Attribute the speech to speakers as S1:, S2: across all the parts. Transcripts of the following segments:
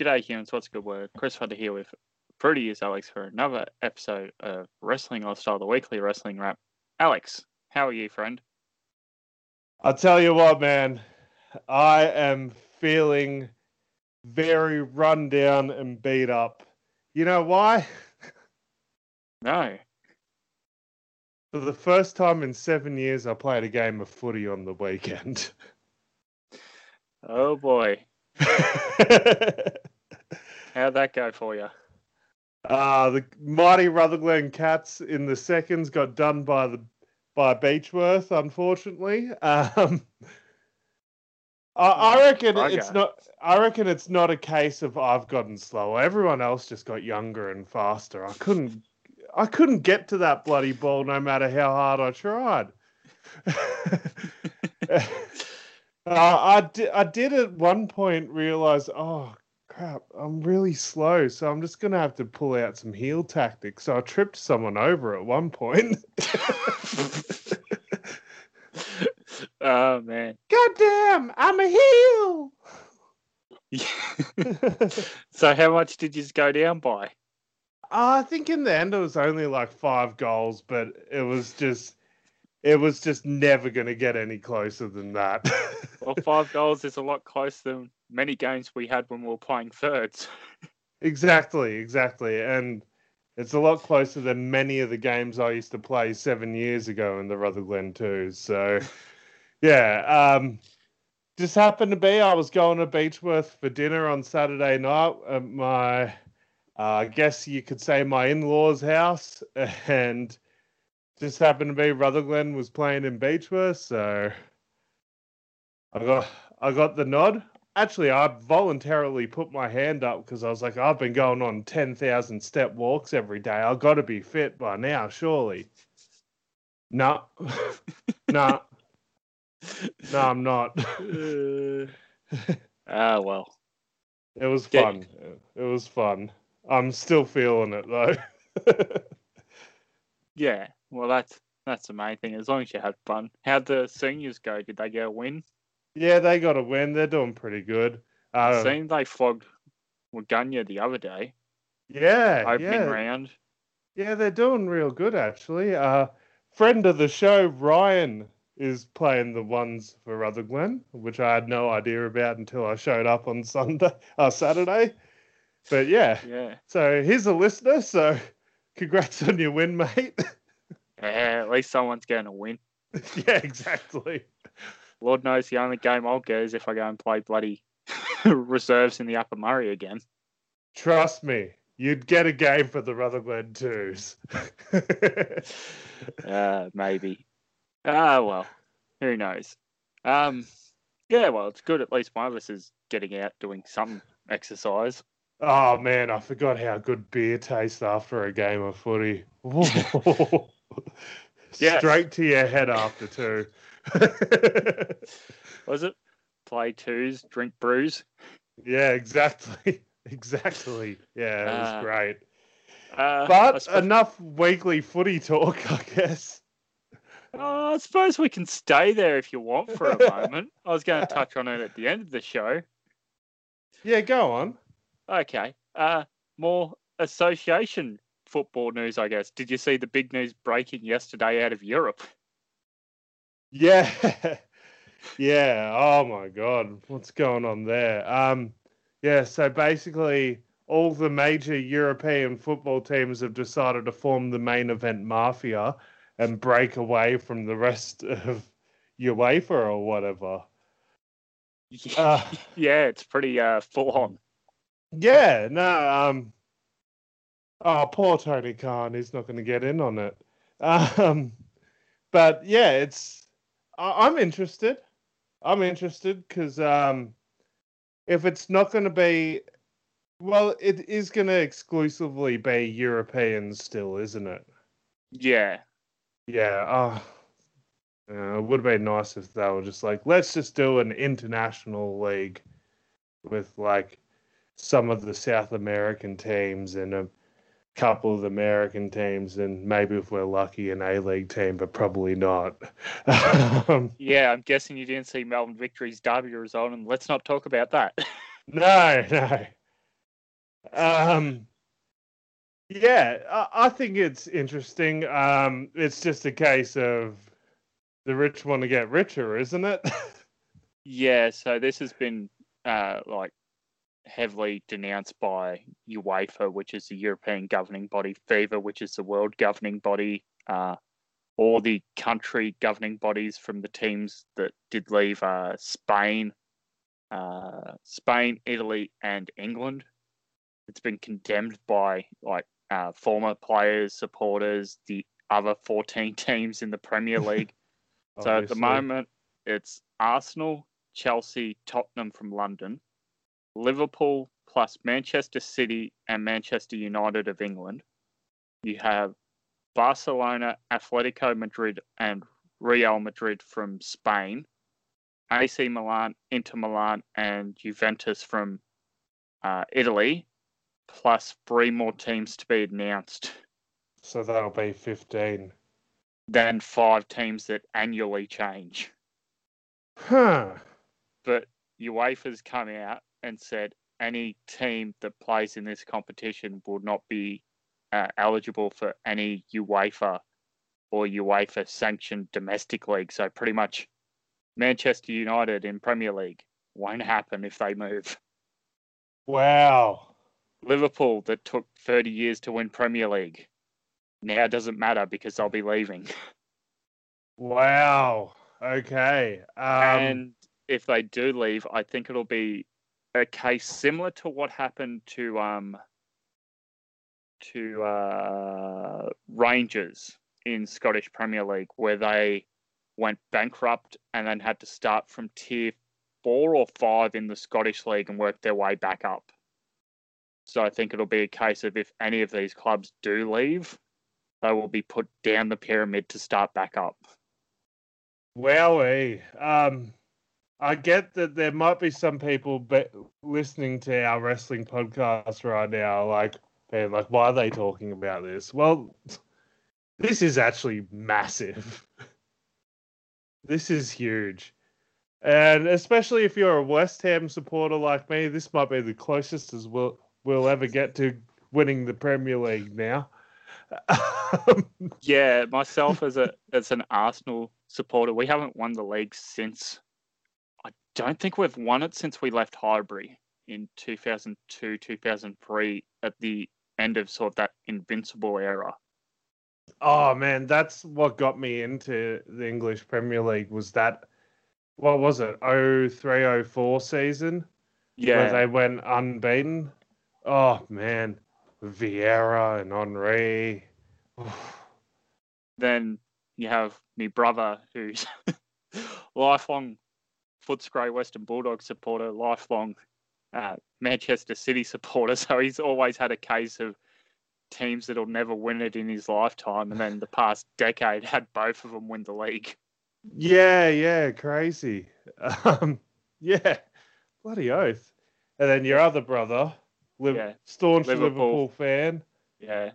S1: G'day, humans. What's a good word? Chris Hunter here with Fruity is Alex for another episode of Wrestling Aus Style, the weekly wrestling wrap. Alex, how are you, friend?
S2: I'll tell you what, man. I am feeling very run down and beat up. You know why?
S1: No.
S2: For the first time in seven years, I played a game of footy on the weekend.
S1: Oh boy. How'd that go for you?
S2: Uh, the mighty Rutherglen Cats in the seconds got done by the by Beechworth, unfortunately. Um, I, I reckon
S1: Okay.
S2: it's not. I reckon it's not a case of I've gotten slower. Everyone else just got younger and faster. I couldn't. I couldn't get to that bloody ball no matter how hard I tried. uh, I did. I did at one point realize, oh crap, I'm really slow, so I'm just gonna have to pull out some heel tactics. So I tripped someone over at one point.
S1: oh man.
S2: God damn, I'm a heel.
S1: so how much did you go down by?
S2: Uh, I think in the end it was only like five goals, but it was just it was just never gonna get any closer than that.
S1: Well, five goals is a lot closer than many games we had when we were playing thirds.
S2: exactly, exactly. And it's a lot closer than many of the games I used to play seven years ago in the Rutherglen too. So yeah. Um just happened to be I was going to Beechworth for dinner on Saturday night at my uh, I guess you could say my in-laws' house, and just happened to be Rutherglen was playing in Beechworth, so I got I got the nod. Actually, I voluntarily put my hand up because I was like, I've been going on ten thousand step walks every day. I've got to be fit by now, surely. No, no, no, I'm not.
S1: Uh, ah well.
S2: It was
S1: Yeah.
S2: fun. It was fun. I'm still feeling it though.
S1: Yeah. Well that's that's the main thing. As long as you had fun. How'd the seniors go? Did they get a win?
S2: Yeah, they got a win. They're doing pretty good. Uh,
S1: Seemed they flogged Wahgunyah the other day.
S2: yeah,
S1: Opening
S2: yeah,
S1: round.
S2: yeah, they're doing real good actually. Uh, friend of the show, Ryan, is playing the ones for Rutherglen, which I had no idea about until I showed up on Sunday, uh, Saturday. But yeah,
S1: Yeah.
S2: so he's a listener. So congrats on your win, mate.
S1: Yeah, at least someone's getting a win.
S2: yeah, exactly.
S1: Lord knows the only game I'll get is if I go and play bloody reserves in the Upper Murray again.
S2: Trust me, you'd get a game for the Rutherglen twos.
S1: Uh, maybe. Ah, well, who knows? Um, yeah, well, it's good. At least one of us is getting out doing some exercise.
S2: oh man, I forgot how good beer tastes after a game of footy.
S1: Yes.
S2: Straight to your head after two.
S1: Was it? Play twos, drink brews.
S2: yeah, exactly. Exactly. Yeah, it was
S1: Ah,
S2: great.
S1: Uh,
S2: But
S1: suppose,
S2: enough weekly footy talk, I guess.
S1: oh, I suppose we can stay there if you want for a moment. I was going to touch on it at the end of the show.
S2: Yeah, go on.
S1: Okay. Uh, more association football news, I guess. Did you see the big news breaking yesterday out of Europe?
S2: Yeah. yeah. Oh my god. What's going on there? Um yeah, so basically all the major European football teams have decided to form the main event mafia and break away from the rest of UEFA or whatever. Uh,
S1: yeah, it's pretty uh, full on.
S2: yeah, no, um Oh, poor Tony Khan, he's not going to get in on it. Um but yeah, it's I- I'm interested. I'm interested because um, if it's not going to be, well, it is going to exclusively be European still, isn't it?
S1: Yeah.
S2: Yeah. Oh, uh, it would have been nice if they were just like, let's just do an international league with like some of the South American teams and a couple of American teams, and maybe if we're lucky, an A League team, but probably not. um,
S1: Yeah, I'm guessing you didn't see Melbourne Victory's derby result, and let's not talk about that.
S2: no, no. Um, yeah, I, I think it's interesting. Um, it's just a case of the rich want to get richer, isn't it?
S1: Yeah, so this has been uh, like heavily denounced by UEFA, which is the European governing body, FIFA, which is the world governing body, uh, all the country governing bodies from the teams that did leave uh, Spain, uh, Spain, Italy, and England. It's been condemned by like uh, former players, supporters, the other 14 teams in the Premier League. so at the moment, it's Arsenal, Chelsea, Tottenham from London, Liverpool plus Manchester City and Manchester United of England. You have Barcelona, Atletico Madrid, and Real Madrid from Spain, AC Milan, Inter Milan, and Juventus from uh, Italy, plus three more teams to be announced.
S2: So that'll be 15.
S1: Then five teams that annually change.
S2: Huh.
S1: but UEFA's come out and said any team that plays in this competition will not be uh, eligible for any UEFA or UEFA sanctioned domestic league. So pretty much Manchester United in Premier League won't happen if they move.
S2: Wow.
S1: Liverpool that took 30 years to win Premier League now doesn't matter because they'll be leaving.
S2: Wow. Okay. Um,
S1: and if they do leave, I think it'll be a case similar to what happened to um to uh, Rangers in Scottish Premier League, where they went bankrupt and then had to start from tier four or five in the Scottish League and work their way back up. So I think it'll be a case of if any of these clubs do leave, they will be put down the pyramid to start back up.
S2: Wowie. Um, I get that there might be some people be- listening to our wrestling podcast right now, like, man, like, why are they talking about this? Well, this is actually massive. this is huge. And especially if you're a West Ham supporter like me, this might be the closest as we'll, we'll ever get to winning the Premier League now.
S1: Yeah, myself as a as an Arsenal supporter, we haven't won the league since don't think we've won it since we left Highbury in 2002, 2003 at the end of sort of that invincible era.
S2: Oh man, that's what got me into the English Premier League was that what was it, 03 04 season? Where
S1: Yeah,
S2: they went unbeaten. Oh man. Vieira and Henry.
S1: then you have me brother who's lifelong Footscray Western Bulldog supporter, lifelong uh, Manchester City supporter. So he's always had a case of teams that'll never win it in his lifetime, and then the past decade had both of them win the league.
S2: Yeah, yeah, crazy. Um, yeah, bloody oath. And then your other brother, Liv-
S1: Yeah,
S2: staunch
S1: Liverpool.
S2: Liverpool fan.
S1: Yeah,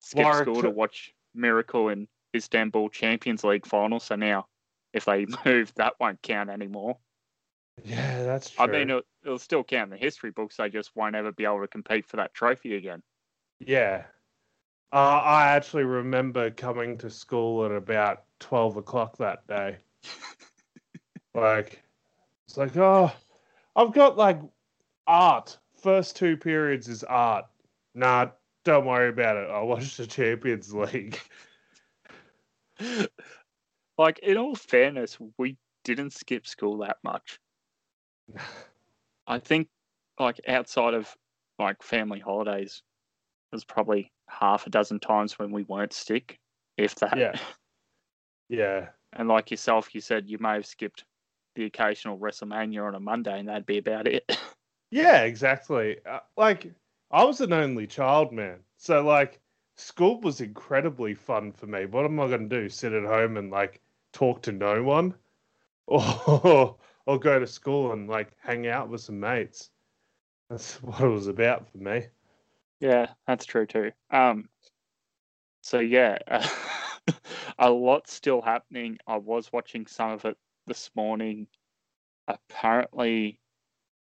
S1: skip
S2: Warwick
S1: school to watch Miracle in Istanbul Champions League final. So now, if they move, that won't count anymore.
S2: Yeah, that's true.
S1: I mean, it'll, it'll still count in the history books. They just won't ever be able to compete for that trophy again.
S2: Yeah. Uh, I actually remember coming to school at about 12 o'clock that day. like, it's like, oh, I've got like art. First two periods is art. Nah, don't worry about it. I'll watch the Champions League.
S1: like, in all fairness, we didn't skip school that much. I think, like, outside of like family holidays, there's probably half a dozen times when we weren't sick, if that.
S2: Yeah. yeah.
S1: And like yourself, you said you may have skipped the occasional WrestleMania on a Monday, and that'd be about it.
S2: Yeah, exactly. Uh, like, I was an only child, man. So, like, school was incredibly fun for me. What am I going to do? Sit at home and, like, talk to no one? Or, or go to school and, like, hang out with some mates? That's what it was about for me.
S1: Yeah, that's true too. Um, so yeah, a lot still happening. I was watching some of it this morning. Apparently,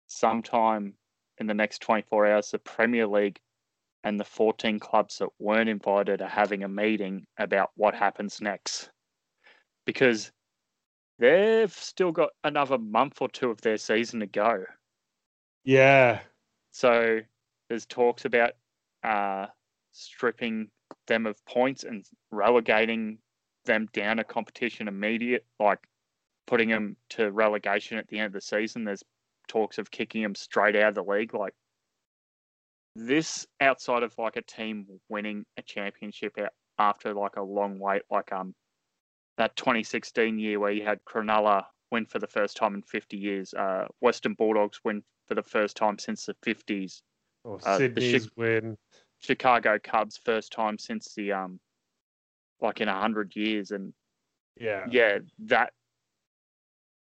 S1: sometime in the next 24 hours, the Premier League and the 14 clubs that weren't invited are having a meeting about what happens next. Because they've still got another month or two of their season to go.
S2: Yeah.
S1: So there's talks about uh, stripping them of points and relegating them down a competition immediate, like putting them to relegation at the end of the season. There's talks of kicking them straight out of the league. Like this, outside of like a team winning a championship after like a long wait, like um that 2016 year where you had Cronulla win for the first time in 50 years, uh, Western Bulldogs win for the first time since the 50s,
S2: Or
S1: Uh, the
S2: Sydney's
S1: Chi-
S2: win.
S1: Chicago Cubs first time since the um like in a hundred years, and
S2: Yeah.
S1: yeah, that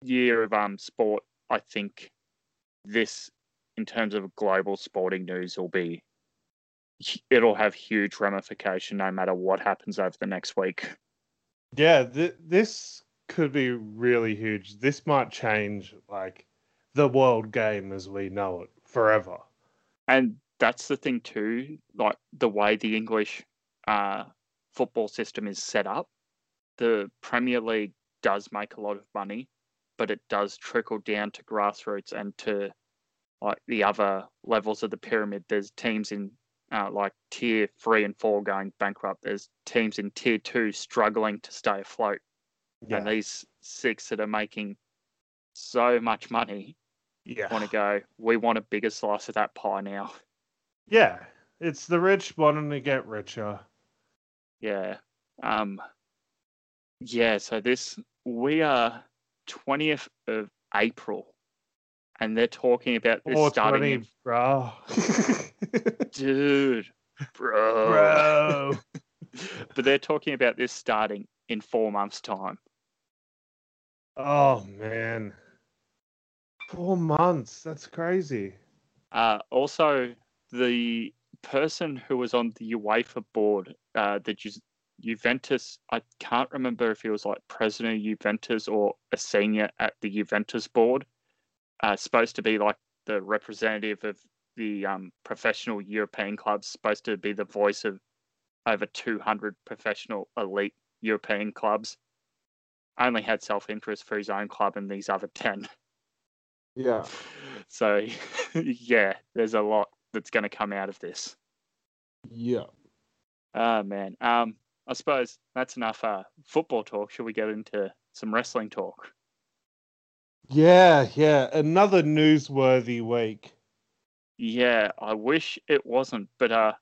S1: year of um sport, I think this in terms of global sporting news will be it'll have huge ramification no matter what happens over the next week.
S2: Yeah, th- this could be really huge. This might change like the world game as we know it forever.
S1: And that's the thing too, like the way the English uh, football system is set up. The Premier League does make a lot of money, but it does trickle down to grassroots and to like the other levels of the pyramid. There's teams in uh, like tier three and four going bankrupt. There's teams in tier two struggling to stay afloat. And these six that are making so much money
S2: yeah.
S1: want to go, we want a bigger slice of that pie now.
S2: Yeah. It's the rich wanting to get richer.
S1: Yeah. Um yeah, so this we are 20th of April and they're talking about this starting
S2: 20,
S1: in,
S2: bro.
S1: dude bro.
S2: bro.
S1: but they're talking about this starting in 4 months time.
S2: Oh man. Four months. That's crazy.
S1: Uh also the person who was on the UEFA board uh the Ju- Juventus I can't remember if he was like president of Juventus or a senior at the Juventus board uh, supposed to be like the representative of the um, professional European clubs, supposed to be the voice of over 200 professional elite European clubs. Only had self interest for his own club and these other 10.
S2: Yeah.
S1: So, yeah, there's a lot that's going to come out of this.
S2: Yeah.
S1: Ah, man. Um, I suppose that's enough uh, football talk. Should we get into some wrestling talk?
S2: Yeah, yeah. Another newsworthy week.
S1: Yeah, I wish it wasn't, but uh,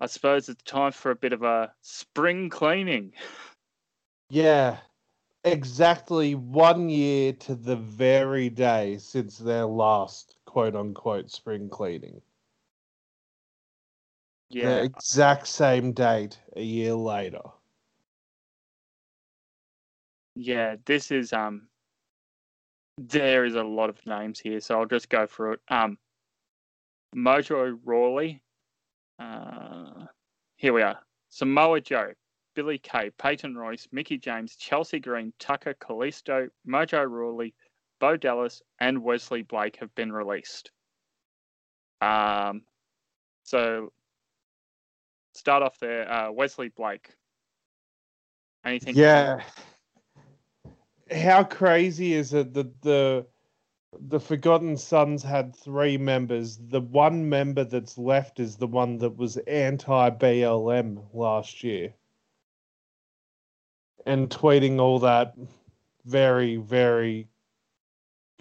S1: I suppose it's time for a bit of a spring cleaning.
S2: Yeah. Exactly one year to the very day since their last quote unquote spring cleaning. The
S1: Yeah,
S2: exact same date a year later.
S1: yeah. This is um, there is a lot of names here, so I'll just go through it. Um, Mojo Rawley. Uh, here we are. Samoa Joe, Billie Kay, Peyton Royce, Mickie James, Chelsea Green, Tucker Kalisto, Mojo Rawley, Bo Dallas, and Wesley Blake have been released. Um, so start off there. Uh, Wesley Blake. Anything?
S2: Yeah. How crazy is it that the the Forgotten Sons had three members? The one member that's left is the one that was anti BLM last year. And tweeting all that very, very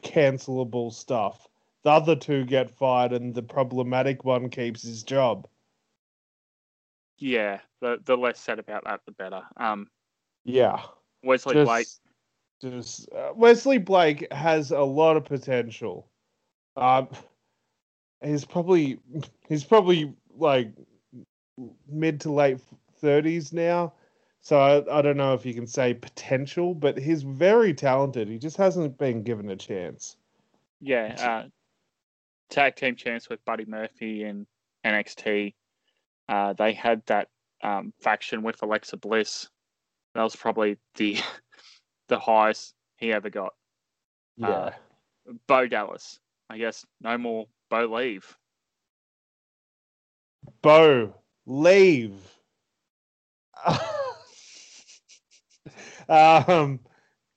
S2: cancelable stuff. The other two get fired and the problematic one keeps his job.
S1: Yeah. The the less said about that, the better. Um,
S2: Yeah.
S1: Wesley
S2: just,
S1: Blake.
S2: Just uh, Wesley Blake has a lot of potential. Um, he's probably he's probably like mid to late thirties now, so I, I don't know if you can say potential, but he's very talented. He just hasn't been given a chance.
S1: Yeah. Uh, tag team chance with Buddy Murphy and NXT. Uh, they had that um, faction with Alexa Bliss. That was probably the the highest he ever got.
S2: Yeah,
S1: Bo Dallas. I guess no more Bo leave.
S2: Bo, leave. um,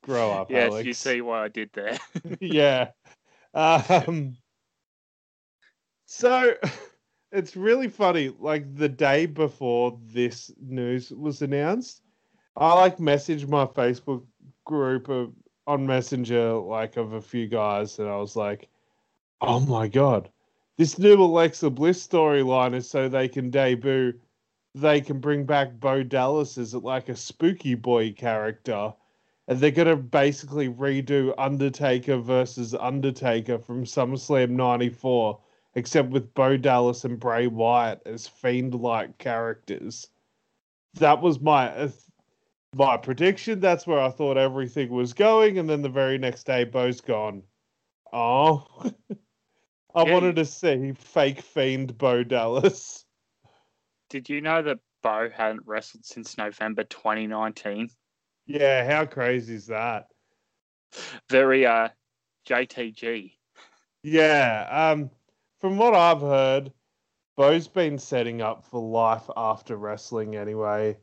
S2: grow up,
S1: Yes,
S2: Alex.
S1: you see what I did there.
S2: yeah. Um, so it's really funny. Like the day before this news was announced, I like messaged my Facebook group of on Messenger, like of a few guys, and I was like, "Oh my god, this new Alexa Bliss storyline is so they can debut." They can bring back Bo Dallas as like a spooky boy character and they're gonna basically redo Undertaker versus Undertaker from SummerSlam '94, except with Bo Dallas and Bray Wyatt as fiend-like characters. That was my uh, my prediction. That's where I thought everything was going, and then the very next day, Bo's gone. Oh, I
S1: Yeah,
S2: wanted to see fake fiend Bo Dallas.
S1: Did you know that Bo hadn't wrestled since November 2019?
S2: Yeah, how crazy is that?
S1: Very uh JTG.
S2: Yeah, um, from what I've heard, Bo's been setting up for life after wrestling anyway.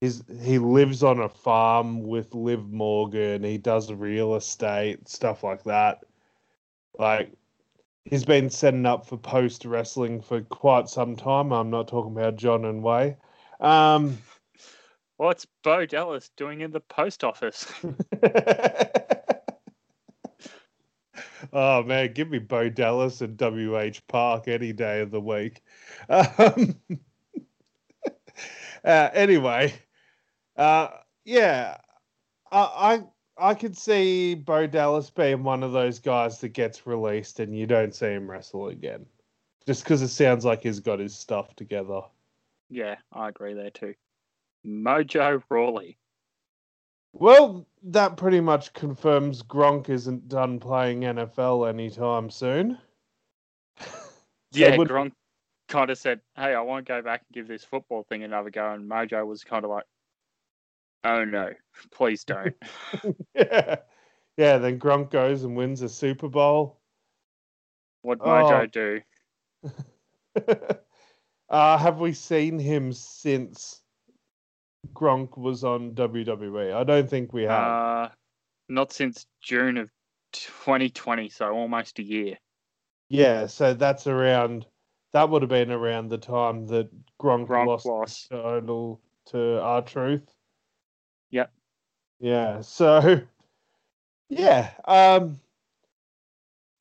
S2: He's he lives on a farm with Liv Morgan. He does real estate stuff like that. Like he's been setting up for post wrestling for quite some time. I'm not talking about John and Way. Um,
S1: What's Bo Dallas doing in the post office?
S2: oh man, give me Bo Dallas and WH Park any day of the week. Um, uh, anyway, uh, yeah, I, I I could see Bo Dallas being one of those guys that gets released and you don't see him wrestle again, just because it sounds like he's got his stuff together.
S1: yeah, I agree there too. Mojo Rawley.
S2: Well, that pretty much confirms Gronk isn't done playing NFL anytime soon.
S1: Yeah,
S2: would-
S1: Gronk kind of said, "Hey, I want to go back and give this football thing another go," and Mojo was kind of like, "Oh no, please don't."
S2: yeah. Yeah, then Gronk goes and wins a Super Bowl.
S1: what
S2: Oh.
S1: Mojo do?
S2: uh, have we seen him since Gronk was on WWE? I don't think we have.
S1: Uh, not since June of 2020, so almost a year.
S2: yeah, so that's around. That would have been around the time that Gronk,
S1: Gronk
S2: lost
S1: lost.
S2: title to R-Truth.
S1: Yep.
S2: Yeah. So, yeah. Um,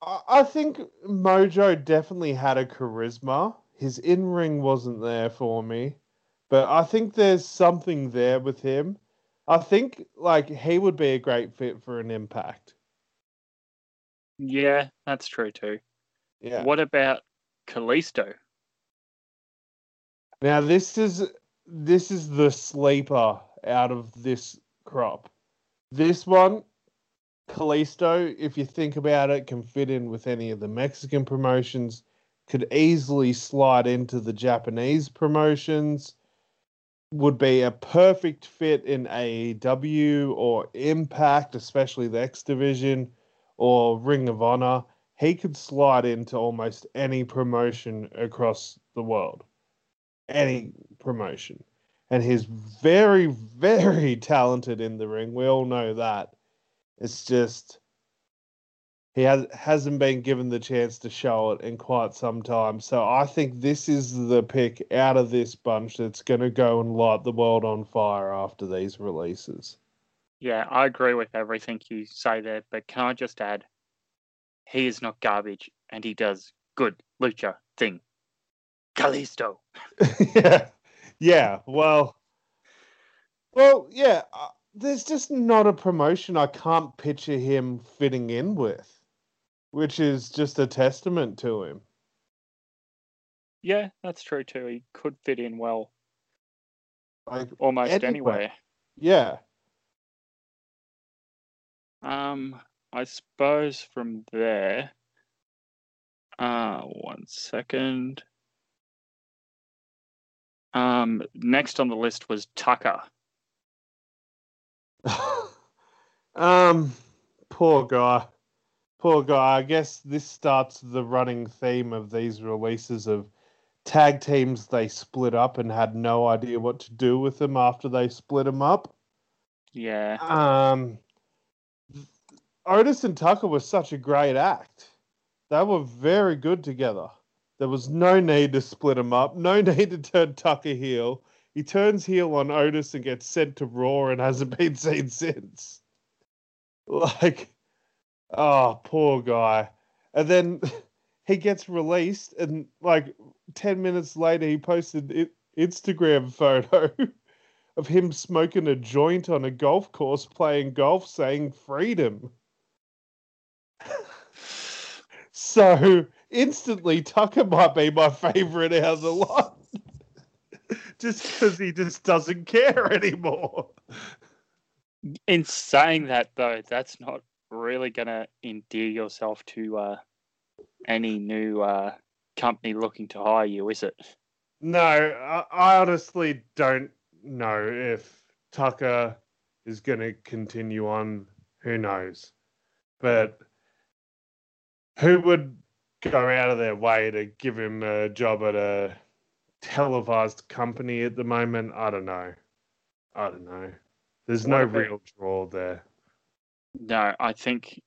S2: I, I think Mojo definitely had a charisma. His in ring wasn't there for me, but I think there's something there with him. I think like he would be a great fit for an impact.
S1: Yeah, that's true too.
S2: Yeah.
S1: What about Kalisto?
S2: Now this is this is the sleeper out of this crop. This one, Kalisto, if you think about it, can fit in with any of the Mexican promotions, could easily slide into the Japanese promotions, would be a perfect fit in AEW or Impact, especially the X Division or Ring of Honor. He could slide into almost any promotion across the world any promotion. And he's very, very talented in the ring. We all know that. It's just he has hasn't been given the chance to show it in quite some time. So I think this is the pick out of this bunch that's going to go and light the world on fire after these releases.
S1: Yeah, I agree with everything you say there, but can I just add, he is not garbage, and he does good lucha thing. Kalisto.
S2: yeah, yeah. Well, well, yeah. Uh, there's just not a promotion I can't picture him fitting in with, which is just a testament to him.
S1: Yeah, that's true too. He could fit in well
S2: Like,
S1: almost
S2: Anywhere.
S1: anywhere.
S2: yeah,
S1: Um, I suppose from there. Uh, one second. Um, next on the list was Tucker.
S2: um, poor guy. Poor guy. I guess this starts the running theme of these releases of tag teams they split up and had no idea what to do with them after they split them up.
S1: Yeah.
S2: Um, Otis and Tucker was such a great act. They were very good together. There was no need to split him up, no need to turn Tucker heel. He turns heel on Otis and gets sent to Raw and hasn't been seen since. Like, oh, poor guy. And then he gets released, and like 10 minutes later, he posted an Instagram photo of him smoking a joint on a golf course playing golf, saying freedom. so instantly, Tucker might be my favorite out of the lot. just because he just doesn't care anymore.
S1: In saying that, though, that's not really going to endear yourself to uh, any new uh, company looking to hire you, is it?
S2: No, I, I honestly don't know if Tucker is going to continue on. Who knows? But who would go out of their way to give him a job at a televised company at the moment? I don't know. I don't know. There's no real draw there.
S1: No, I think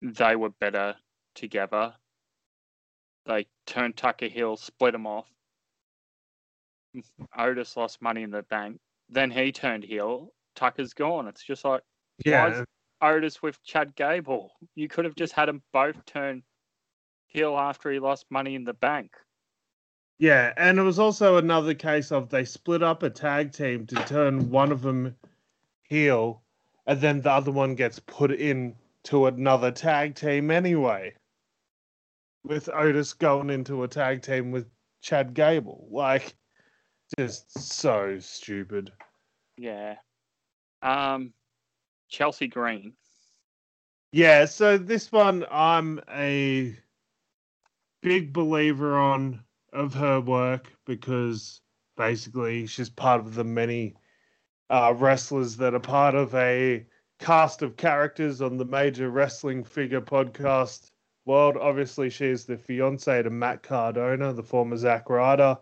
S1: they were better together. They turned Tucker Hill, split him off. Otis lost money in the bank. Then he turned heel. Tucker's gone. It's just like
S2: Yeah,
S1: Otis with Chad Gable. You could have just had them both turn heel after he lost money in the bank.
S2: Yeah, and it was also another case of they split up a tag team to turn one of them heel, and then the other one gets put in to another tag team anyway. With Otis going into a tag team with Chad Gable. Like, just so stupid.
S1: Yeah. Um, Chelsea Green.
S2: Yeah, so this one I'm a big believer on of her work because basically she's part of the many uh, wrestlers that are part of a cast of characters on the major wrestling figure podcast world. Obviously, she's the fiance to Matt Cardona, the former Zack Ryder.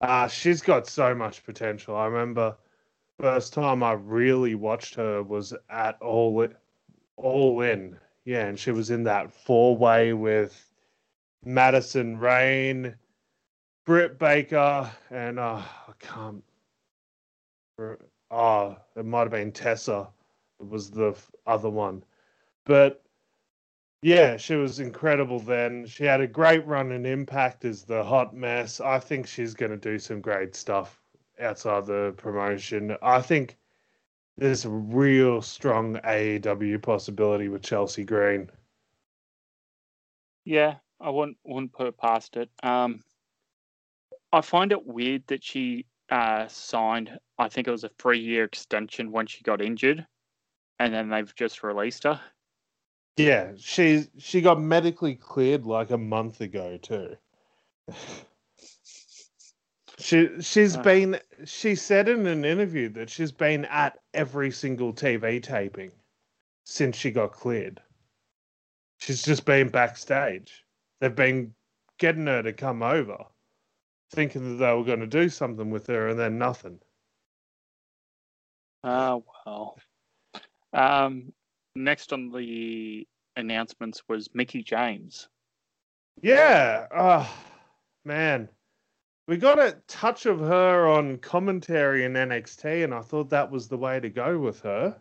S2: Uh, she's got so much potential. I remember first time I really watched her was at All All In. Yeah, and she was in that four way with Madison Rayne, Britt Baker, and uh, I can't. Oh, it might have been Tessa. It was the other one, but yeah, she was incredible. Then she had a great run in Impact as the hot mess. I think she's going to do some great stuff outside the promotion. I think there's a real strong AEW possibility with Chelsea Green.
S1: Yeah, I wouldn't wouldn't put it past it. Um, I find it weird that she uh, signed. I think it was a three year extension when she got injured, and then they've just released her.
S2: Yeah, she she got medically cleared like a month ago too. She she's
S1: Uh.
S2: been she said in an interview that she's been at every single TV taping since she got cleared. She's just been backstage. They've been getting her to come over, thinking that they were going to do something with her, and then nothing.
S1: Oh well. Um, next on the announcements was Mickie James.
S2: Yeah. Oh, man. We got a touch of her on commentary in NXT, and I thought that was the way to go with her.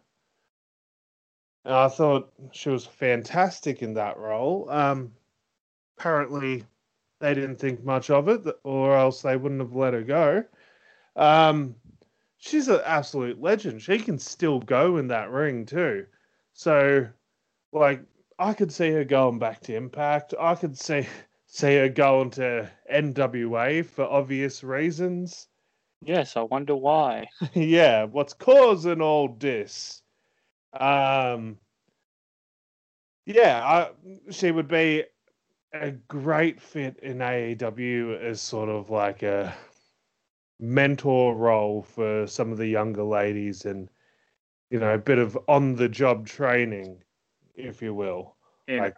S2: And I thought she was fantastic in that role. Um, apparently, they didn't think much of it, or else they wouldn't have let her go. Um, she's an absolute legend. She can still go in that ring, too. So, like, I could see her going back to Impact. I could see see her going to NWA for obvious reasons.
S1: Yes, I wonder why.
S2: yeah, what's causing all this? Um, yeah, I, she would be a great fit in AEW as sort of like a mentor role for some of the younger ladies and, you know, a bit of on the job training, if you will.
S1: in
S2: Like-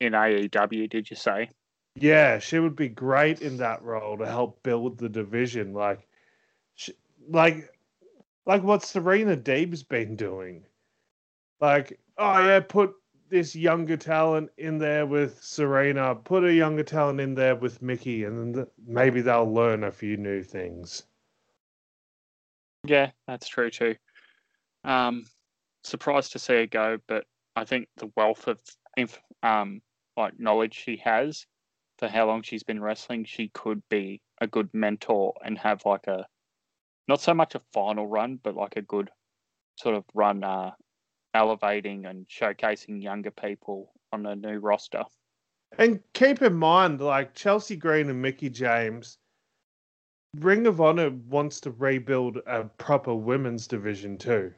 S1: in AEW, did you say?
S2: Yeah, she would be great in that role to help build the division, like, she, like, like what Serena Deeb's been doing. Like, oh yeah, put this younger talent in there with Serena, put a younger talent in there with Mickie, and maybe they'll learn a few new things.
S1: Yeah, that's true too. Um, surprised to see her go, but I think the wealth of inf- um like knowledge she has for how long she's been wrestling, she could be a good mentor and have like a not so much a final run, but like a good sort of run, uh, elevating and showcasing younger people on a new roster.
S2: And keep in mind, like Chelsea Green and Mickie James, Ring of Honor wants to rebuild a proper women's division too.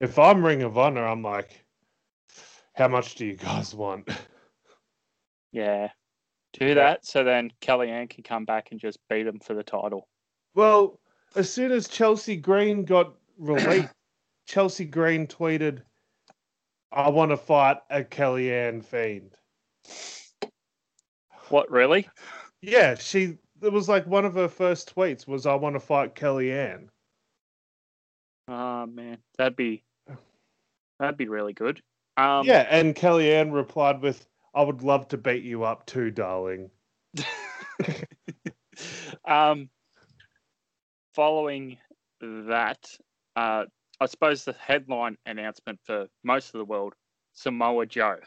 S2: If I'm Ring of Honor, I'm like, how much do you guys want?
S1: Yeah, do that so then Kellyanne can come back and just beat them for the title.
S2: Well, as soon as Chelsea Green got released, Chelsea Green tweeted, I want to fight a Kellyanne Fiend.
S1: What really?
S2: Yeah, she, it was like one of her first tweets was, I want to fight Kellyanne.
S1: Oh man, that'd be that'd be really good. Um,
S2: yeah, and Kellyanne replied with, I would love to beat you up too, darling.
S1: um, following that, uh, I suppose the headline announcement for most of the world: Samoa Joe.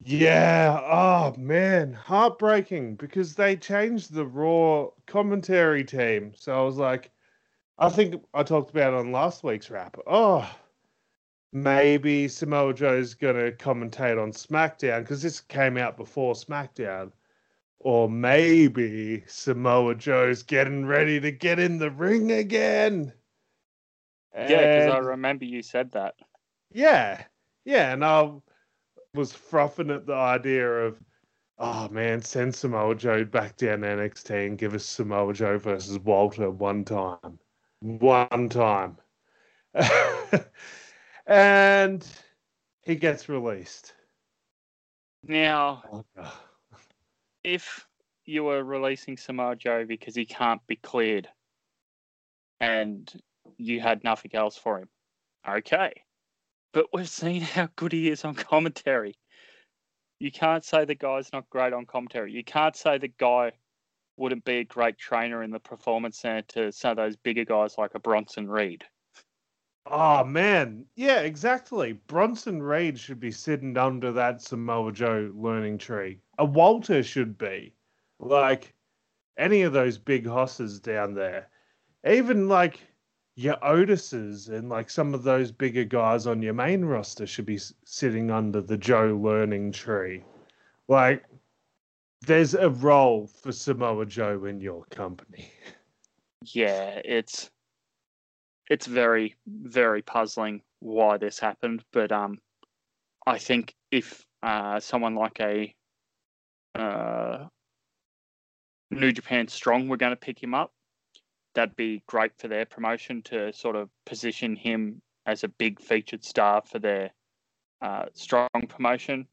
S2: Yeah, oh man, heartbreaking because they changed the Raw commentary team. So I was like, I think I talked about on last week's wrap. Oh, maybe Samoa Joe's going to commentate on SmackDown because this came out before SmackDown. Or maybe Samoa Joe's getting ready to get in the ring again.
S1: Yeah, because I remember you said that.
S2: yeah, yeah, and I was frothing at the idea of, oh man, send Samoa Joe back down NXT and give us Samoa Joe versus Walter one time, one time, and he gets released.
S1: Now, if you were releasing Samoa Joe because he can't be cleared, and you had nothing else for him, okay. But we've seen how good he is on commentary. You can't say the guy's not great on commentary. You can't say the guy wouldn't be a great trainer in the performance center to some of those bigger guys like a Bronson Reed.
S2: Oh man, yeah, exactly. Bronson Reed should be sitting under that Samoa Joe learning tree. A Walter should be. Like any of those big hosses down there. Even like your Otises and like some of those bigger guys on your main roster should be sitting under the Joe learning tree. Like there's a role for Samoa Joe in your company.
S1: Yeah, it's it's very very puzzling why this happened, but um, I think if uh someone like a uh New Japan Strong were going to pick him up, that'd be great for their promotion to sort of position him as a big featured star for their uh, strong promotion.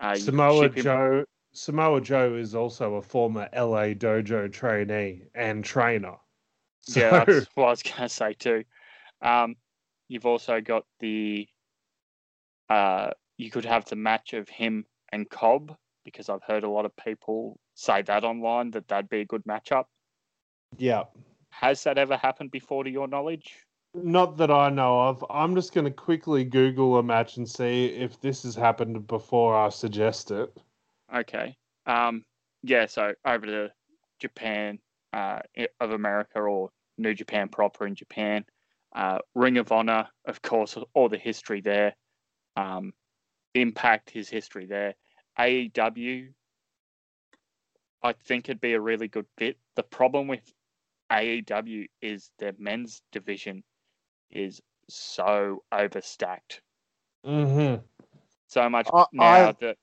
S1: Uh,
S2: Samoa Joe Samoa Joe is also a former LA Dojo trainee and trainer.
S1: Yeah, that's what I was going to say too. Um, you've also got the. Uh, you could have the match of him and Cobb because I've heard a lot of people say that online that that'd be a good matchup.
S2: yeah.
S1: Has that ever happened before, to your knowledge?
S2: Not that I know of. I'm just going to quickly Google a match and see if this has happened before I suggest it.
S1: Okay. Um, yeah, so over to Japan uh, of America or New Japan proper in Japan. Uh, Ring of Honor, of course, all the history there. Um, Impact, his history there. AEW, I think it'd be a really good fit. The problem with AEW is their men's division is so overstacked.
S2: Mm-hmm.
S1: So much
S2: I-
S1: now
S2: I-
S1: that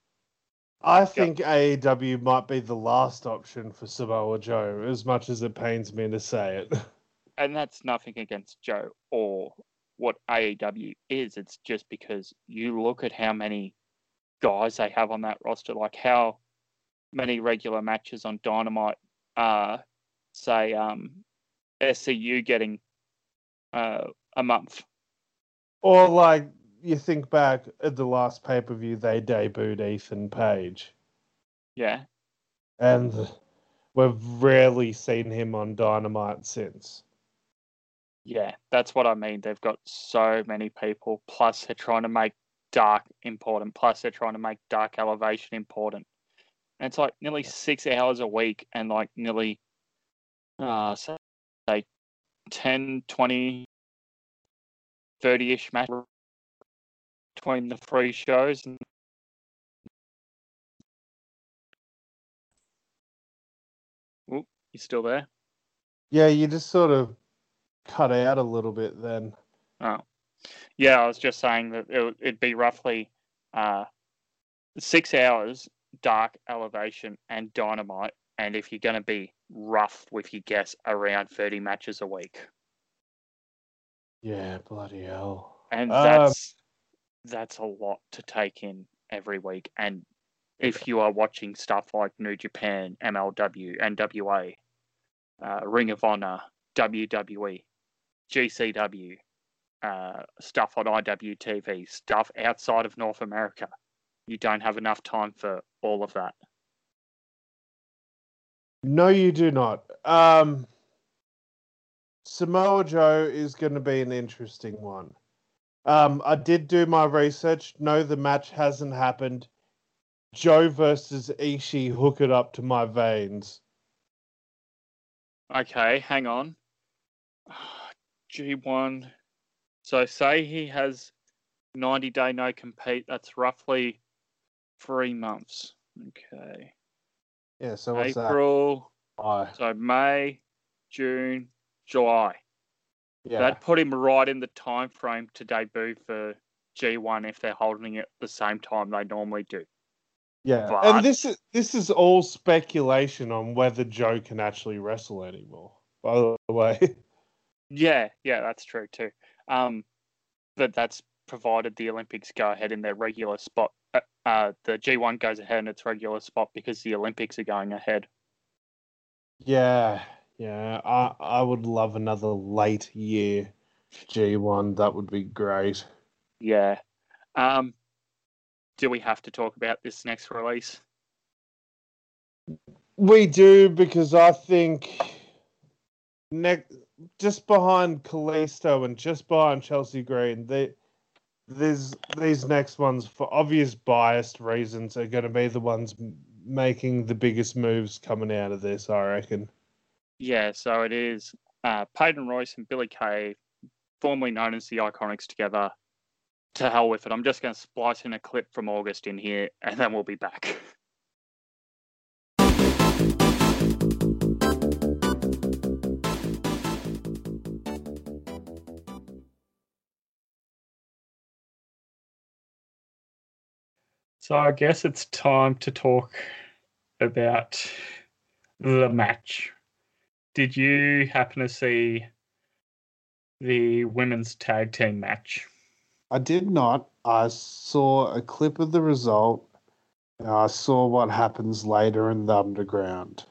S2: I think AEW might be the last option for Samoa Joe, as much as it pains me to say it.
S1: and that's nothing against Joe or what AEW is. It's just because you look at how many guys they have on that roster. Like how many regular matches on Dynamite, uh, say um, SCU getting uh, a month.
S2: Or like you think back at the last pay per view, they debuted Ethan Page,
S1: Yeah,
S2: and we've rarely seen him on Dynamite since.
S1: yeah, that's what I mean. They've got so many people. Plus, they're trying to make dark important. Plus, they're trying to make dark elevation important. And it's like nearly six hours a week, and like nearly, uh, say, 10, 20, 30 ish matches between the three shows. And Oop, you still there?
S2: Yeah, you just sort of cut out a little bit then.
S1: Oh, yeah. I was just saying that it, would- it'd be roughly uh, six hours dark elevation and dynamite, and if you're going to be rough with your guess, around thirty matches a week,
S2: Yeah, bloody hell.
S1: and
S2: Um,
S1: that's that's a lot to take in every week. And if you are watching stuff like New Japan, MLW, NWA, uh, Ring of Honor, WWE, GCW, uh, stuff on IWTV, stuff outside of North America, you don't have enough time for all of that.
S2: No, you do not. Um, Samoa Joe is going to be an interesting one. Um, I did do my research. No, the match hasn't happened. Joe versus Ishii, hook it up to my veins.
S1: Okay, hang on. G1. So say he has 90 day no compete. That's roughly three months. Okay.
S2: Yeah, so what's
S1: April.
S2: that?
S1: So May, June, July.
S2: Yeah.
S1: That put him right in the time frame to debut for G1 if they're holding it the same time they normally do.
S2: yeah.
S1: but-
S2: And this is this is all speculation on whether Joe can actually wrestle anymore. By the way.
S1: Yeah, yeah, that's true too. Um, but that's provided the Olympics go ahead in their regular spot. Uh, uh, the G1 goes ahead in its regular spot because the Olympics are going ahead.
S2: Yeah, yeah. I I would love another late year G1. That would be great.
S1: Yeah. Um, do we have to talk about this next release?
S2: We do because I think next just behind Kalisto and just behind Chelsea Green, they there's these next ones for obvious biased reasons are going to be the ones making the biggest moves coming out of this. I reckon.
S1: Yeah, so it is uh, Peyton Royce and Billie Kay, formerly known as the Iconics, together. To hell with it. I'm just going to splice in a clip from August in here, and then we'll be back. So I guess it's time to talk about the match. Did you happen to see the women's tag team match?
S2: I did not. I saw a clip of the result. And I saw what happens later in the underground.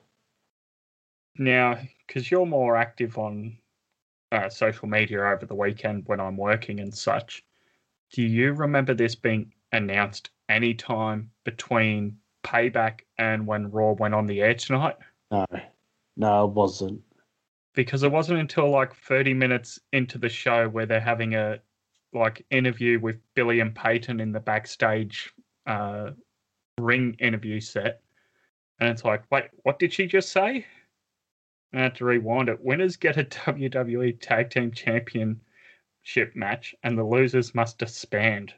S1: Now, because you're more active on uh, social media over the weekend when I'm working and such, do you remember this being announced any time between Payback and when Raw went on the air tonight?
S2: No, no, it wasn't.
S1: because it wasn't until like 30 minutes into the show where they're having a like interview with Billie and Peyton in the backstage uh, ring interview set, and it's like, wait, what did she just say? And I had to rewind it. Winners get a WWE Tag Team Championship match, and the losers must disband.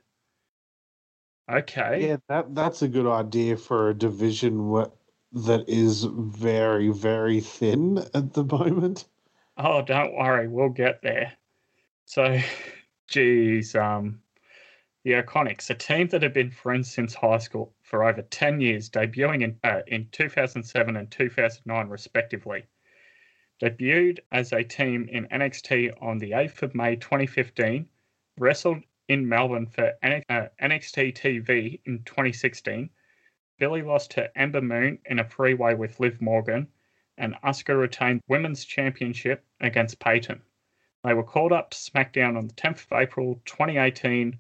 S1: Okay.
S2: Yeah, that that's a good idea for a division wh- that is very, very thin at the moment.
S1: Oh, don't worry, we'll get there. So, geez, um, the Iconics, a team that have been friends since high school for over 10 years, debuting in, uh, in 2007 and 2009, respectively. Debuted as a team in NXT on the 8th of May 2015, wrestled in Melbourne for NXT uh, TV in 2016, Billie lost to Ember Moon in a three way with Liv Morgan, and Asuka retained Women's Championship against Peyton. They were called up to SmackDown on the 10th of April 2018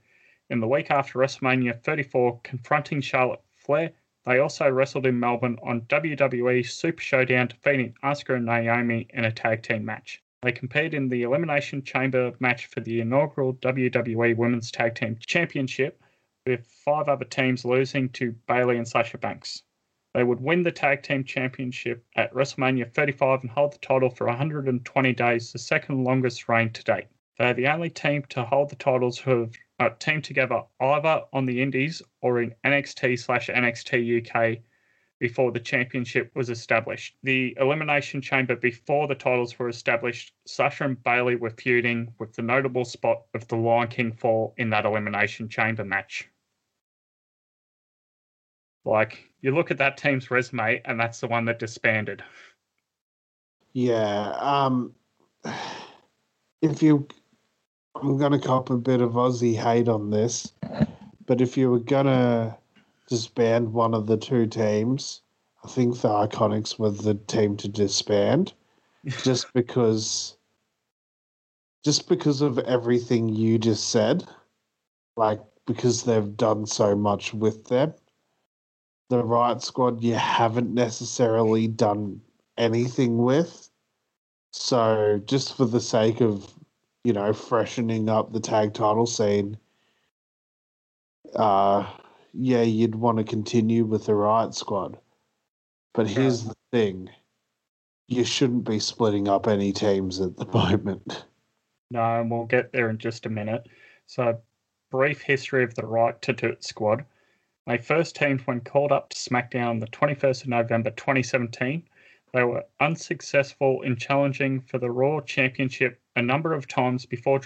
S1: in the week after WrestleMania 34, confronting Charlotte Flair. They also wrestled in Melbourne on WWE Super Showdown, defeating Asuka and Naomi in a tag team match. They competed in the Elimination Chamber match for the inaugural WWE Women's Tag Team Championship, with five other teams losing to Bayley and Sasha Banks. They would win the Tag Team Championship at WrestleMania 35 and hold the title for 120 days, the second longest reign to date. They are the only team to hold the titles who have uh, teamed together either on the Indies or in NXT slash NXT UK before the championship was established. The Elimination Chamber before the titles were established, Sasha and Bayley were feuding with the notable spot of the Lion King fall in that Elimination Chamber match. Like, you look at that team's resume, and that's the one that disbanded.
S2: Yeah. Um, if you, I'm going to cop a bit of Aussie hate on this, but if you were going to disband one of the two teams. I think the Iconics were the team to disband, just because, just because of everything you just said, like because they've done so much with them. The Riott Squad you haven't necessarily done anything with, so just for the sake of you know freshening up the tag title scene, uh yeah, you'd want to continue with the Riott Squad. But here's the thing you shouldn't be splitting up any teams at the moment.
S1: No, and we'll get there in just a minute. So, brief history of the Right to Do It squad. They first teamed when called up to SmackDown on the 21st of November 2017. They were unsuccessful in challenging for the Raw Championship a number of times before,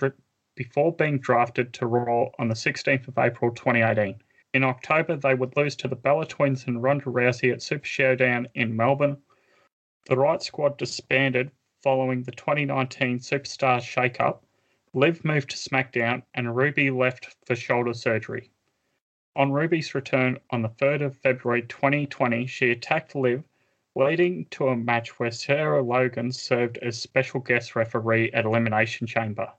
S1: before being drafted to Raw on the 16th of April 2018. In October, they would lose to the Bella Twins and Ronda Rousey at Super Showdown in Melbourne. The Riott Squad disbanded following the 2019 Superstar shake-up. Liv moved to SmackDown and Ruby left for shoulder surgery. On Ruby's return on the 3rd of February 2020, she attacked Liv, leading to a match where Sarah Logan served as special guest referee at Elimination Chamber.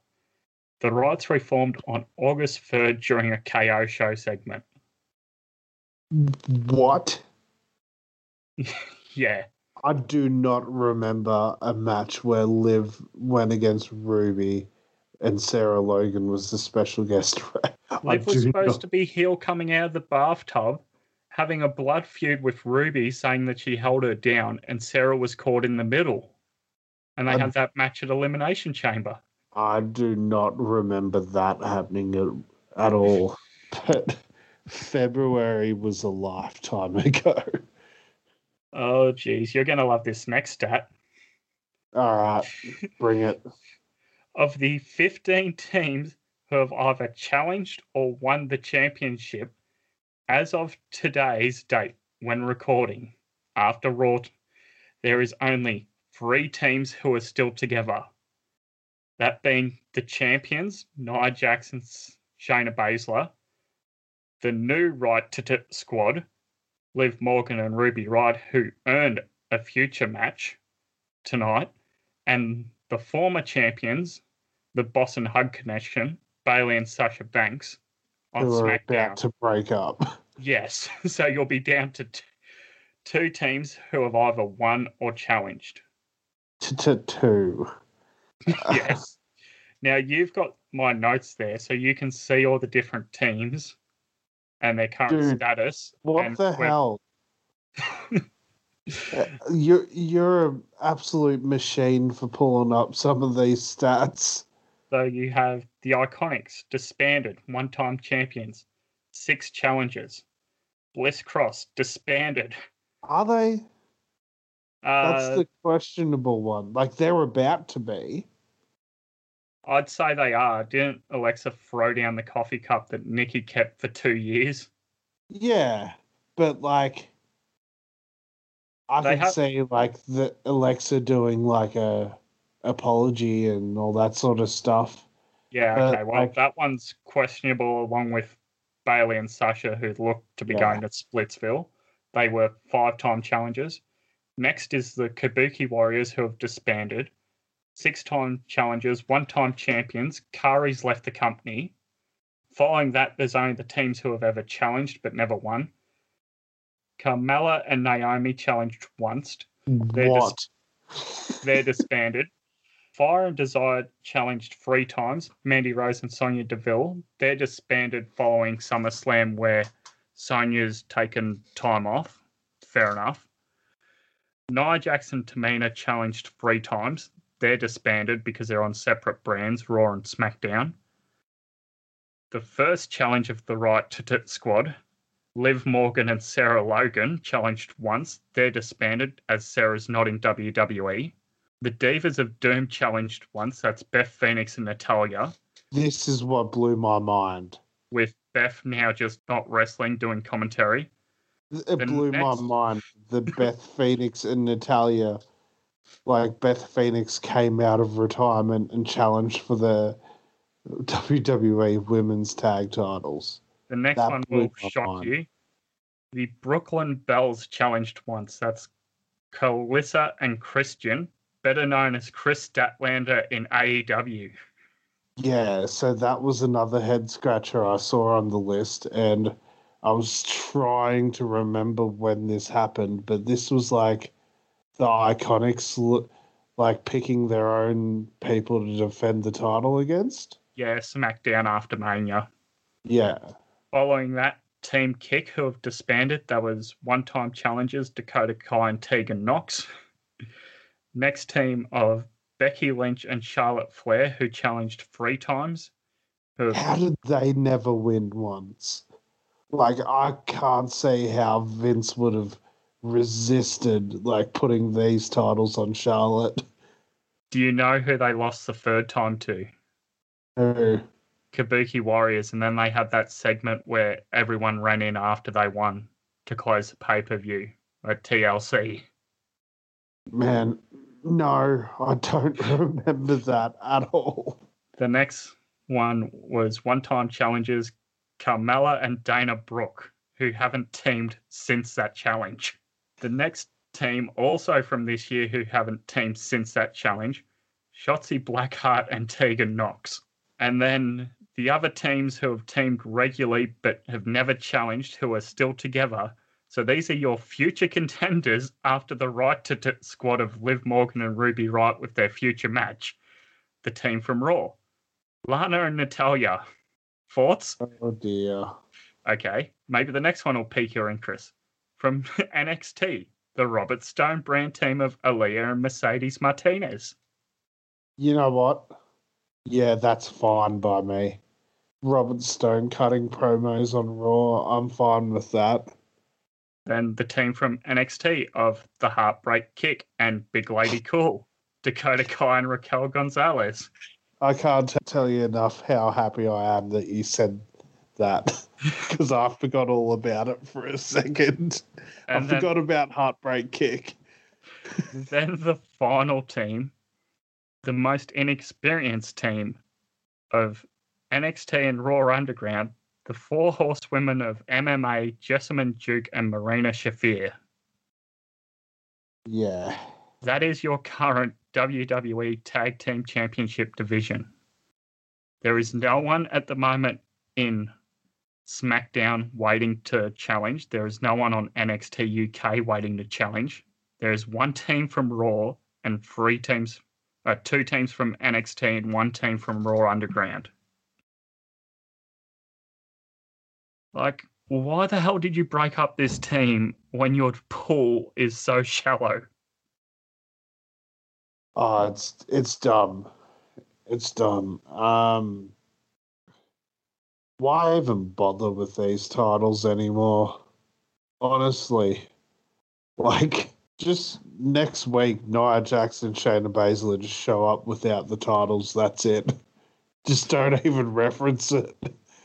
S1: The Riots reformed on August 3rd during a KO show segment.
S2: What?
S1: yeah.
S2: I do not remember a match where Liv went against Ruby and Sarah Logan was the special guest.
S1: Liv was supposed not... to be heel coming out of the bathtub, having a blood feud with Ruby, saying that she held her down, and Sarah was caught in the middle. And they I... had that match at Elimination Chamber.
S2: I do not remember that happening at, at all. But February was a lifetime ago.
S1: Oh, geez, you're gonna love this next stat.
S2: All right, bring it.
S1: of the 15 teams who have either challenged or won the championship, as of today's date, when recording, after Raw, there is only three teams who are still together. That being the champions, Nia Jackson, Shayna Baszler, the new Right to T squad, Liv Morgan and Ruby Riott, who earned a future match tonight, and the former champions, the Boss and Hug Connection, Bayley and Sasha Banks,
S2: on who SmackDown. about to break up.
S1: Yes, so you'll be down to t- two teams who have either won or challenged.
S2: To two.
S1: yes. Now you've got my notes there, so you can see all the different teams and their current Dude, status.
S2: What the hell? Uh, you're you're an absolute machine for pulling up some of these stats.
S1: So you have the Iconics disbanded, one-time champions, six challenges. Bliss Cross disbanded.
S2: Are they? Uh, That's the questionable one. Like they're about to be.
S1: I'd say they are. Didn't Alexa throw down the coffee cup that Nikki kept for two years?
S2: Yeah, but like, I they could have... say like the Alexa doing like a apology and all that sort of stuff.
S1: Yeah,
S2: Uh,
S1: okay. Well,
S2: like-
S1: that one's questionable along with Bayley and Sasha, who look to be
S2: Yeah.
S1: going to Splitsville. They were five time challengers. Next is the Kabuki Warriors, who have disbanded. Six time challengers, one time champions. Kairi's left the company. Following that, there's only the teams who have ever challenged but never won. Carmella and Naomi challenged once. They're
S2: what?
S1: They're disbanded. Fire and Desire challenged three times. Mandy Rose and Sonya Deville. They're disbanded following SummerSlam, where Sonya's taken time off. Fair enough. Nia Jackson and Tamina challenged three times. They're disbanded because they're on separate brands, Raw and SmackDown. The first challenge of the Right to Tit Squad, Liv Morgan and Sarah Logan challenged once. They're disbanded as Sarah's not in WWE. The Divas of Doom challenged once. That's Beth Phoenix and Natalya,
S2: This is what blew my mind.
S1: with Beth now just not wrestling, doing commentary.
S2: It
S1: The
S2: blew my mind. The Beth Phoenix and Natalya, like Beth Phoenix came out of retirement and challenged for the WWE Women's Tag Titles.
S1: The next
S2: That
S1: one will shock
S2: mind.
S1: you. The Brooklyn Bells challenged once. That's Calissa and Christian, better known as Kris Statlander in AEW.
S2: Yeah, so that was another head scratcher I saw on the list, and I was trying to remember when this happened, but this was like the Iconics, l- like picking their own people to defend the title against.
S1: Yeah, SmackDown after Mania.
S2: Yeah,
S1: Following that, Team Kick, who have disbanded, that was one time challengers Dakota Kai and Tegan Nox. Next team of Becky Lynch and Charlotte Flair, who challenged three times. Who
S2: how did they never win once? Like, I can't see how Vince would have resisted like putting these titles on Charlotte.
S1: do you know who they lost the third time to?
S2: Who?
S1: Kabuki Warriors, and then they had that segment where everyone ran in after they won to close the pay per view at TLC.
S2: Man, no, I don't remember that at all.
S1: The next one was one time challengers Carmella and Dana Brooke, who haven't teamed since that challenge. The next team, also from this year, who haven't teamed since that challenge Shotzi Blackheart and Tegan Nox. And then the other teams who have teamed regularly but have never challenged, who are still together. So these are your future contenders after the right to t- squad of Liv Morgan and Ruby Riott with their future match. The team from Raw. Lana and Natalya. Thoughts?
S2: Oh dear.
S1: Okay, maybe the next one will pique your interest. From NXT, the Robert Stone brand team of Aaliyah and Mercedes Martinez.
S2: You know what? Yeah, that's fine by me. Robert Stone cutting promos on Raw, I'm fine with that.
S1: Then the team from NXT of the Heartbreak Kick and Big Lady Cool, Dakota Kai and Raquel Gonzalez.
S2: I can't t- tell you enough how happy I am that you said that because I forgot all about it for a second. I
S1: then,
S2: forgot about Heartbreak Kick.
S1: then the final team, the most inexperienced team of NXT and Raw Underground, the four horsewomen of MMA, Jessamyn Duke and Marina Shafir.
S2: Yeah.
S1: That is your current WWE Tag Team Championship division. There is no one at the moment in SmackDown waiting to challenge. There is no one on NXT UK waiting to challenge. There is one team from Raw and three teams, uh, two teams from NXT and one team from Raw Underground. Like, why the hell did you break up this team when your pool is so shallow?
S2: Oh, it's it's dumb. It's dumb. Um why even bother with these titles anymore? Honestly. Like just next week Nia Jackson, Shayna Baszler just show up without the titles, that's it. Just don't even reference it.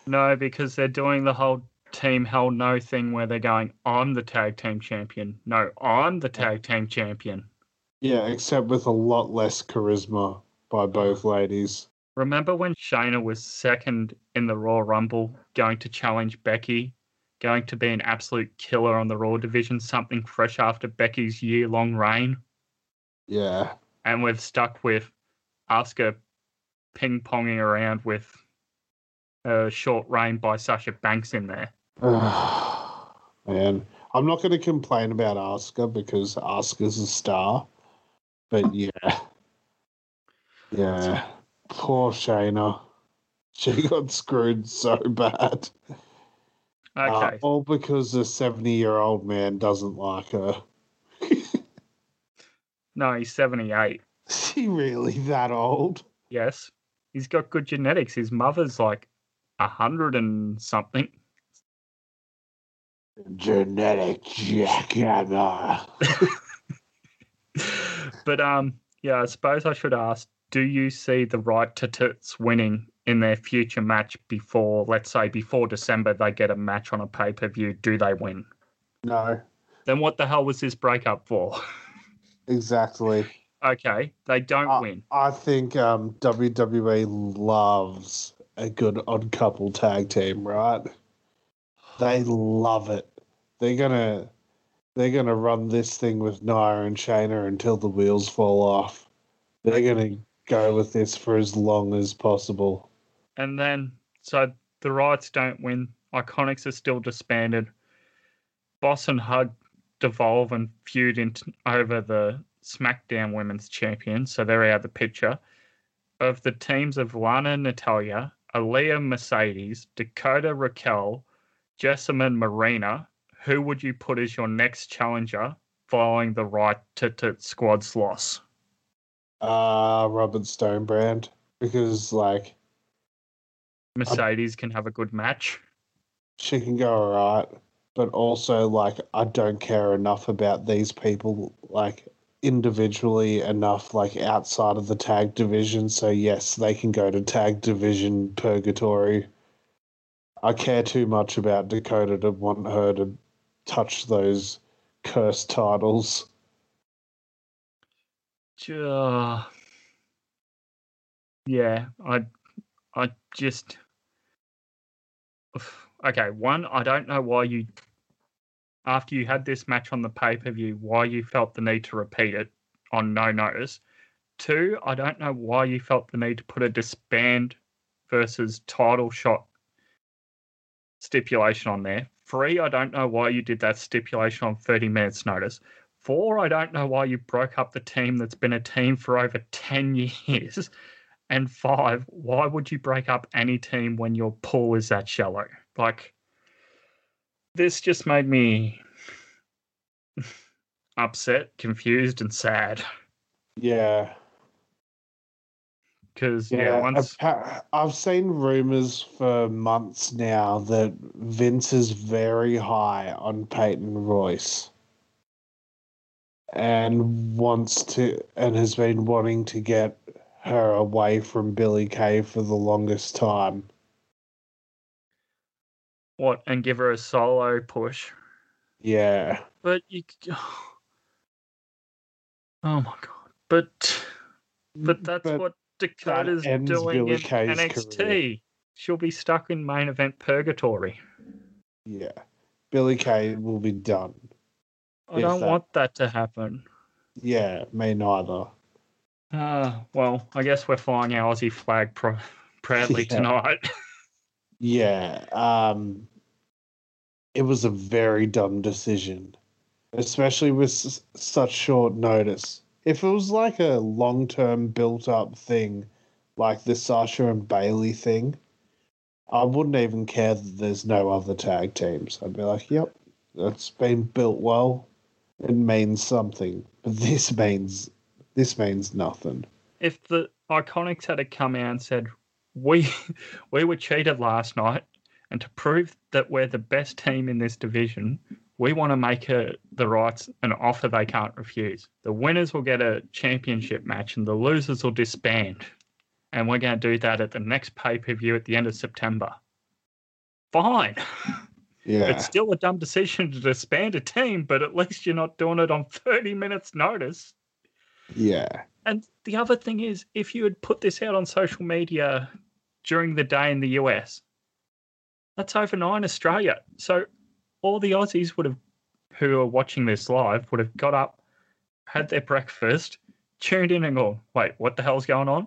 S1: No, because they're doing the whole Team Hell No thing where they're going, I'm the tag team champion. No, I'm the tag team champion.
S2: Yeah, except with a lot less charisma by both ladies.
S1: Remember when Shayna was second in the Raw Rumble, going to challenge Becky, going to be an absolute killer on the Raw division, something fresh after Becky's year long reign?
S2: Yeah.
S1: And we've stuck with Asuka ping ponging around with a short reign by Sasha Banks in there.
S2: Man, I'm not going to complain about Asuka because Asuka's a star. But yeah. Yeah. Poor Shayna. She got screwed so bad. Uh,
S1: Okay.
S2: all because a 70 year old man doesn't like her.
S1: no, he's 78.
S2: Is he really that old?
S1: Yes. He's got good genetics. His mother's like a hundred and something.
S2: Genetic jackhammer.
S1: but um, yeah, I suppose I should ask: Do you see the right to tits winning in their future match before, let's say, before December, they get a match on a pay per view? Do they win?
S2: No,
S1: Then what the hell was this breakup for?
S2: exactly.
S1: okay, they don't
S2: Uh,
S1: win.
S2: I think um, WWE loves a good odd couple tag team, right? They love it. They're gonna they're gonna run this thing with Nia and Shayna until the wheels fall off. They're gonna go with this for as long as possible.
S1: And then, so the rights don't win. Iconics are still disbanded. Boss and Hug devolve and feud into, over the SmackDown Women's Champion, so they're out of the picture. Of the teams of Lana Natalya, Aaliyah Mercedes, Dakota Raquel, Jessamyn Marina, who would you put as your next challenger following the right to, to squad's loss?
S2: Uh Robert Stonebrand. Because like
S1: Mercedes can have a good match.
S2: she can go alright, but also like I don't care enough about these people like individually enough like outside of the tag division. So yes, they can go to tag division purgatory. I care too much about Dakota to want her to touch those cursed titles.
S1: Yeah, I, I just. Okay, one, I don't know why you, after you had this match on the pay per view, why you felt the need to repeat it on no notice. Two, I don't know why you felt the need to put a disband versus title shot stipulation on there. Three, I don't know why you did that stipulation on 30 minutes notice. Four, I don't know why you broke up the team that's been a team for over 10 years. And five, why would you break up any team when your pool is that shallow? Like, this just made me upset, confused, and sad.
S2: Yeah.
S1: Because, yeah,
S2: Yeah,
S1: once.
S2: I've seen rumors for months now that Vince is very high on Peyton Royce and wants to and has been wanting to get her away from Billie Kay for the longest time.
S1: What? And give her a solo push.
S2: Yeah.
S1: But you. Oh my god! But but that's
S2: But
S1: what Dakota's
S2: ends
S1: doing
S2: Billie
S1: in
S2: Kay's
S1: NXT.
S2: career.
S1: She'll be stuck in main event purgatory.
S2: Yeah. Billie Kay will be done.
S1: I don't
S2: that-
S1: want that to happen.
S2: Yeah, me neither.
S1: Uh, well, I guess we're flying our Aussie flag pro- proudly
S2: Yeah.
S1: tonight.
S2: Yeah, um, it was a very dumb decision, especially with s- such short notice. If it was like a long term built up thing, like the Sasha and Bayley thing, I wouldn't even care that there's no other tag teams. I'd be like, yep, that's been built well. It means something. But this means this means nothing.
S1: if the Iconics had to come out and said, "We we were cheated last night, and to prove that we're the best team in this division, we want to make a, the rights an offer they can't refuse. The winners will get a championship match, and the losers will disband. And we're going to do that at the next pay per view at the end of September. Fine.
S2: Yeah.
S1: It's still a dumb decision to disband a team, but at least you're not doing it on 30 minutes' notice.
S2: Yeah.
S1: And the other thing is, if you had put this out on social media during the day in the US, that's overnight in Australia. So all the Aussies would have, who are watching this live, would have got up, had their breakfast, tuned in and gone, wait, what the hell's going on?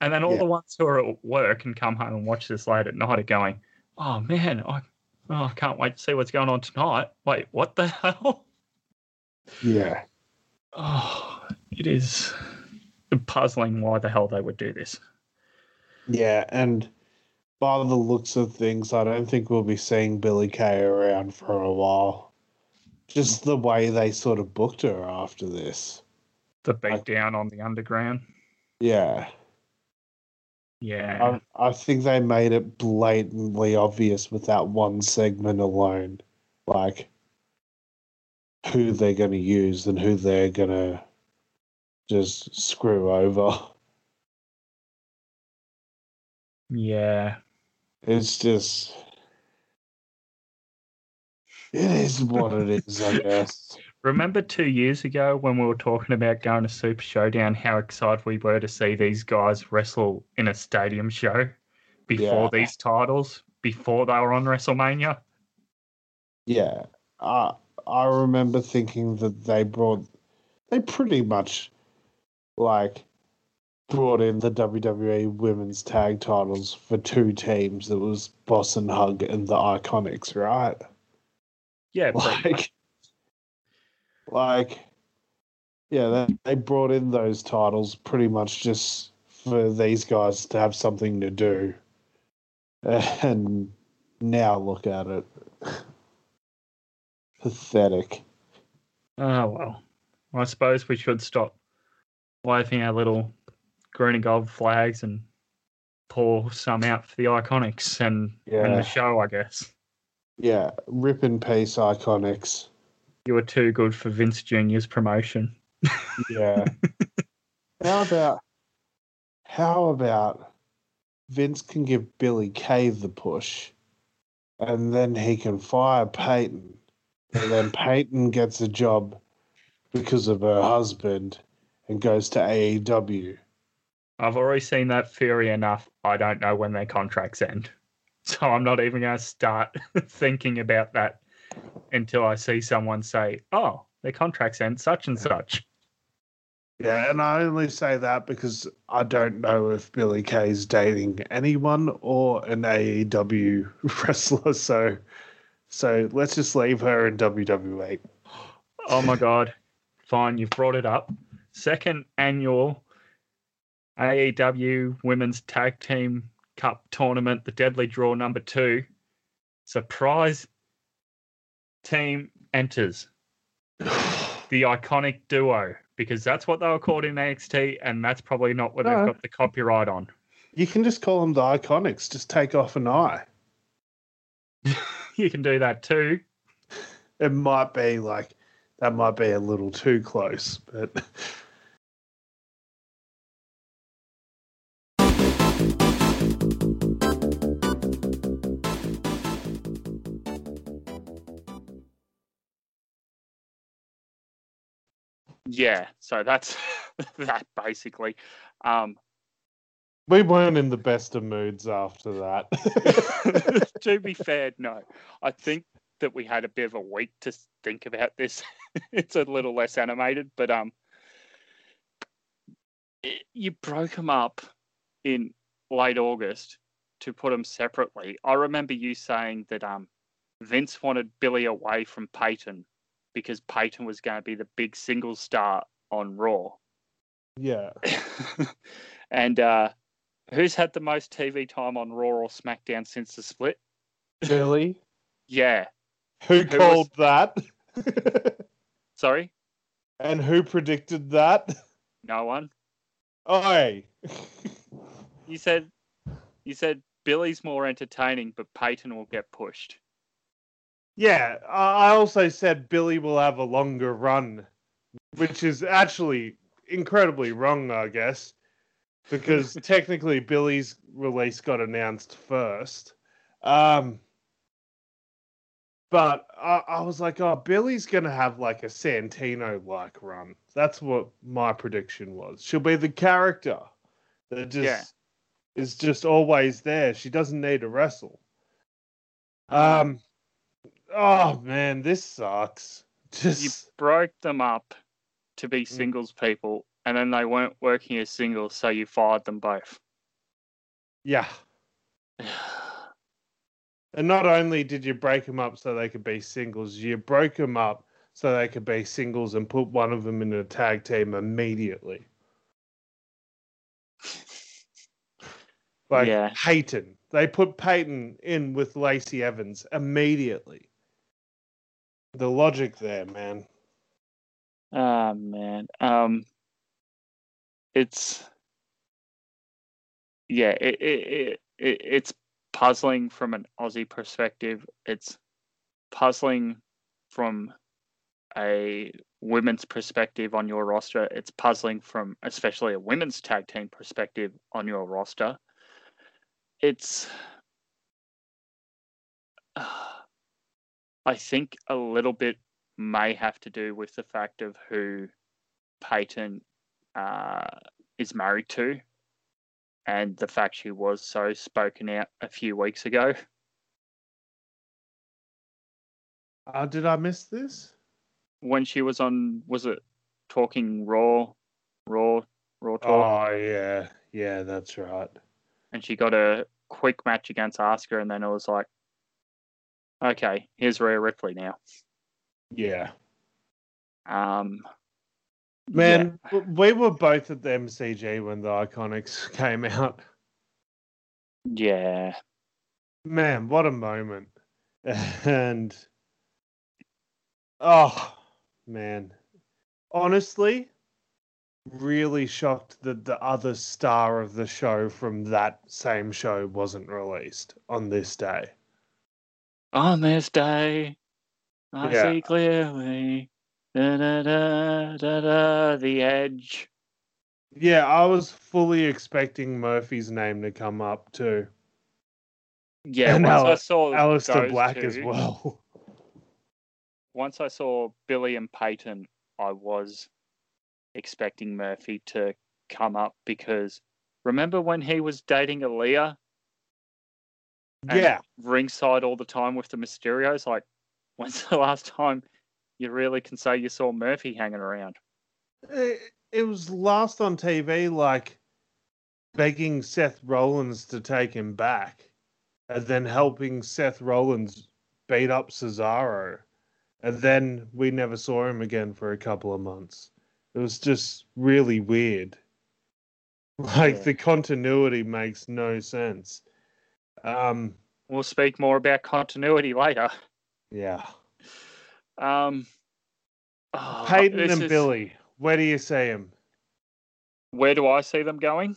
S1: And then all
S2: Yeah.
S1: the ones who are at work and come home and watch this late at night are going, oh man, I, oh, I can't wait to see what's going on tonight. Wait, what the hell?
S2: Yeah.
S1: Oh, it is puzzling why the hell they would do this.
S2: Yeah. And by the looks of things, I don't think we'll be seeing Billie Kay around for a while. Just the way they sort of booked her after this.
S1: The beat down on the underground.
S2: Yeah.
S1: Yeah.
S2: I, I think they made it blatantly obvious with that one segment alone. Like, who they're going to use and who they're going to just screw over.
S1: yeah.
S2: It's just. It is what it is, I guess.
S1: Remember two years ago when we were talking about going to Super Showdown, how excited we were to see these guys wrestle in a stadium show before
S2: Yeah.
S1: these titles, before they were on WrestleMania?
S2: Yeah. I I remember thinking that they brought. They pretty much, like, brought in the WWE Women's Tag titles for two teams. It was Boss and Hug and the Iconics, right?
S1: Yeah,
S2: like like yeah they, they brought in those titles pretty much just for these guys to have something to do and now look at it pathetic
S1: Oh well. I suppose we should stop waving our little green and gold flags and pour some out for the iconics and, and
S2: Yeah.
S1: the show, I guess.
S2: yeah rip in peace iconics
S1: You were too good for Vince Jr.'s promotion.
S2: yeah how about how about vince can give billie kay the push and then he can fire peyton and then peyton gets a job because of her husband and goes to aew
S1: I've already seen that theory enough. I don't know when their contracts end. So I'm not even going to start thinking about that until I see someone say, oh, their contracts end such and such.
S2: yeah and i only say that because i don't know if billie kay's dating anyone or an aew wrestler so so let's just leave her in wwe
S1: Oh my God. Fine, you've brought it up. Second annual AEW Women's Tag Team Cup Tournament, the Deadly Draw number two. Surprise team enters the iconic duo because that's what they were called in NXT, and that's probably not what
S2: No.
S1: they've got the copyright on.
S2: You can just call them the Iconics. Just take off an eye.
S1: You can do that too.
S2: It might be like that might be a little too close, but
S1: Yeah, so that's that basically. Um,
S3: We weren't in the best of moods after that.
S1: to be fair, no. I think that we had a bit of a week to think about this. it's a little less animated, but um, it, you broke them up in late August to put them separately. I remember you saying that um, Vince wanted Billie away from Peyton because Peyton was going to be the big single star on Raw.
S3: yeah.
S1: and uh, who's had the most TV time on Raw or SmackDown since the split?
S3: Billie,
S1: Yeah.
S3: who
S1: was-
S3: called that?
S1: Sorry,
S3: and who predicted that?
S1: no one.
S3: Oi.
S1: You said you said Billie's more entertaining, but Peyton will get pushed.
S3: Yeah, I I also said Billie will have a longer run, which is actually incredibly wrong, I guess, because technically Billie's release got announced first. Um,
S2: But I, I was like, oh, Billie's gonna have like a Santino like run. That's what my prediction was. She'll be the character that just
S1: Yeah.
S2: is just always there. She doesn't need to wrestle. Um. Oh man, this sucks. Just...
S1: you broke them up to
S2: Mm.
S1: be singles people, and then they weren't working as singles, so you fired them both.
S2: yeah. And not only did you break them up so they could be singles, you broke them up so they could be singles and put one of them in a tag team immediately. Like
S1: Yeah.
S2: Peyton. They put Peyton in with Lacey Evans immediately. The logic there, man.
S1: Ah man. Um it's yeah, it, it, it, it it's puzzling from an Aussie perspective. It's puzzling from a women's perspective on your roster. It's puzzling from especially a women's tag team perspective on your roster. It's I think a little bit may have to do with the fact of who Peyton uh, is married to and the fact she was so spoken out a few weeks ago.
S2: Uh, did I miss this?
S1: When she was on, was it talking Raw, Raw, Raw Talk?
S2: Oh yeah, yeah, that's right.
S1: And she got a quick match against Asuka, and then it was like, okay, here's Rhea Ripley now.
S2: Yeah,
S1: Um,
S2: man, w we were both at the MCG when the Iconics came out.
S1: yeah,
S2: Man, what a moment! And oh man, honestly, really shocked that the other star of the show from that same show wasn't released on this day.
S1: On this day, I
S2: Yeah.
S1: see clearly. Da, da, da, da, da, the edge.
S2: Yeah, I was fully expecting Murphy's name to come up too.
S1: Yeah,
S2: And
S1: once I saw Aleister
S2: Black as well.
S1: Once I saw Billie and Peyton, I was expecting Murphy to come up because remember when he was dating Aaliyah
S2: Yeah,
S1: ringside all the time with the Mysterios? Like, when's the last time you really can say you saw Murphy hanging around?
S2: it, it was last on TV like begging Seth Rollins to take him back and then helping Seth Rollins beat up Cesaro. And then we never saw him again for a couple of months. It was just really weird. Like
S1: Yeah.
S2: the continuity makes no sense. Um
S1: We'll speak more about continuity later.
S2: yeah.
S1: Um, oh,
S2: Peyton and
S1: is-
S2: Billie, where do you see them?
S1: Where do I see them going?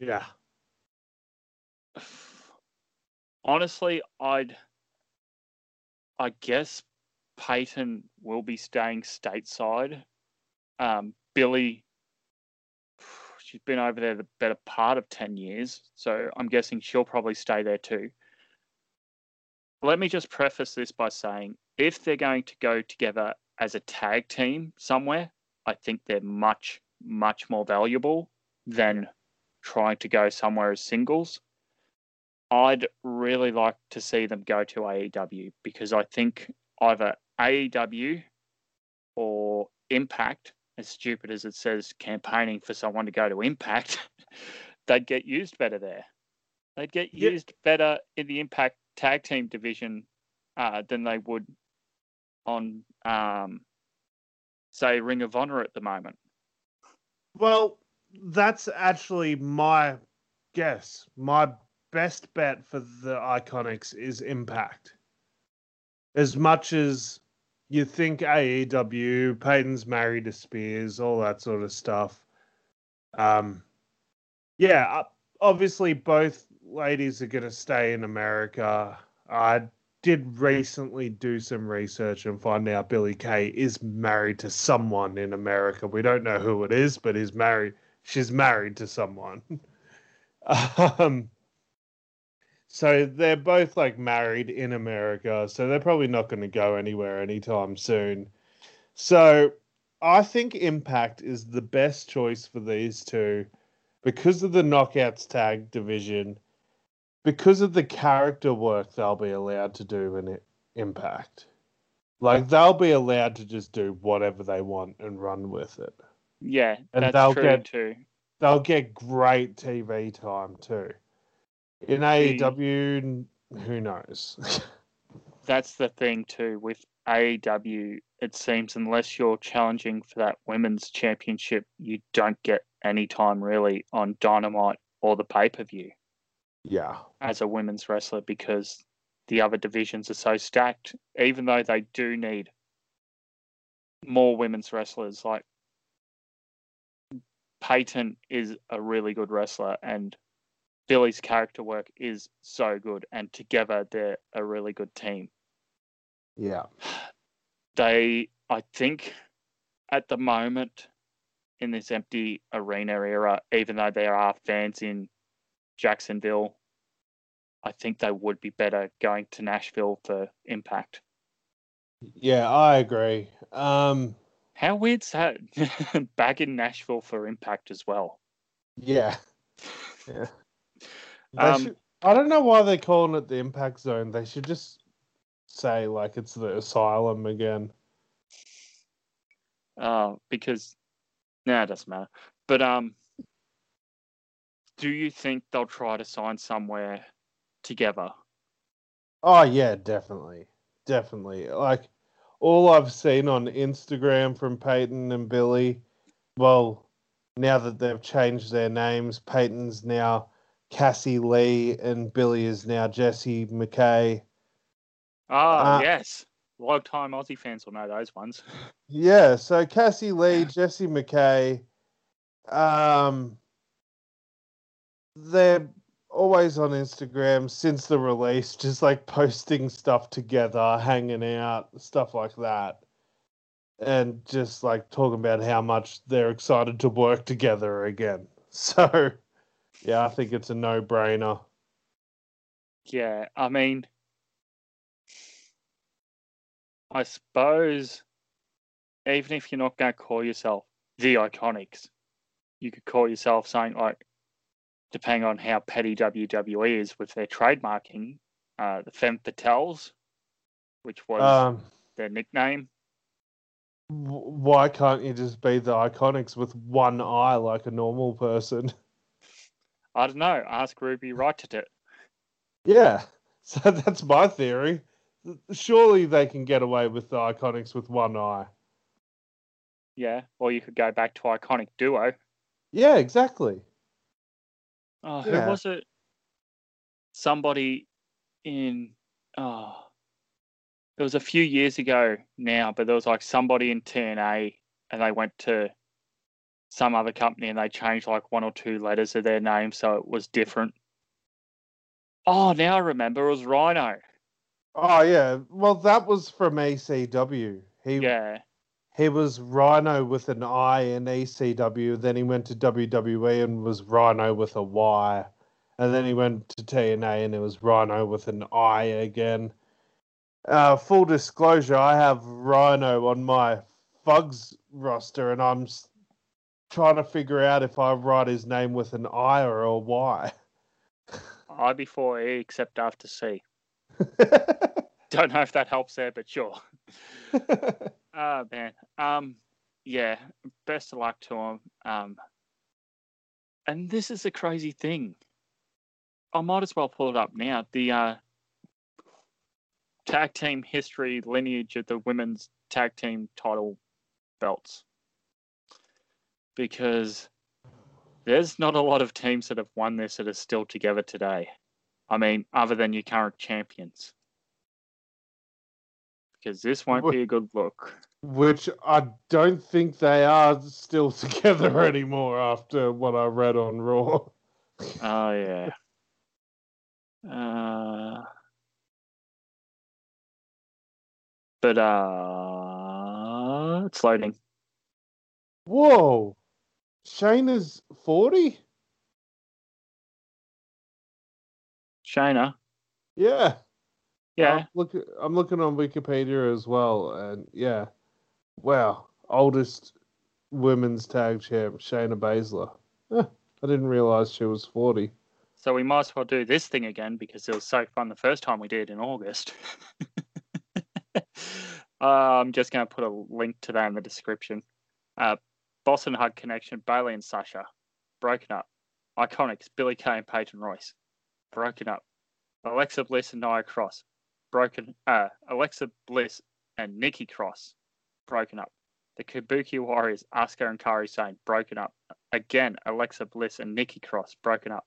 S2: Yeah.
S1: Honestly, I'd. I guess Peyton will be staying stateside. Um, Billie, she's been over there the better part of 10 years, so I'm guessing she'll probably stay there too. Let me just preface this by saying if they're going to go together as a tag team somewhere, I think they're much, much more valuable than trying to go somewhere as singles. I'd really like to see them go to AEW because I think either AEW or Impact, as stupid as it says, campaigning for someone to go to Impact, they'd get used better there. They'd get used better in the Impact tag team division uh, than they would on, um, say, Ring of Honor at the moment.
S2: Well, that's actually my guess. My best bet for the Iconics is Impact. As much as you think AEW, Peyton's married to Spears, all that sort of stuff. Um, yeah, uh, obviously both ladies are going to stay in America. I did recently do some research and find out Billie Kay is married to someone in America. We don't know who it is, but is married. She's married to someone. um, so they're both like married in America, so they're probably not going to go anywhere anytime soon. So I think Impact is the best choice for these two because of the knockouts tag division, because of the character work they'll be allowed to do in it, Impact. Like they'll be allowed to just do whatever they want and run with it.
S1: Yeah,
S2: And
S1: that's
S2: they'll
S1: true
S2: get-
S1: too.
S2: They'll get great TV time too. In AEW, who knows?
S1: That's the thing too with AEW. It seems unless you're challenging for that women's championship, you don't get any time really on Dynamite or the pay per view
S2: yeah.
S1: as a women's wrestler because the other divisions are so stacked. Even though they do need more women's wrestlers, like Peyton is a really good wrestler and Billie's character work is so good, and together they're a really good team.
S2: Yeah.
S1: they I think at the moment in this empty arena era, even though there are fans in Jacksonville, I think they would be better going to Nashville for impact.
S2: Yeah, I agree. Um,
S1: How weird's that? Back in Nashville for impact as well.
S2: yeah. Yeah.
S1: Um,
S2: should- I don't know why they're calling it the impact zone. They should just say like it's the asylum again.
S1: Uh, because no, it doesn't matter. But um, do you think they'll try to sign somewhere together?
S2: Oh yeah, definitely. Definitely. Like all I've seen on Instagram from Peyton and Billie, well, now that they've changed their names, Peyton's now Cassie Lee and Billie is now Jessie McKay.
S1: Ah,
S2: Uh,
S1: yes. Long time Aussie fans will know those ones.
S2: Yeah, so Cassie Lee, Jessie McKay, um, they're always on Instagram since the release, just like posting stuff together, hanging out, stuff like that. And just like talking about how much they're excited to work together again. So, yeah, I think it's a no brainer.
S1: Yeah, I mean, I suppose even if you're not going to call yourself the Iconics, you could call yourself something like, depending on how petty WWE is with their trademarking, uh, the Femme Fatales, which was
S2: Um,
S1: their nickname.
S2: why can't you just be the Iconics with one eye like a normal person?
S1: I don't know. Ask Ruby Riott to it.
S2: Yeah, so that's my theory. Surely they can get away with the Iconics with one eye.
S1: Yeah, or you could go back to Iconic Duo.
S2: Yeah, exactly.
S1: Oh, who
S2: Yeah.
S1: was it? Somebody in oh it was a few years ago now, but there was like somebody in TNA and they went to some other company and they changed like one or two letters of their name so it was different. Oh, now I remember it was Rhino.
S2: Oh yeah. Well, that was from ECW. He
S1: Yeah.
S2: he was Rhino with an I in ECW. Then he went to WWE and was Rhino with a Y. And then he went to TNA and it was Rhino with an I again. Uh, full disclosure, I have Rhino on my Fugs roster and I'm trying to figure out if I write his name with an I or a Y.
S1: I before E except after C. Don't know if that helps there, but sure. Oh man. Um yeah, best of luck to him. Um and this is a crazy thing. I might as well pull it up now. The uh tag team history lineage of the women's tag team title belts. Because there's not a lot of teams that have won this that are still together today. I mean, other than your current champions. Because this won't be a good look.
S2: Which I don't think they are still together anymore after what I read on Raw.
S1: Oh yeah. Uh, but uh, it's loading.
S2: Whoa. Shayna's 40?
S1: Shayna,
S2: Yeah.
S1: Yeah.
S2: I'm, look, I'm looking on Wikipedia as well, and yeah, wow, oldest women's tag champ Shayna Baszler. Huh, I didn't realize she was forty.
S1: So we might as well do this thing again because it was so fun the first time we did in August. uh, I'm just going to put a link to that in the description. Uh, Boss 'n' Hug Connection, Bayley and Sasha, broken up. Iconics, Billie Kay and Peyton Royce, broken up. Alexa Bliss and Nia Cross, broken. Uh, Alexa Bliss and Nikki Cross, broken up. The Kabuki Warriors, Asuka and Kairi Sane, broken up. Again, Alexa Bliss and Nikki Cross, broken up.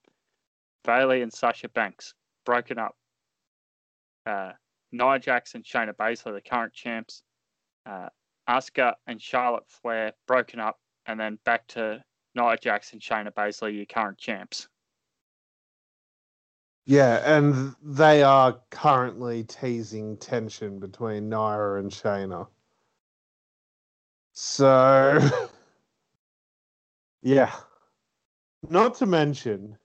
S1: Bayley and Sasha Banks, broken up. Uh, Nia Jax and Shayna Baszler, the current champs. Uh, Asuka and Charlotte Flair, broken up. And then back to Nia and Shayna Baszler, your current champs.
S2: Yeah, and they are currently teasing tension between Nia and Shayna. So, yeah. Not to mention,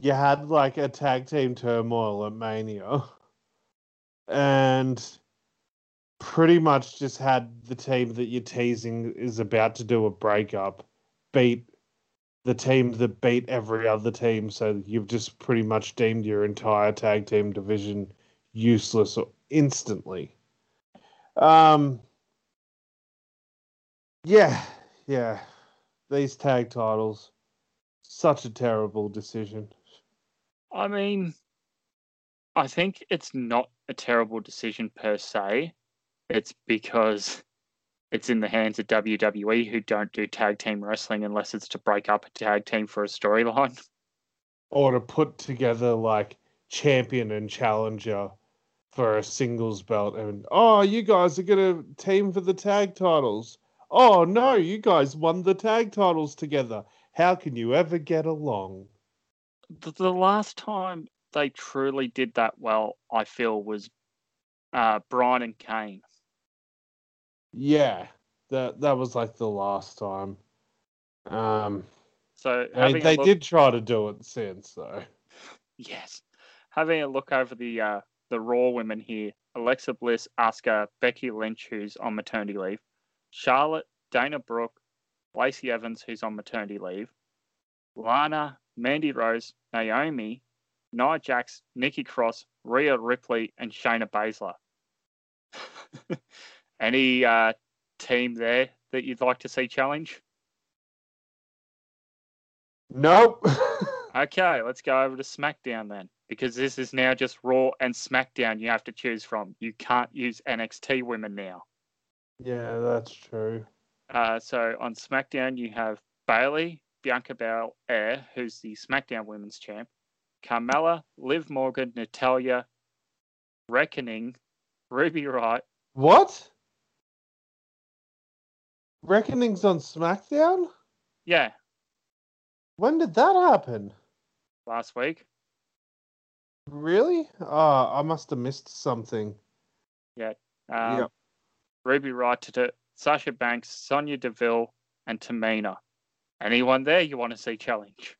S2: you had like a tag team turmoil at Mania, and pretty much just had the team that you're teasing is about to do a breakup beat the team that beat every other team. So you've just pretty much deemed your entire tag team division useless instantly. Um, yeah, yeah. These tag titles, such a terrible decision.
S1: I mean, I think it's not a terrible decision per se. It's because it's in the hands of WWE who don't do tag team wrestling unless it's to break up a tag team for a storyline.
S2: Or to put together like champion and challenger for a singles belt and oh you guys are gonna team for the tag titles. Oh no, you guys won the tag titles together. How can you ever get along?
S1: The, last time they truly did that well, I feel, was uh, Bryan and Kane.
S2: Yeah, that that was like the last time. Um,
S1: So
S2: I mean,
S1: having
S2: they
S1: look-
S2: did try to do it since though.
S1: Yes. Having a look over the uh, the Raw women here Alexa Bliss, Asuka, Becky Lynch, who's on maternity leave, Charlotte, Dana Brooke, Lacey Evans, who's on maternity leave, Lana, Mandy Rose, Naomi, Nia Jax, Nikki Cross, Rhea Ripley, and Shayna Baszler. Any uh, team there that you'd like to see challenge?
S2: Nope.
S1: Okay, let's go over to SmackDown then, because this is now just Raw and SmackDown you have to choose from. You can't use NXT women now.
S2: yeah, that's true.
S1: Uh, so on SmackDown, you have Bayley, Bianca Belair, who's the SmackDown Women's Champ, Carmella, Liv Morgan, Natalya, Reckoning, Ruby Riott.
S2: What? Reckoning's on SmackDown?
S1: Yeah,
S2: When did that happen?
S1: last week.
S2: Really? Oh, I must have missed something.
S1: Um,
S2: Yep.
S1: Ruby Riott to do, Sasha Banks, Sonya Deville, and Tamina. Anyone there you want to see challenge?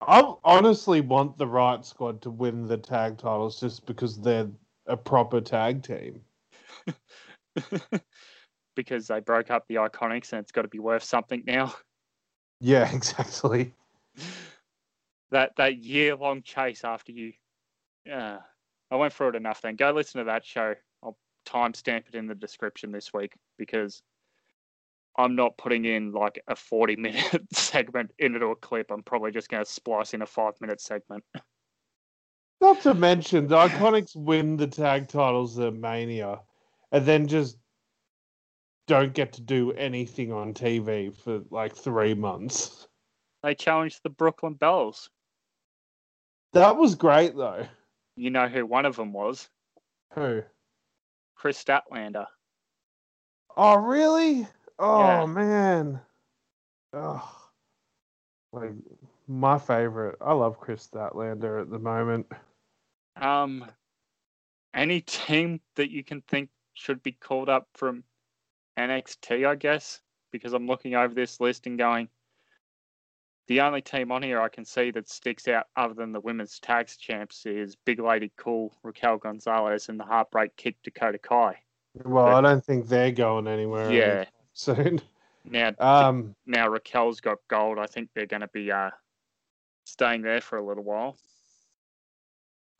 S2: I honestly want the Riott Squad to win the tag titles just because they're a proper tag team.
S1: because they broke up the Iconics and it's got to be worth something now.
S2: Yeah, exactly.
S1: that that year long chase after you. Yeah, I went through it enough. Then go listen to that show. I'll timestamp it in the description this week because I'm not putting in like a 40 minute segment into a clip. I'm probably just going to splice in a five minute segment.
S2: Not to mention, the Iconics win the tag titles at Mania and then just don't get to do anything on TV for like three months.
S1: They challenged the Brooklyn Bells.
S2: That was great though.
S1: You know who one of them was?
S2: Who?
S1: Kris Statlander.
S2: Oh, really? Oh,
S1: Yeah.
S2: man. Oh, like my favorite. I love Kris Statlander at the moment.
S1: Um, any team that you can think should be called up from NXT, I guess, because I'm looking over this list and going, the only team on here I can see that sticks out other than the women's tags champs is Big Lady Cool, Raquel Gonzalez, and the Heartbreak Kick Dakota Kai.
S2: Well, I don't think they're going anywhere
S1: Yeah.
S2: soon.
S1: Now,
S2: Um,
S1: now Raquel's got gold. I think they're going to be uh, staying there for a little while.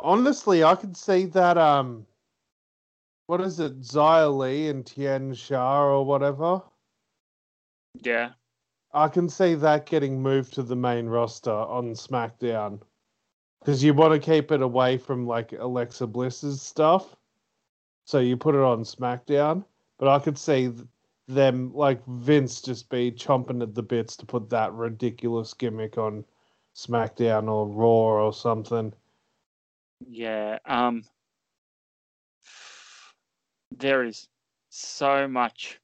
S2: honestly, I could see that. Um, what is it, Xia Li and Tian Sha or whatever?
S1: Yeah,
S2: I can see that getting moved to the main roster on SmackDown because you want to keep it away from like Alexa Bliss's stuff. So you put it on SmackDown, but I could see them like Vince just be chomping at the bits to put that ridiculous gimmick on SmackDown or Raw or something.
S1: yeah. Um, there is so much,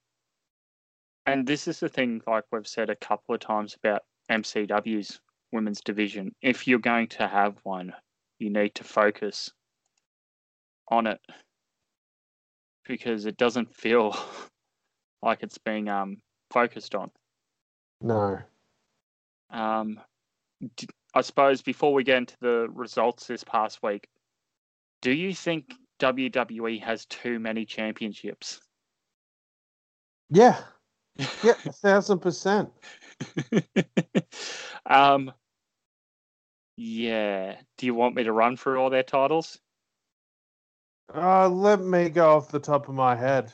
S1: and this is the thing. Like we've said a couple of times about MCW's women's division. If you're going to have one, you need to focus on it because it doesn't feel like it's being um focused on.
S2: No.
S1: Um, I suppose before we get into the results this past week, do you think WWE has too many championships?
S2: Yeah. Yeah, a thousand percent.
S1: um, yeah. Do you want me to run through all their titles?
S2: Uh, let me go off the top of my head.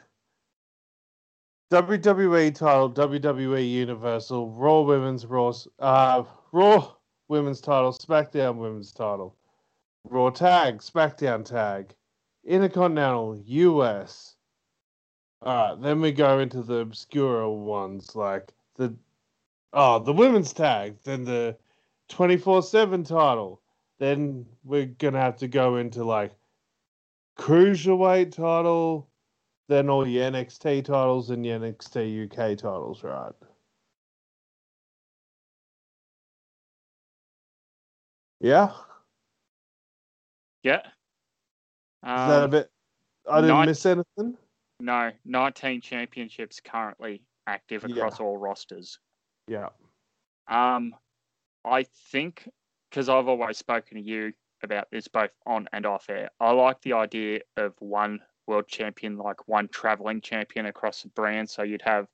S2: WWE title, WWE Universal, Raw Women's Raw, uh, Raw Women's title, SmackDown Women's title, Raw Tag, SmackDown Tag, Intercontinental US. Alright, then we go into the obscure ones like the oh the women's tag, then the twenty four seven title. Then we're gonna have to go into like cruiserweight title, then all your NXT titles and your NXT UK titles, right? Yeah,
S1: Yeah.
S2: Is that a
S1: Um,
S2: bit? I didn't
S1: nine-
S2: miss anything.
S1: no, 19 championships currently active
S2: Yeah.
S1: across all rosters.
S2: Yeah,
S1: Um, I think because I've always spoken to you about this both on and off air. I like the idea of one world champion, like one traveling champion across the brand. So you'd have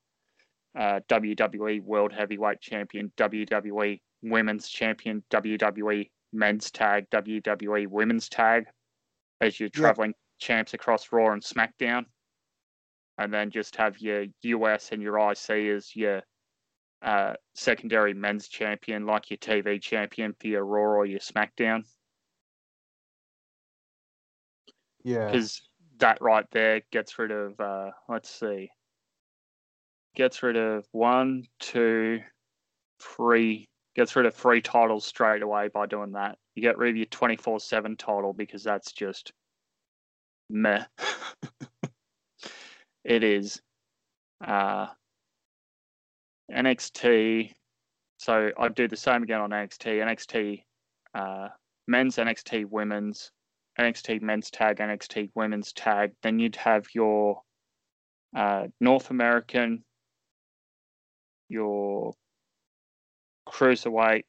S1: uh, WWE World Heavyweight Champion, WWE Women's Champion, WWE Men's Tag, WWE Women's Tag as your
S2: Yeah.
S1: traveling champs across Raw and SmackDown. And then just have your US and your IC as your uh, secondary men's champion, like your TV champion for your Raw or your SmackDown,
S2: yeah,
S1: because that right there gets rid of. Uh, let's see, gets rid of one, two, three. Gets rid of three titles straight away by doing that. You get rid of your twenty four seven title because that's just meh. it is. Uh, NXT. So I'd do the same again on NXT. NXT uh, men's, NXT women's, NXT men's tag, NXT women's tag. Then you'd have your uh, North American, your cruiserweight,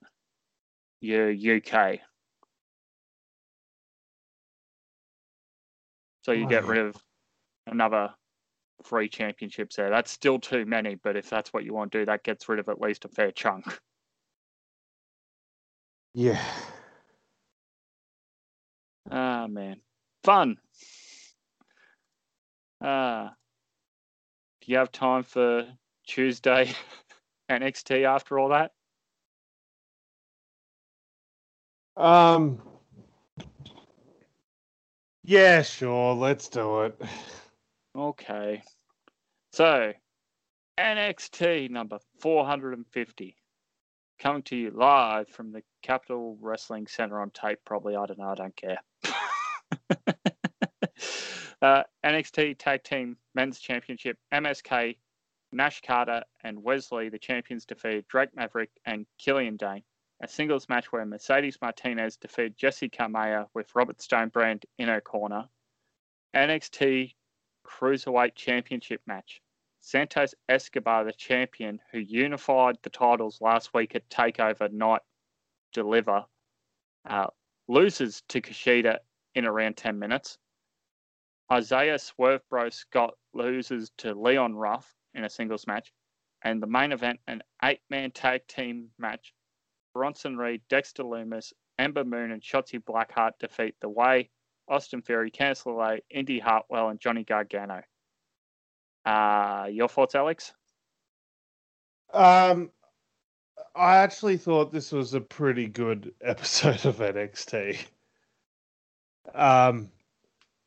S1: your UK. So you get
S2: Wow.
S1: rid of another three championships there. That's still too many, but if that's what you want to do, that gets rid of at least a fair chunk.
S2: yeah.
S1: Ah, man. Fun. Ah. Do you have time for Tuesday and NXT after all that?
S2: Um. Yeah, sure. Let's do it.
S1: Okay. So, NXT number 450. Coming to you live from the Capitol Wrestling Center on tape, probably. I don't know. I don't care. uh, NXT Tag Team Men's Championship, MSK, Nash Carter, and Wes Lee, the champions, defeated Drake Maverick and Killian Dain. A singles match where Mercedes Martinez defeated Jessi Kamea with Robert Stonebrand in her corner. NXT Cruiserweight Championship match. Santos Escobar, the champion, who unified the titles last week at Takeover Night Deliver, uh, loses to Kushida in around 10 minutes. Isaiah Swerve Bro Scott loses to Leon Ruff in a singles match. And the main event, an eight man tag team match. Bronson Reed, Dexter Lumis, Ember Moon, and Shotzi Blackheart defeat The Way, Austin Theory, Candice LeRae, Indi Hartwell, and Johnny Gargano. Uh, your thoughts, Alex?
S2: Um, I actually thought this was a pretty good episode of NXT. Um,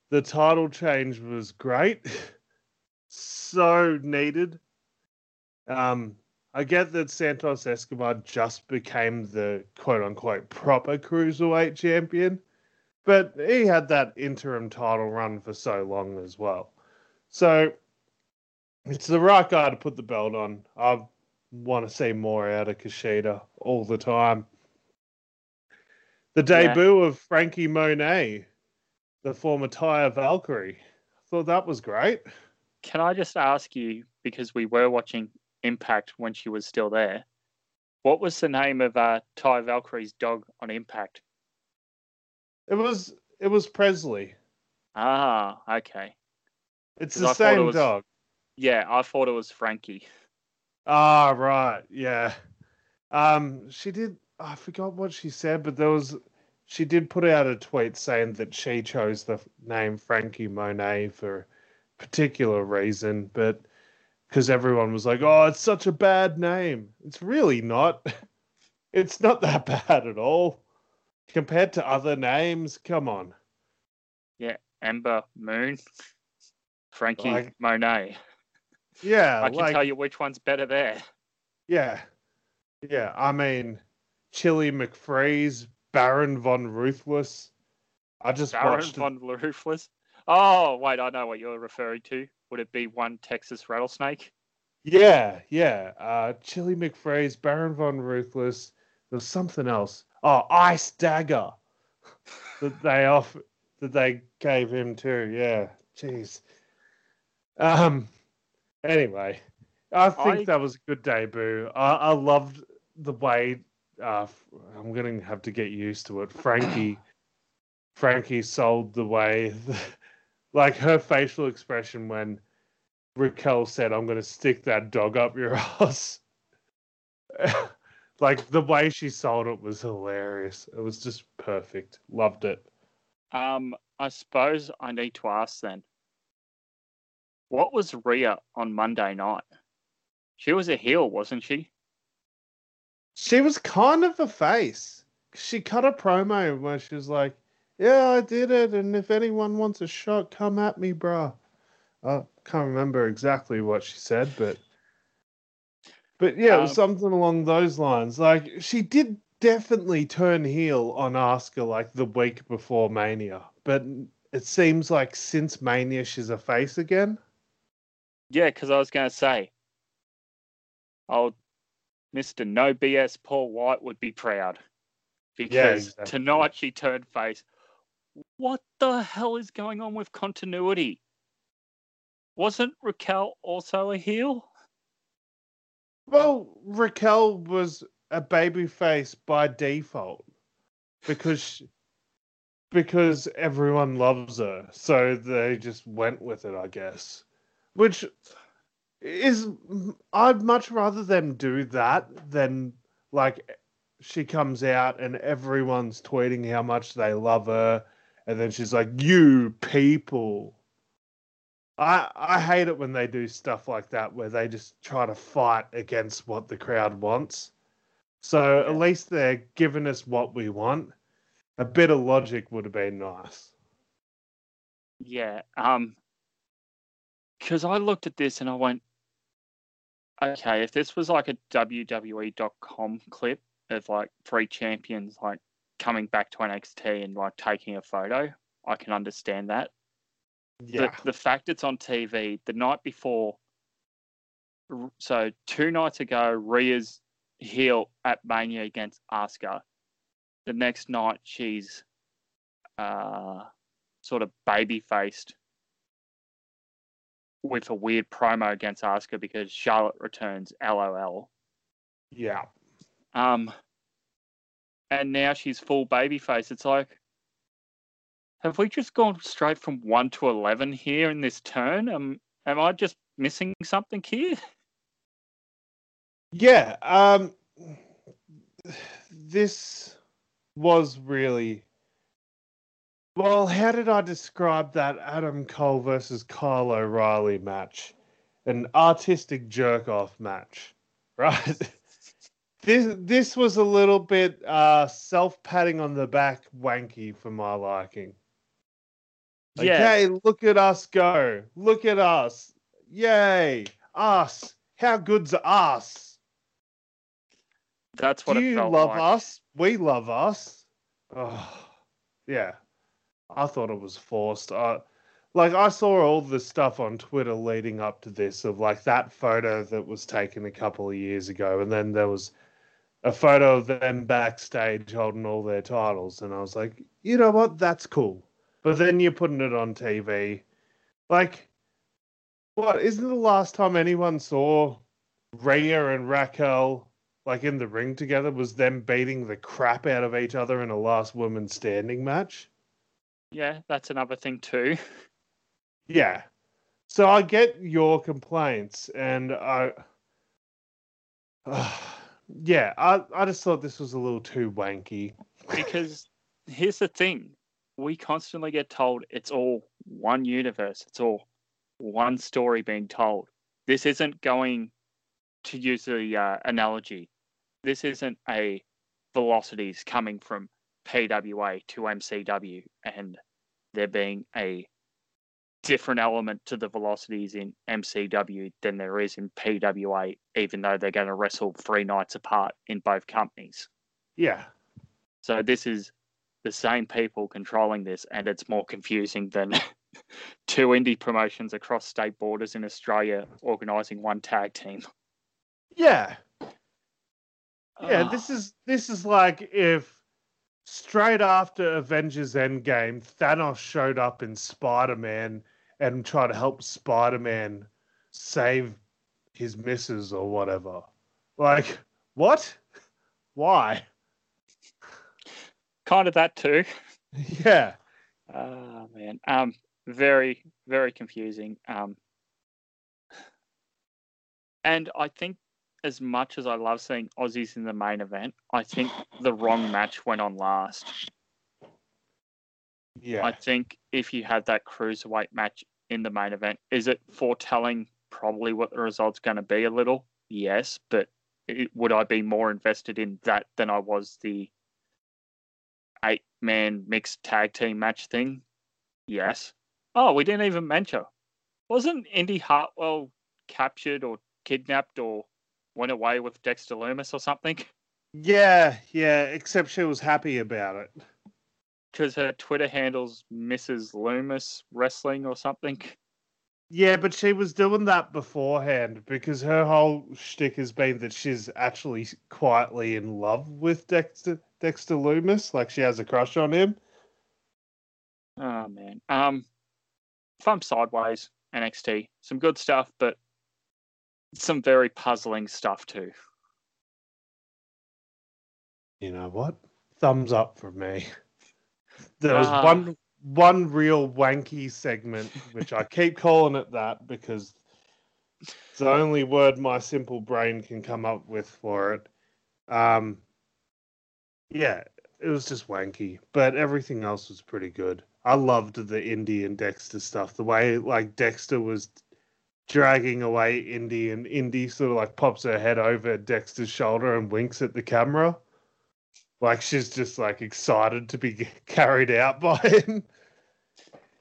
S2: the title change was great, so needed. Um, I get that Santos Escobar just became the quote unquote proper cruiserweight champion, but he had that interim title run for so long as well. So it's the right guy to put the belt on. I want to see more out of Kushida all the time. The
S1: Yeah.
S2: debut of Frankie Monet, the former Taya Valkyrie. I thought that was great.
S1: Can I just ask you, because we were watching Impact when she was still there, what was the name of uh, Ty Valkyrie's dog on Impact?
S2: It was it was Presley.
S1: Ah, okay.
S2: It's the
S1: I thought it
S2: same
S1: was-
S2: dog.
S1: Yeah, I thought it was Frankie.
S2: Ah, right. Yeah. Um, she did. I forgot what she said, but there was. She did put out a tweet saying that she chose the name Frankie Monet for a particular reason, but because everyone was like, "Oh, it's such a bad name." It's really not. It's not that bad at all compared to other names. Come on.
S1: Yeah, Ember Moon, Frankie
S2: Like-
S1: Monet.
S2: Yeah,
S1: I can
S2: like
S1: tell you which one's better there.
S2: Yeah. Yeah. I mean, Chilly McFreeze, Baron Von Ruthless. I just
S1: Baron
S2: watched.
S1: von Ruthless. Oh, wait, I know what you're referring to. Would it be one Texas rattlesnake?
S2: Yeah. Yeah. Uh, Chilly McFreeze, Baron Von Ruthless. There was something else. Oh, Ice Dagger. that they off that they gave him too. Yeah. Jeez. Um. Anyway, I think
S1: I-
S2: that was a good debut. I, I loved the way. Uh, I'm gonna have to get used to it. Frankie, Frankie sold the way, like her facial expression when Raquel said, "I'm gonna stick that dog up your ass." like the way she sold it was hilarious. It was just perfect. Loved it.
S1: Um, I suppose I need to ask then. What was Rhea on Monday night? She was a heel, wasn't she?
S2: She was kind of a face. She cut a promo where she was like, "Yeah, I did it, and if anyone wants a shot, come at me, bruh." I can't remember exactly what she said, but but yeah, it was
S1: Um,
S2: something along those lines. Like she did definitely turn heel on Asuka like the week before Mania, but it seems like since Mania she's a face again.
S1: Yeah, because I was going to say, old Mister No BS Paul Wight would be proud because
S2: exactly.
S1: tonight she turned face. What the hell is going on with continuity? Wasn't Raquel also a heel?
S2: Well, Raquel was a babyface by default because she- because everyone loves her, so they just went with it, I guess. Which is I'd much rather them do that than like she comes out and everyone's tweeting how much they love her, and then she's like, "You people." I I hate it when they do stuff like that where they just try to fight against what the crowd wants. So at least they're giving us what we want. A bit of logic would have been nice.
S1: Yeah. Um. Because I looked at this and I went, okay, if this was like a WWE.com clip of like three champions like coming back to NXT and like taking a photo, I can understand that.
S2: Yeah.
S1: the, the fact it's on TV the night before. So two nights ago, Rhea's heel at Mania against Asuka. The next night, she's uh, sort of baby faced with a weird promo against Asuka because Charlotte returns LOL.
S2: Yeah.
S1: Um, and now she's full babyface. It's like, have we just gone straight from one to eleven here in this turn? Am I just missing something here?
S2: Yeah. Um, this was really well. How did I describe that Adam Cole versus Kyle O'Reilly match? An artistic jerk off match, right? This this was a little bit uh, self patting on the back, wanky for my liking. Like,
S1: Yeah.
S2: hey, look at us go! Look at us! Yay! Us! How good's us?
S1: That's what
S2: you love
S1: like.
S2: us? We love us. Oh, yeah. I thought it was forced. I, like I saw all the stuff on Twitter leading up to this of like that photo that was taken a couple of years ago, and then there was a photo of them backstage holding all their titles, and I was like, you know what? That's cool. But then you're putting it on TV, like, what? Isn't the last time anyone saw Rhea and Raquel like in the ring together was them beating the crap out of each other in a last woman standing match.
S1: Yeah, that's another thing too.
S2: Yeah. So I get your complaints and I yeah, I I just thought this was a little too wanky.
S1: because here's the thing. We constantly get told it's all one universe. It's all one story being told. This isn't going to use the uh, analogy. This isn't a velocities coming from pwa to mcw and there being a different element to the velocities in mcw than there is in pwa even though they're going to wrestle three nights apart in both companies
S2: Yeah.
S1: so this is the same people controlling this, and it's more confusing than two indie promotions across state borders in Australia organising one tag team.
S2: Yeah. Yeah,
S1: Ah,
S2: this is this is like if straight after Avengers Endgame, Thanos showed up in Spider-Man and try to help Spider-Man save his missus or whatever. Like, what? Why?
S1: kind of that too.
S2: Yeah.
S1: Oh man, um, very very confusing. Um, and I think as much as I love seeing Aussies in the main event, I think the wrong match went on last.
S2: Yeah.
S1: I think if you had that cruiserweight match in the main event, is it foretelling probably what the result's going to be a little? Yes, but it, would I be more invested in that than I was the eight man mixed tag team match thing? Yes. Oh, we didn't even mention. Wasn't Indi Hartwell captured or kidnapped or went away with Dexter Lumis or something?
S2: yeah, yeah, except she was happy about it.
S1: Because her Twitter handle's Mrs. Lumis Wrestling or something.
S2: Yeah, but she was doing that beforehand because her whole shtick has been that she's actually quietly in love with Dexter Dexter Lumis, like she has a crush on him.
S1: Oh man. Um Fun Sideways, NXT. Some good stuff, but some very puzzling stuff too.
S2: You know what? Thumbs up for me. There was
S1: Ah.
S2: one one real wanky segment, which I keep calling it that because it's the only word my simple brain can come up with for it. Um, yeah, it was just wanky, but everything else was pretty good. I loved the Indi and Dexter stuff. The way like Dexter was dragging away Indi, and Indi sort of like pops her head over Dexter's shoulder and winks at the camera. Like she's just like excited to be carried out by him.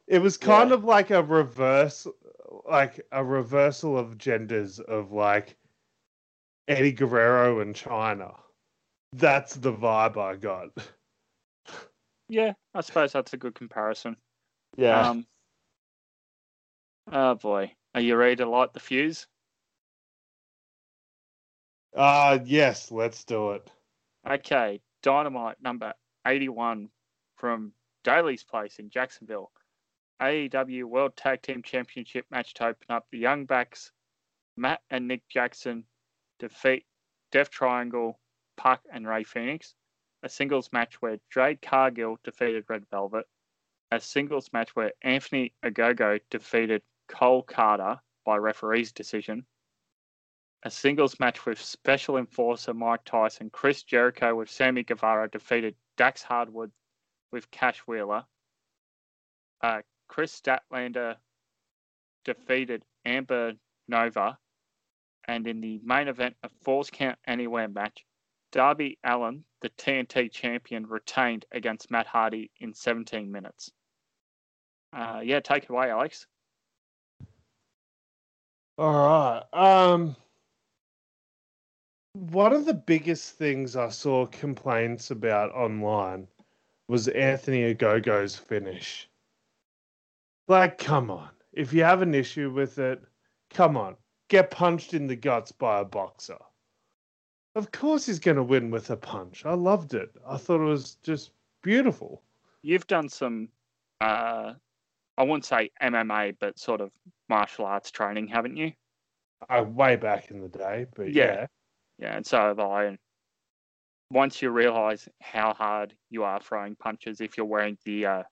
S2: It was kind
S1: Yeah.
S2: of like a reverse, like a reversal of genders of like Eddie Guerrero and Chyna. That's the vibe I got.
S1: Yeah, I suppose that's a good comparison.
S2: Yeah.
S1: Um Oh boy. Are you ready to light the fuse?
S2: Uh yes, let's do it.
S1: Okay, Dynamite number 81 from Daly's Place in Jacksonville. AEW World Tag Team Championship match to open up. The Young Bucks, Matt and Nick Jackson defeat Death Triangle, PAC and Rey Fénix. A singles match where Jade Cargill defeated Red Velvet. A singles match where Anthony Ogogo defeated Cole Karter by referee's decision. A singles match with Special Enforcer Mike Tyson, Chris Jericho with Sammy Guevara defeated Dax Harwood with Cash Wheeler. Uh, Kris Statlander defeated Amber Nova. And in the main event, a Falls Count Anywhere match, Darby Allin, the TNT champion, retained against Matt Hardy in 17 minutes. Uh, yeah, take it away, Alex.
S2: All right. Um, one of the biggest things I saw complaints about online was Anthony Ogogo's finish. Like, come on. If you have an issue with it, come on. Get punched in the guts by a boxer. Of course he's going to win with a punch. I loved it. I thought it was just beautiful.
S1: You've done some, uh, I wouldn't say MMA, but sort of martial arts training, haven't you?
S2: Uh, way back in the day, but yeah.
S1: Yeah. Yeah, and so have I. And once you realise how hard you are throwing punches, if you're wearing the uh,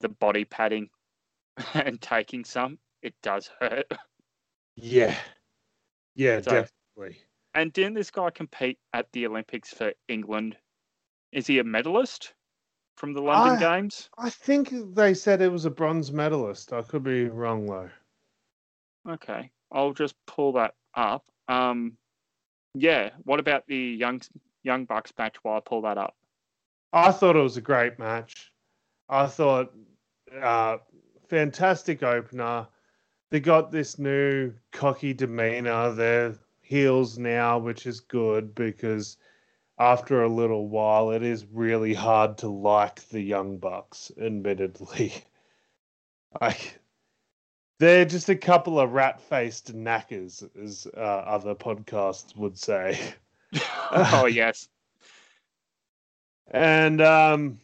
S1: the body padding and taking some, it does hurt.
S2: Yeah. Yeah,
S1: So-
S2: definitely.
S1: And didn't this guy compete at the Olympics for England? Is he a medalist from the London
S2: I-
S1: Games?
S2: I think they said it was a bronze medalist. I could be wrong though.
S1: Okay, I'll just pull that up. Um, yeah. What about the young young Bucks match? While I pull that up.
S2: I thought it was a great match. I thought uh, fantastic opener. They got this new cocky demeanor. They're heels now, which is good because after a little while, it is really hard to like the Young Bucks, admittedly. Like, they're just a couple of rat faced knackers, as uh, other podcasts would say.
S1: oh yes.
S2: and um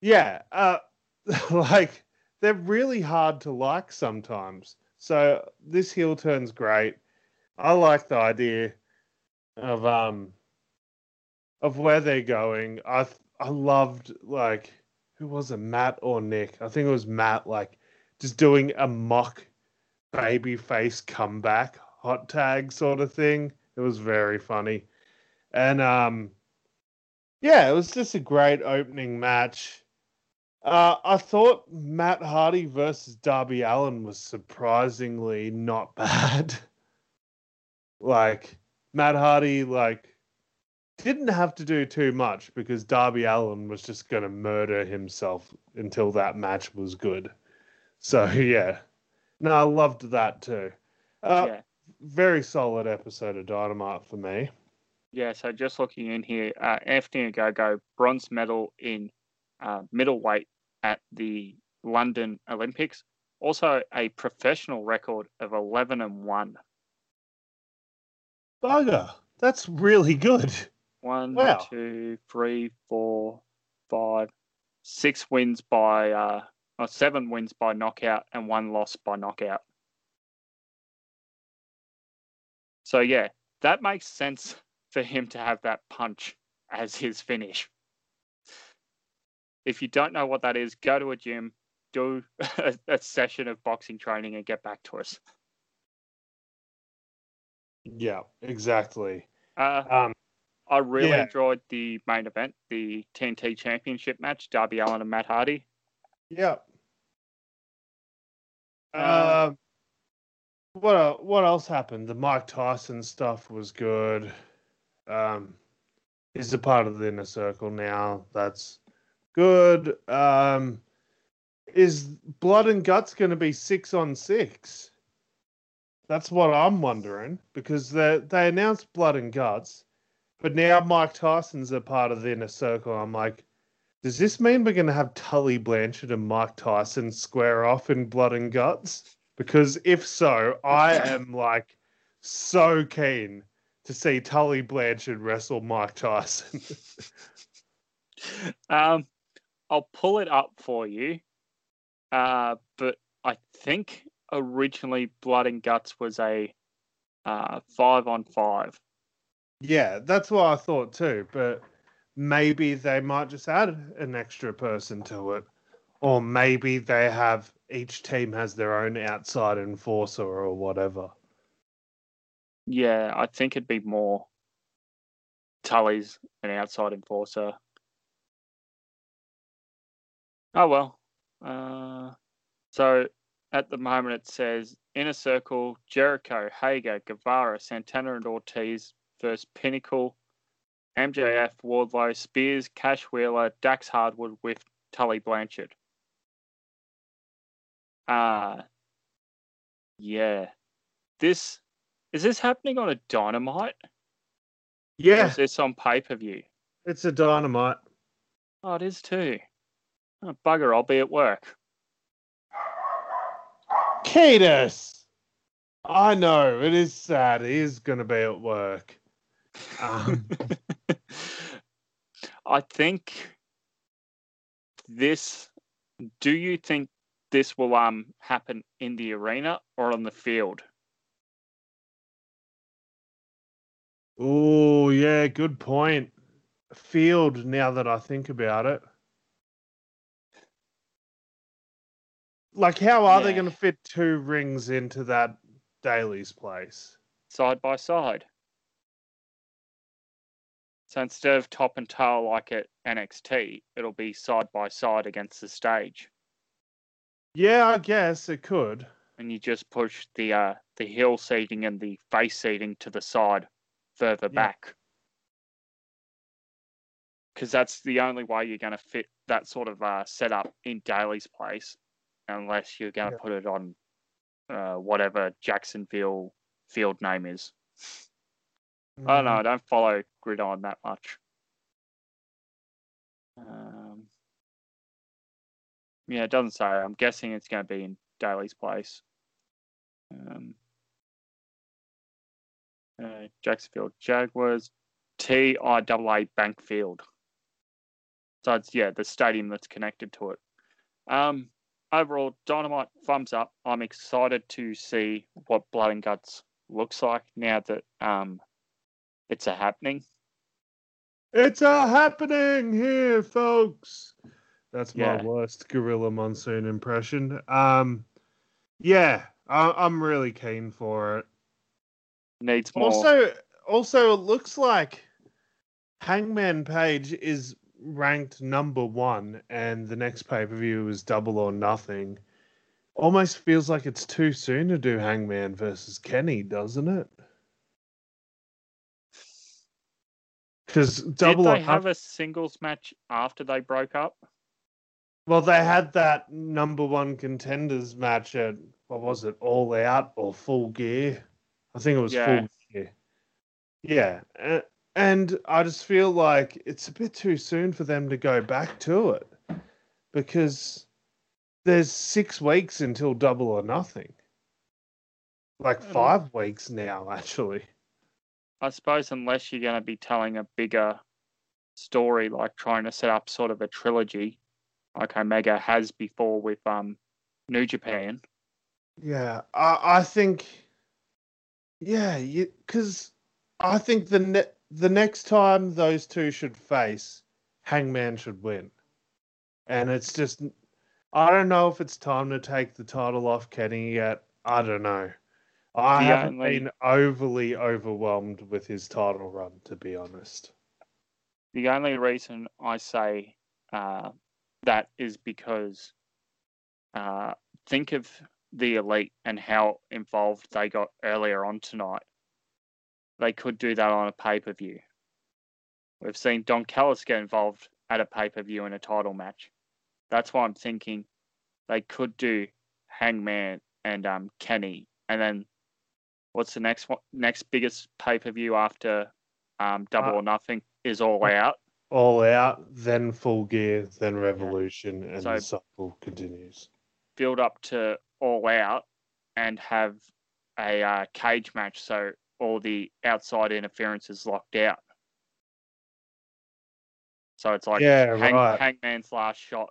S2: yeah uh like they're really hard to like sometimes so this heel turn's great i like the idea of um of where they're going i th- i loved like who was it matt or nick i think it was matt like just doing a mock baby face comeback hot tag sort of thing it was very funny and um yeah, it was just a great opening match. Uh, I thought Matt Hardy versus Darby Allin was surprisingly not bad. like Matt Hardy, like didn't have to do too much because Darby Allin was just going to murder himself until that match was good. So yeah, no, I loved that too. Uh,
S1: yeah.
S2: Very solid episode of Dynamite for me.
S1: Yeah, so just looking in here, uh, Anthony Ogogo, bronze medal in uh, middleweight at the London Olympics. Also, a professional record of 11 and 1.
S2: Bugger, that's really good.
S1: One,
S2: Wow.
S1: two, three, four, five, six wins by, uh, or seven wins by knockout and one loss by knockout. So, yeah, that makes sense for him to have that punch as his finish. If you don't know what that is, go to a gym, do a, a session of boxing training, and get back to us.
S2: Yeah, exactly.
S1: Uh,
S2: Um,
S1: I really
S2: Yeah.
S1: enjoyed the main event, the TNT Championship match, Darby Allin and Matt Hardy.
S2: yeah.
S1: Um,
S2: Uh, what el- what else happened? The Mike Tyson stuff was good. Um, he's a part of the inner circle now. That's good. Um, is Blood and Guts going to be six on six? That's what I'm wondering because they they announced Blood and Guts, but now Mike Tyson's a part of the inner circle. I'm like, does this mean we're going to have Tully Blanchard and Mike Tyson square off in Blood and Guts? Because if so, I am like so keen to see Tully Blanchard wrestle Mike Tyson.
S1: Um, I'll pull it up for you. Uh, but I think originally Blood and Guts was a uh, five on five.
S2: Yeah, that's what I thought too. But maybe they might just add an extra person to it, or maybe they have each team has their own outside enforcer or whatever.
S1: Yeah, I think it'd be more Tully's an outside enforcer. Oh well. Uh, so at the moment it says Inner Circle, Jericho, Hager, Guevara, Santana, and Ortiz versus Pinnacle, MJF, Wardlow, Spears, Cash Wheeler, Dax Harwood with Tully Blanchard. Uh yeah. This is this happening on a dynamite? Or
S2: Yeah,
S1: is this on pay per view?
S2: it's a dynamite.
S1: Oh, it is too. Oh, bugger, I'll be at work.
S2: Cadus! I know, it is sad. He is going to be at work. Um,
S1: I think this. Do you think this will um happen in the arena or on the field?
S2: oh, yeah, good point. Field, now that I think about it. Like, how are they going to fit two rings into that Daily's place?
S1: Side by side. So instead of top and tail like at NXT, it'll be side by side against the stage,
S2: Yeah, I guess it could.
S1: and you just push the uh the heel seating and the face seating to the side, further
S2: Yeah.
S1: back. Because that's the only way you're going to fit that sort of uh, setup in Daily's place, unless you're going to
S2: Yeah.
S1: put it on uh, whatever Jacksonville field name is. I don't know. I don't follow Gridiron that much. Um, yeah, it doesn't say. I'm guessing it's going to be in Daily's place. Um, uh, Jacksonville Jaguars, TIAA Bank Field. So it's yeah, the stadium that's connected to it. Um, overall, Dynamite thumbs up. I'm excited to see what Blood and Guts looks like now that um, it's a happening.
S2: It's a happening here, folks. That's my
S1: Yeah.
S2: worst Gorilla Monsoon impression. Um, yeah, I, I'm really keen for it.
S1: Needs more.
S2: Also, also, it looks like Hangman Page is ranked number one, and the next pay per view is Double or Nothing. Almost feels like it's too soon to do Hangman versus Kenny, doesn't it? Because
S1: Did
S2: Double or
S1: they have a singles match after they broke up?
S2: Well, they had that number one contenders match at what was it, All Out or Full Gear? I think it was
S1: Yeah.
S2: Full Gear. Yeah, and I just feel like it's a bit too soon for them to go back to it because there's six weeks until Double or Nothing. Like five weeks now, actually.
S1: I suppose unless you're going to be telling a bigger story, like trying to set up sort of a trilogy, like Omega has before with um New Japan.
S2: Yeah, I, I think, yeah, because I think the ne- the next time those two should face, Hangman should win, and it's just, I don't know if it's time to take the title off Kenny yet. I don't know. I
S1: The
S2: haven't
S1: only-
S2: been overly overwhelmed with his title run, to be honest.
S1: The only reason I say uh, that is because uh, think of the elite and how involved they got earlier on tonight. They could do that on a pay per view. We've seen Don Callis get involved at a pay per view in a title match. That's why I'm thinking they could do Hangman and um, Kenny, and then what's the next one? Next biggest pay per view after um, Double
S2: Uh,
S1: or Nothing is All Out.
S2: All out, then full gear, then revolution, and
S1: So-
S2: the cycle continues.
S1: build up to all out and have a uh, cage match so all the outside interference is locked out. So it's like
S2: Yeah,
S1: hang,
S2: right.
S1: Hangman's last shot.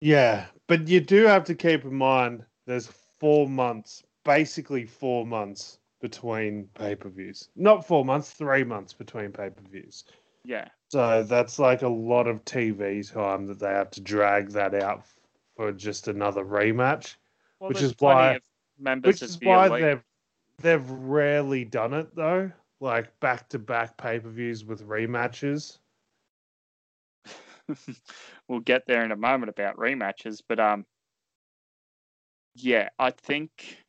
S2: Yeah, but you do have to keep in mind there's four months, basically four months between pay per views. Not four months, three months between pay per views.
S1: Yeah.
S2: So that's like a lot of TV time that they have to drag that out for just another rematch.
S1: Well,
S2: Which is why-
S1: members
S2: Which is why
S1: elite.
S2: they've they've rarely done it though, like back to back pay per views with rematches.
S1: we'll get there in a moment about rematches, but um, yeah, I think,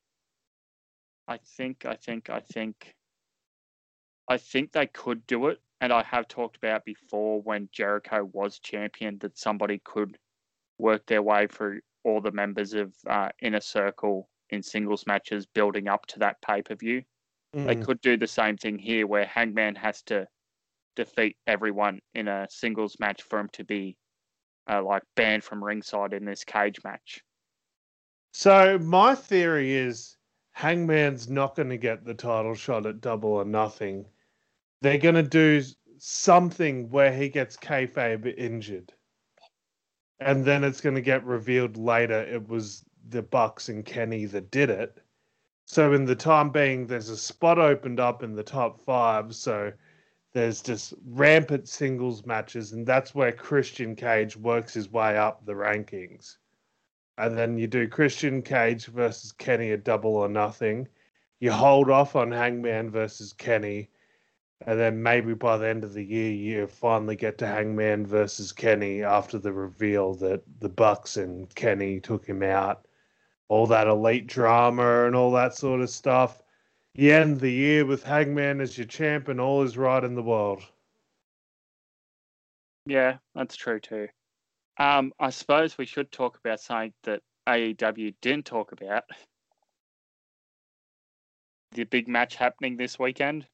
S1: I think, I think, I think, I think they could do it, and I have talked about before when Jericho was champion that somebody could work their way through all the members of uh, Inner Circle in singles matches building up to that pay per view. They
S2: Mm.
S1: could do the same thing here where Hangman has to defeat everyone in a singles match for him to be uh, like banned from ringside in this cage match.
S2: So my theory is Hangman's not going to get the title shot at Double or Nothing. They're going to do something where he gets kayfabe injured, and then it's going to get revealed later it was the Bucks and Kenny that did it. So in the time being, there's a spot opened up in the top five. So there's just rampant singles matches, and that's where Christian Cage works his way up the rankings and then you do Christian Cage versus Kenny at double or nothing. You hold off on Hangman versus Kenny, and then maybe by the end of the year you finally get to Hangman versus Kenny after the reveal that the Bucks and Kenny took him out. All that elite drama and all that sort of stuff. You end the year with Hangman as your champ, and all is right in the world.
S1: Yeah, that's true too. Um, I suppose we should talk about something that AEW didn't talk about. The big match happening this weekend.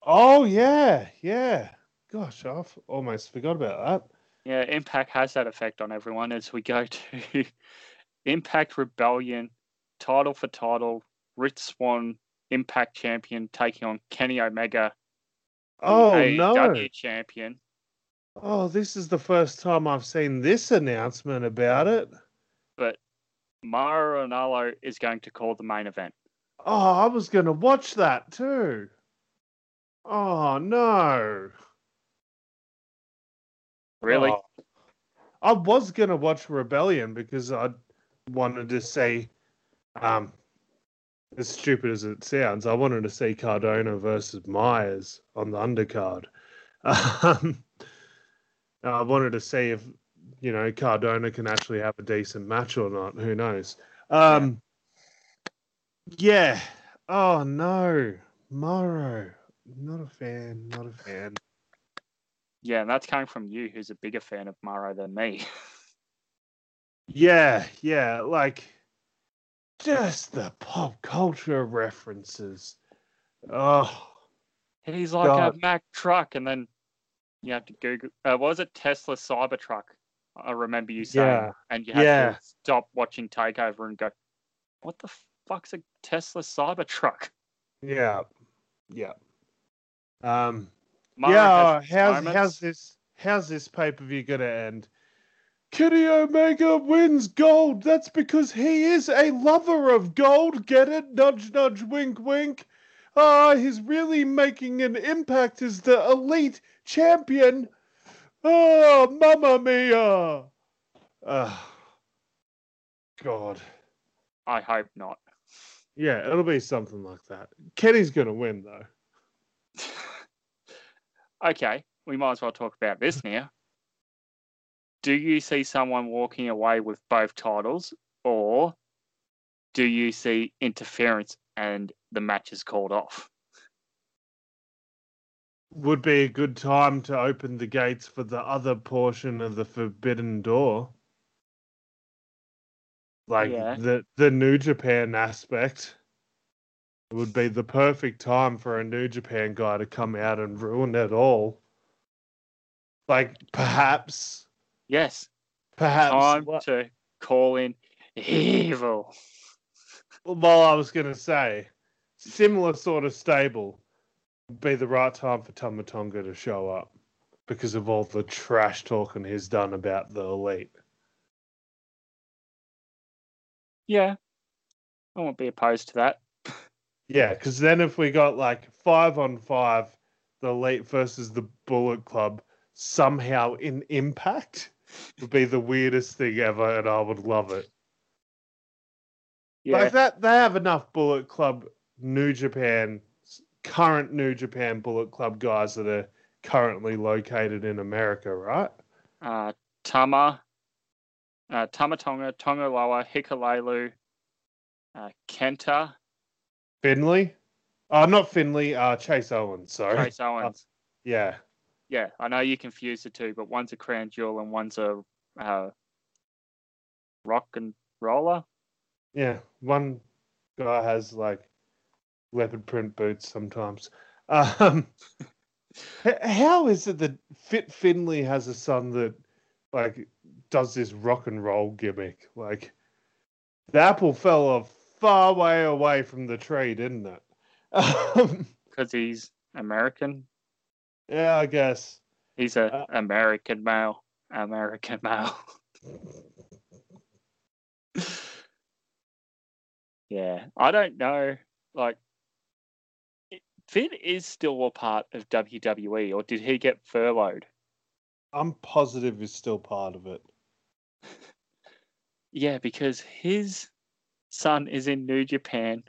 S2: Oh yeah, yeah. Gosh, I've almost forgot about that.
S1: Yeah, Impact has that effect on everyone as we go to Impact Rebellion, title for title, Rich Swann, Impact champion, taking on Kenny Omega,
S2: Oh
S1: AEW
S2: no.
S1: champion.
S2: Oh, this is the first time I've seen this announcement about it.
S1: But Mauro Ranallo is going to call the main event.
S2: Oh, I was going to watch that too. Oh, no.
S1: Really?
S2: Oh. I was going to watch Rebellion because I wanted to see, um, as stupid as it sounds, I wanted to see Cardona versus Myers on the undercard. Um, I wanted to see if, you know, Cardona can actually have a decent match or not. Who knows? Um, yeah. Oh, no. Mauro. Not a fan. Not a fan.
S1: Yeah, and that's coming from you, who's a bigger fan of Mauro than me.
S2: Yeah, yeah, like just the pop culture references. Oh,
S1: He's like
S2: God.
S1: a Mack truck, and then you have to Google. Uh, what was it Tesla Cybertruck? I remember you saying,
S2: Yeah.
S1: and you had
S2: Yeah.
S1: to stop watching Takeover and go, "What the fuck's a Tesla Cybertruck?"
S2: yeah, yeah. Um, yeah. How's
S1: moments.
S2: how's this? How's this pay per view gonna end? Kenny Omega wins gold. That's because he is a lover of gold. Get it? Nudge, nudge, wink, wink. Ah, he's really making an impact as the elite champion. Oh, mamma mia! Ah, God.
S1: I hope not.
S2: Yeah, it'll be something like that. Kenny's gonna win though.
S1: okay, we might as well talk about this now. Do you see someone walking away with both titles, or do you see interference and the match is called off?
S2: Would be a good time to open the gates for the other portion of the Forbidden Door. Like
S1: Yeah.
S2: the the New Japan aspect. It would be the perfect time for a New Japan guy to come out and ruin it all. Like perhaps
S1: Yes,
S2: perhaps
S1: time
S2: wha-
S1: to call in evil.
S2: well, I was gonna say similar sort of stable be the right time for Tama Tonga to show up. because of all the trash talking he's done about the elite.
S1: Yeah, I won't be opposed to that.
S2: Yeah, because then if we got like five on five, the elite versus the Bullet Club somehow in Impact would be the weirdest thing ever, and I would love it.
S1: Yeah,
S2: Like that, they have enough Bullet Club New Japan, current New Japan Bullet Club guys that are currently located in America, right?
S1: uh, Tama, uh, Tama Tonga, Tongaloa, Hikuleo, uh, Kenta,
S2: Finlay, oh, not Finlay, uh, Chase Owens. Sorry,
S1: Trace Owens.
S2: yeah,
S1: Yeah, I know you confuse the two, but one's a crown jewel and one's a uh, rock and roller.
S2: yeah. One guy has like leopard print boots sometimes. Um, how is it that Fit Finlay has a son that like does this rock and roll gimmick? Like the apple fell a far way away from the tree, didn't it? Um,
S1: because he's American.
S2: yeah, I guess.
S1: He's a
S2: Uh,
S1: American male. American male. yeah, I don't know. Like, Finn is still a part of WWE, or did he get furloughed?
S2: I'm positive he's still part of it.
S1: Yeah, because his son is in New Japan,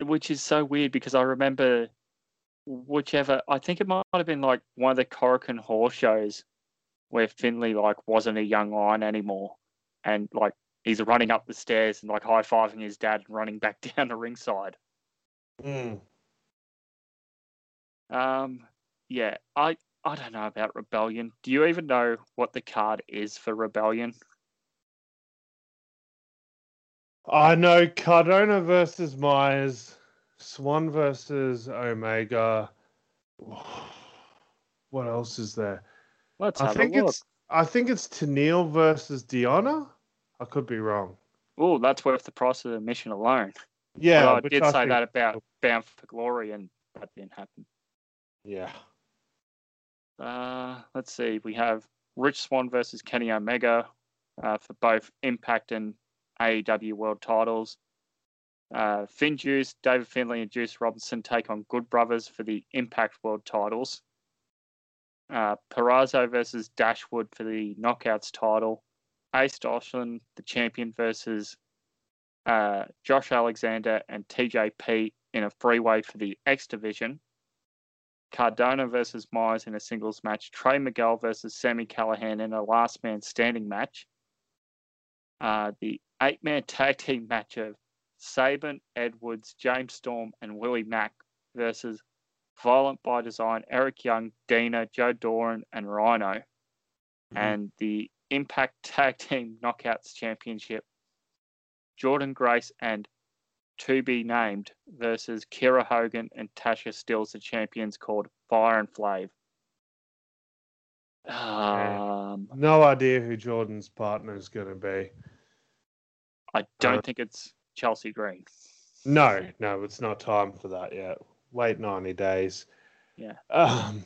S1: which is so weird because I remember whichever I think it might have been like one of the Korakuen Hall shows where Finlay like wasn't a young lion anymore, and like he's running up the stairs and like high fiving his dad and running back down the ringside.
S2: Mm.
S1: Um, yeah, I I don't know about Rebellion. Do you even know what the card is for Rebellion?
S2: I know Cardona versus Myers, Swann versus Omega. What else is there?
S1: Let's
S2: I think
S1: a look.
S2: it's I think it's Tenille versus Deonna. I could be wrong.
S1: Oh, that's worth the price of admission alone.
S2: Yeah,
S1: I did
S2: I
S1: say
S2: think-
S1: that about Bound for Glory, and that didn't happen.
S2: Yeah.
S1: Uh, let's see. We have Rich Swann versus Kenny Omega uh, for both Impact and AEW World titles. Uh, Finn Juice, David Finlay, and Juice Robinson take on Good Brothers for the Impact World titles. Uh, Purrazzo versus Dashwood for the Knockouts title. Ace Austin, the champion, versus uh, Josh Alexander and TJP in a freeway for the X Division. Cardona versus Myers in a singles match. Trey Miguel versus Sami Callihan in a last man standing match. Uh, the eight man tag team match of Sabin, Edwards, James Storm, and Willie Mack versus Violent by Design, Eric Young, Deaner, Joe Doering, and Rhino. And the Impact Tag Team Knockouts Championship. Jordynne Grace and to be named versus Kiera Hogan and Tasha Steelz, the champions called Fire and Flava. Um,
S2: No idea who Jordynne's partner is going to be.
S1: I don't
S2: Uh,
S1: think it's Chelsea Green.
S2: No, no, it's not time for that yet. Wait 90 days.
S1: Yeah.
S2: Um,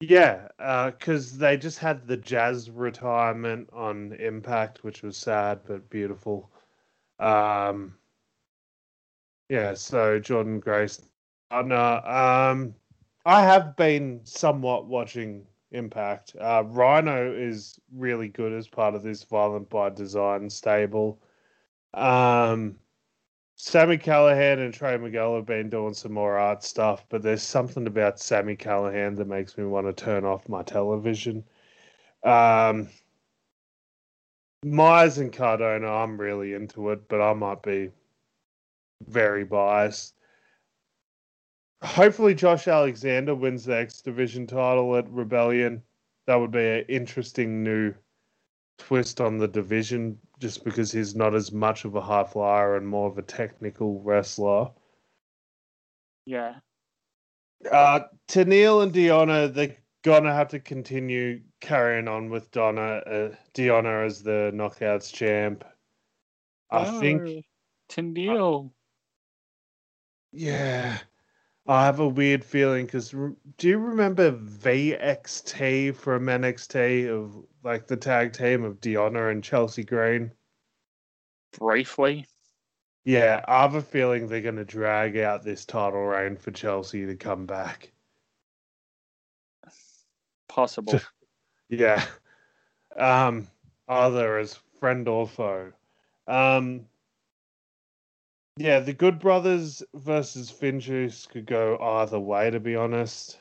S2: yeah, because they just had the Jazz retirement on Impact, which was sad but beautiful. Um, yeah, so Jordynne Grace. No, um, I have been somewhat watching Impact. Uh, Rhino is really good as part of this Violent by Design stable. Um, Sami Callihan and Trey Miguel have been doing some more art stuff, but there's something about Sami Callihan that makes me want to turn off my television. Um, Myers and Cardona, I'm really into it, but I might be very biased. Hopefully, Josh Alexander wins the X Division title at Rebellion. That would be an interesting new twist on the division just because he's not as much of a high flyer and more of a technical wrestler.
S1: Yeah.
S2: Uh, Tenille and Deonna, they're gonna have to continue carrying on with Donna, uh, Deonna as the knockouts champ. I think,
S1: To Neil.
S2: Yeah, I have a weird feeling because do you remember VXT from NXT of like the tag team of Deonna and Chelsea Green?
S1: Briefly,
S2: Yeah, I have a feeling they're going to drag out this title reign for Chelsea to come back.
S1: possible.
S2: Yeah. Um, either as friend or foe. Um, yeah, the Good Brothers versus Finjuice could go either way, to be honest.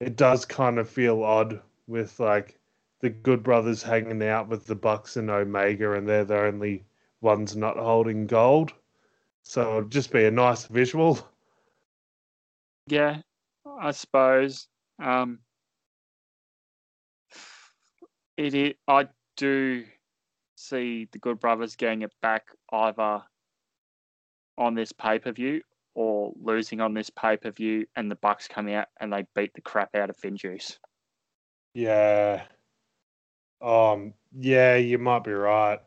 S2: It does kind of feel odd with like the Good Brothers hanging out with the Bucks and Omega, and they're the only ones not holding gold. So it'd just be a nice visual.
S1: Yeah, I suppose. Um, it is, I do see the Good Brothers getting it back either on this pay per view or losing on this pay per view, and the Bucks come out and they beat the crap out of Finjuice.
S2: Yeah. Um. Yeah, you might be right.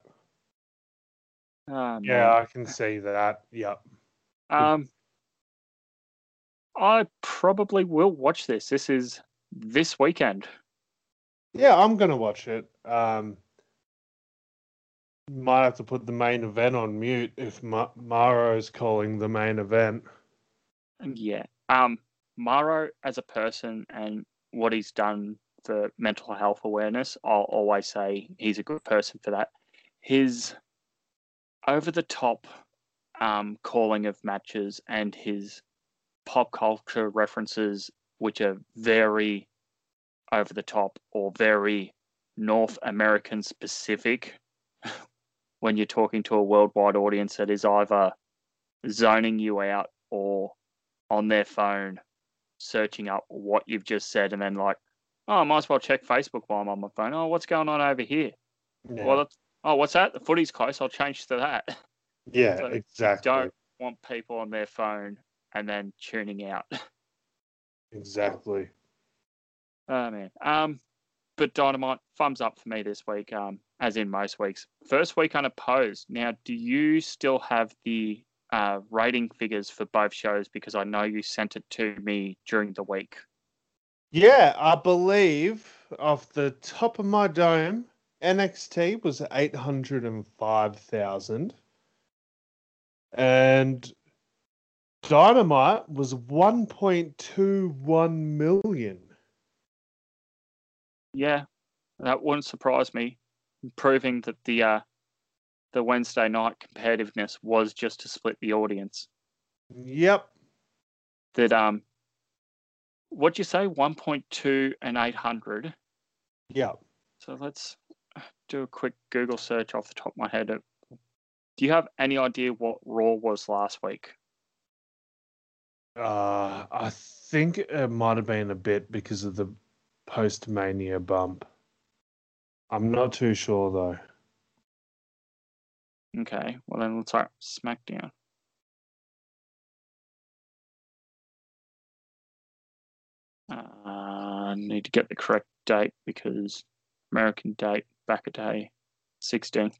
S1: Oh,
S2: Yeah. I can see that. Yep.
S1: Um, I probably will watch this. This is this weekend.
S2: Yeah, I'm gonna watch it. Um, might have to put the main event on mute if Ma- Mauro's calling the main event.
S1: Yeah. Um, Maro as a person and what he's done for mental health awareness, I'll always say he's a good person for that. His over the top um, calling of matches and his pop culture references, which are very over the top or very North American specific, when you're talking to a worldwide audience that is either zoning you out or on their phone searching up what you've just said and then like, oh, I might as well check Facebook while I'm on my phone. Oh, what's going on over here?
S2: Yeah,
S1: Well, oh, what's that? The footy's close. I'll change to that.
S2: yeah
S1: so
S2: exactly.
S1: Don't want people on their phone and then tuning out.
S2: Exactly.
S1: Oh man. Um, but Dynamite, thumbs up for me this week. Um, as in most weeks. First week unopposed. Now, do you still have the uh, rating figures for both shows? Because I know you sent it to me during the week.
S2: Yeah, I believe off the top of my dome, NXT was eight hundred and five thousand, and Dynamite was one point two one million.
S1: Yeah, that wouldn't surprise me, proving that the uh, the Wednesday night competitiveness was just to split the audience.
S2: Yep.
S1: That um, what'd you say? One point two and eight hundred.
S2: Yep.
S1: So let's do a quick Google search off the top of my head. Do you have any idea what Raw was last week?
S2: Uh, I think it might have been a bit because of the post mania bump. I'm not too sure though.
S1: Okay, well then let's start SmackDown. Uh, I need to get the correct date because American date back a day, 16th.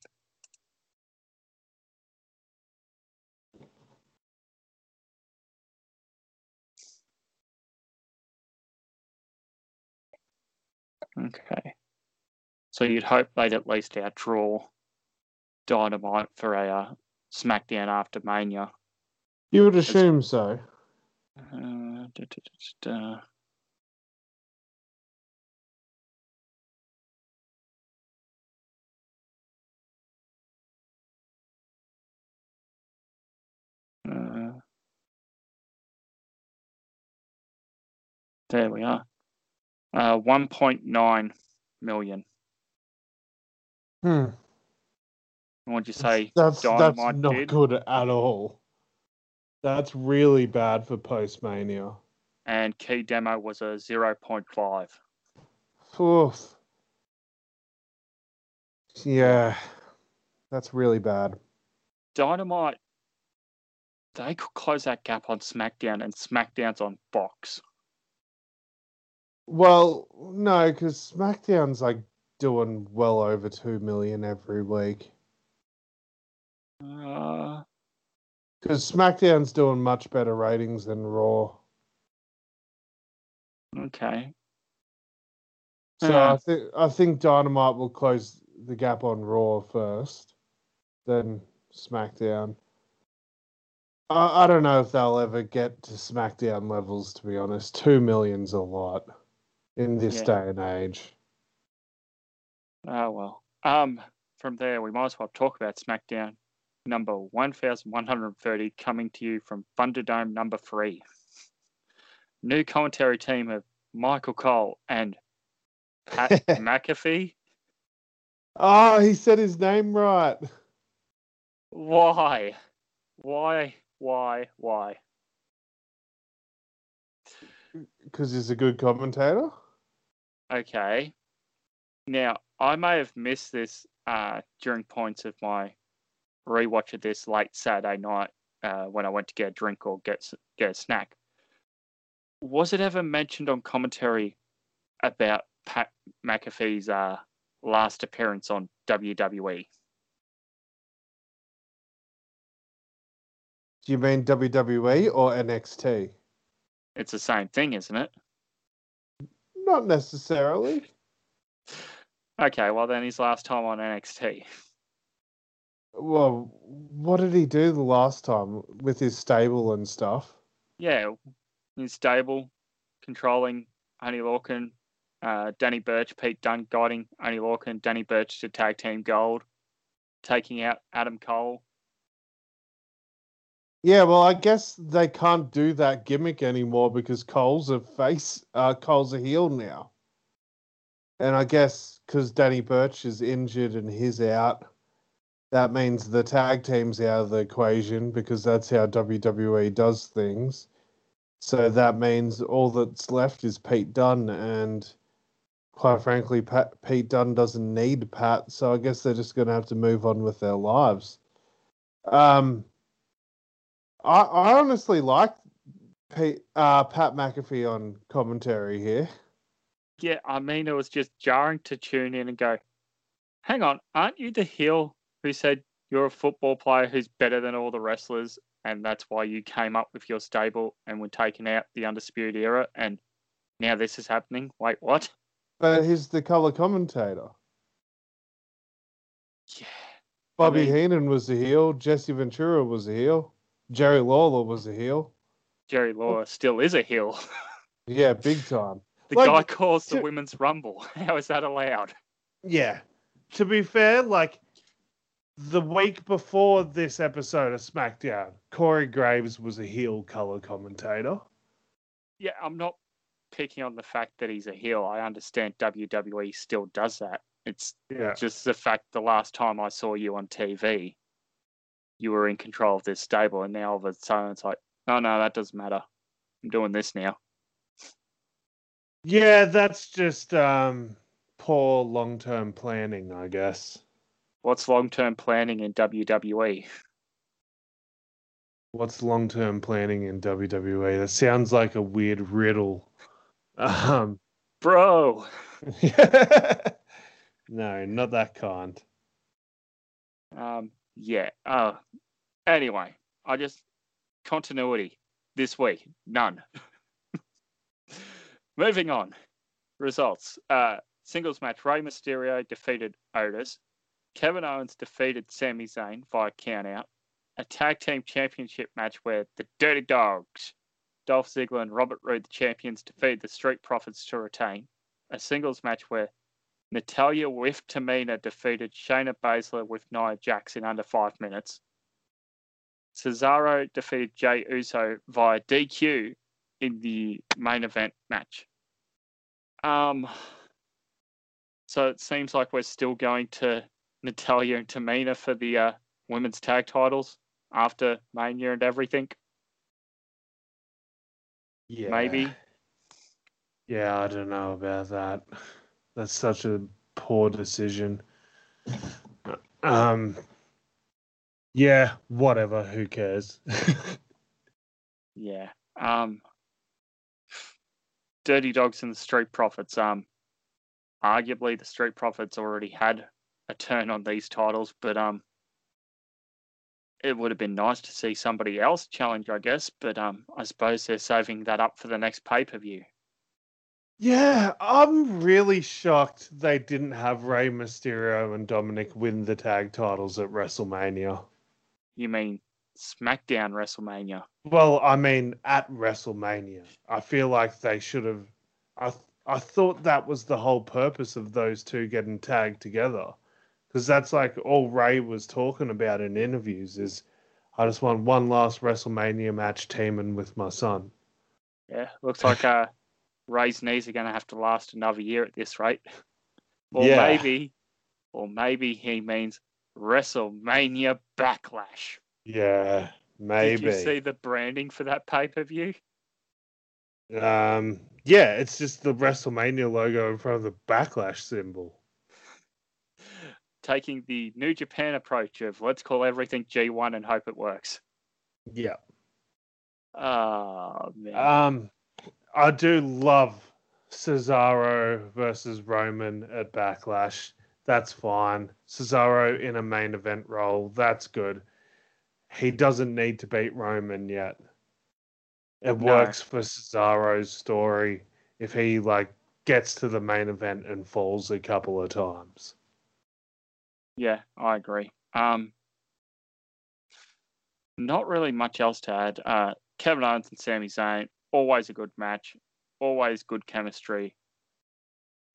S1: Okay. So you'd hope they'd at least outdraw Dynamite for a uh, SmackDown after Mania.
S2: You would assume so.
S1: Uh, da, da, da, da, da. Uh, there we are. Uh, 1.9 million.
S2: Hmm.
S1: What'd you say?
S2: that's that's not
S1: did?
S2: good at all. That's really bad for Postmania.
S1: And key demo was a 0.5.
S2: Oof. Yeah, that's really bad.
S1: Dynamite, they could close that gap on SmackDown, and SmackDown's on Fox.
S2: Well, no, because SmackDown's like doing well over two million every week.
S1: Uh,
S2: Because SmackDown's doing much better ratings than Raw.
S1: Okay.
S2: So
S1: Uh.
S2: I think I think Dynamite will close the gap on Raw first, then SmackDown. I, I don't know if they'll ever get to SmackDown levels. To be honest, two million's a lot in this
S1: Yeah.
S2: day and age.
S1: Oh well. Um, from there we might as well talk about SmackDown number one thousand one hundred thirty coming to you from Thunderdome number three. New commentary team of Michael Cole and Pat McAfee.
S2: Oh, he said his name right.
S1: Why? Why? Why? Why?
S2: Because he's a good commentator.
S1: Okay. Now, I may have missed this uh, during points of my rewatch of this late Saturday night uh, when I went to get a drink or get get a snack. Was it ever mentioned on commentary about Pat McAfee's uh, last appearance on? WWE?
S2: Do you mean WWE or NXT?
S1: It's the same thing, isn't it?
S2: Not necessarily.
S1: Okay, well then his last time on NXT.
S2: Well, what did he do the last time with his stable and stuff?
S1: Yeah, he's stable, controlling Oney Lorcan, uh, Danny Birch, Pete Dunne guiding Oney Lorcan, Danny Birch to tag team gold, taking out Adam Cole.
S2: Yeah, well, I guess they can't do that gimmick anymore because Cole's a face, uh, Cole's a heel now. And I guess because Danny Birch is injured and he's out, that means the tag team's out of the equation because that's how WWE does things. So that means all that's left is Pete Dunne, and quite frankly, Pat, Pete Dunne doesn't need Pat, so I guess they're just going to have to move on with their lives. Um, I, I honestly like Pete, uh, Pat McAfee on commentary here.
S1: Yeah, I mean, it was just jarring to tune in and go, hang on, aren't you the heel who said you're a football player who's better than all the wrestlers? And that's why you came up with your stable and were taking out the Undisputed Era. And now this is happening. Wait, what?
S2: But he's the color commentator.
S1: Yeah.
S2: Bobby
S1: mean-
S2: Heenan was the heel. Jesse Ventura was the heel. Jerry Lawler was a heel.
S1: Jerry Lawler still is a heel.
S2: Yeah, big time.
S1: The
S2: Like,
S1: guy calls the women's rumble. How is that allowed?
S4: Yeah. To be fair, like the week before this episode of SmackDown, Corey Graves was a heel color commentator.
S1: Yeah, I'm not picking on the fact that he's a heel. I understand WWE still does that. It's
S4: Yeah.
S1: just the fact the last time I saw you on TV, you were in control of this stable, and now all of a sudden it's like, oh no, that doesn't matter. I'm doing this now.
S4: Yeah, that's just um poor long term planning, I guess.
S1: What's long term planning in? WWE?
S4: What's long term planning in WWE? That sounds like a weird riddle. Um
S1: Bro,
S4: No, not that kind.
S1: um, yeah. Uh, anyway, I just continuity this week, none. Moving on, results. Uh, singles match: Rey Mysterio defeated Otis. Kevin Owens defeated Sami Zayn via countout. A tag team championship match where the Dirty Dogs, Dolph Ziggler and Robert Roode, the champions, defeated the Street Profits to retain. A singles match where Natalya with Tamina defeated Shayna Baszler with Nia Jax in under five minutes. Cesaro defeated Jey Uso via DQ in the main event match. Um, so it seems like we're still going to Natalya and Tamina for the uh, women's tag titles after Mania and everything.
S4: Yeah.
S1: Maybe.
S4: Yeah, I don't know about that. That's such a poor decision. Um yeah, whatever, who cares?
S1: Yeah. Um Dirty Dogs and the Street Profits. Um arguably the Street Profits already had a turn on these titles, but um it would have been nice to see somebody else challenge, I guess, but um I suppose they're saving that up for the next pay per view.
S2: Yeah, I'm really shocked they didn't have Rey Mysterio and Dominic win the tag titles at WrestleMania.
S1: You mean SmackDown WrestleMania?
S2: Well, I mean at WrestleMania. I feel like they should have. I I thought that was the whole purpose of those two getting tagged together, because that's like all Rey was talking about in interviews. Is I just want one last WrestleMania match teaming with my son.
S1: Yeah, looks like uh, Rey's knees are going to have to last another year at this rate. Or
S2: Yeah.
S1: maybe, or maybe he means WrestleMania Backlash.
S2: Yeah, maybe.
S1: Did you see the branding for that pay per view?
S2: Um, yeah, it's just the WrestleMania logo in front of the backlash symbol.
S1: Taking the New Japan approach of let's call everything G1 and hope it works.
S2: Yeah.
S1: Oh, man.
S2: Um, I do love Cesaro versus Roman at Backlash. That's fine. Cesaro in a main event role. That's good. He doesn't need to beat Roman yet. It
S1: No.
S2: works for Cesaro's story if he like gets to the main event and falls a couple of times.
S1: Yeah, I agree. Um, not really much else to add. Uh, Kevin Owens and Sami Zayn, always a good match, always good chemistry.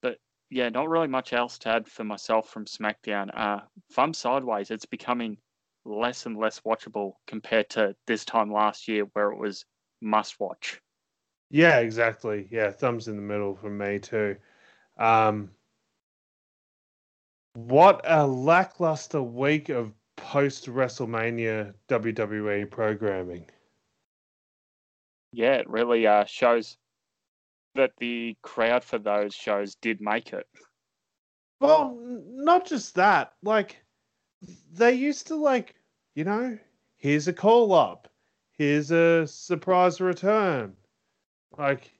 S1: But yeah, not really much else to add for myself from SmackDown. Uh, Fun Sideways, it's becoming less and less watchable compared to this time last year where it was must watch.
S2: Yeah, exactly. Yeah, thumbs in the middle from me too. Um, what a lackluster week of post WrestleMania WWE programming.
S1: Yeah, it really uh, shows that the crowd for those shows did make it.
S2: Well, not just that. Like, they used to like, you know, here's a call up, here's a surprise return. Like,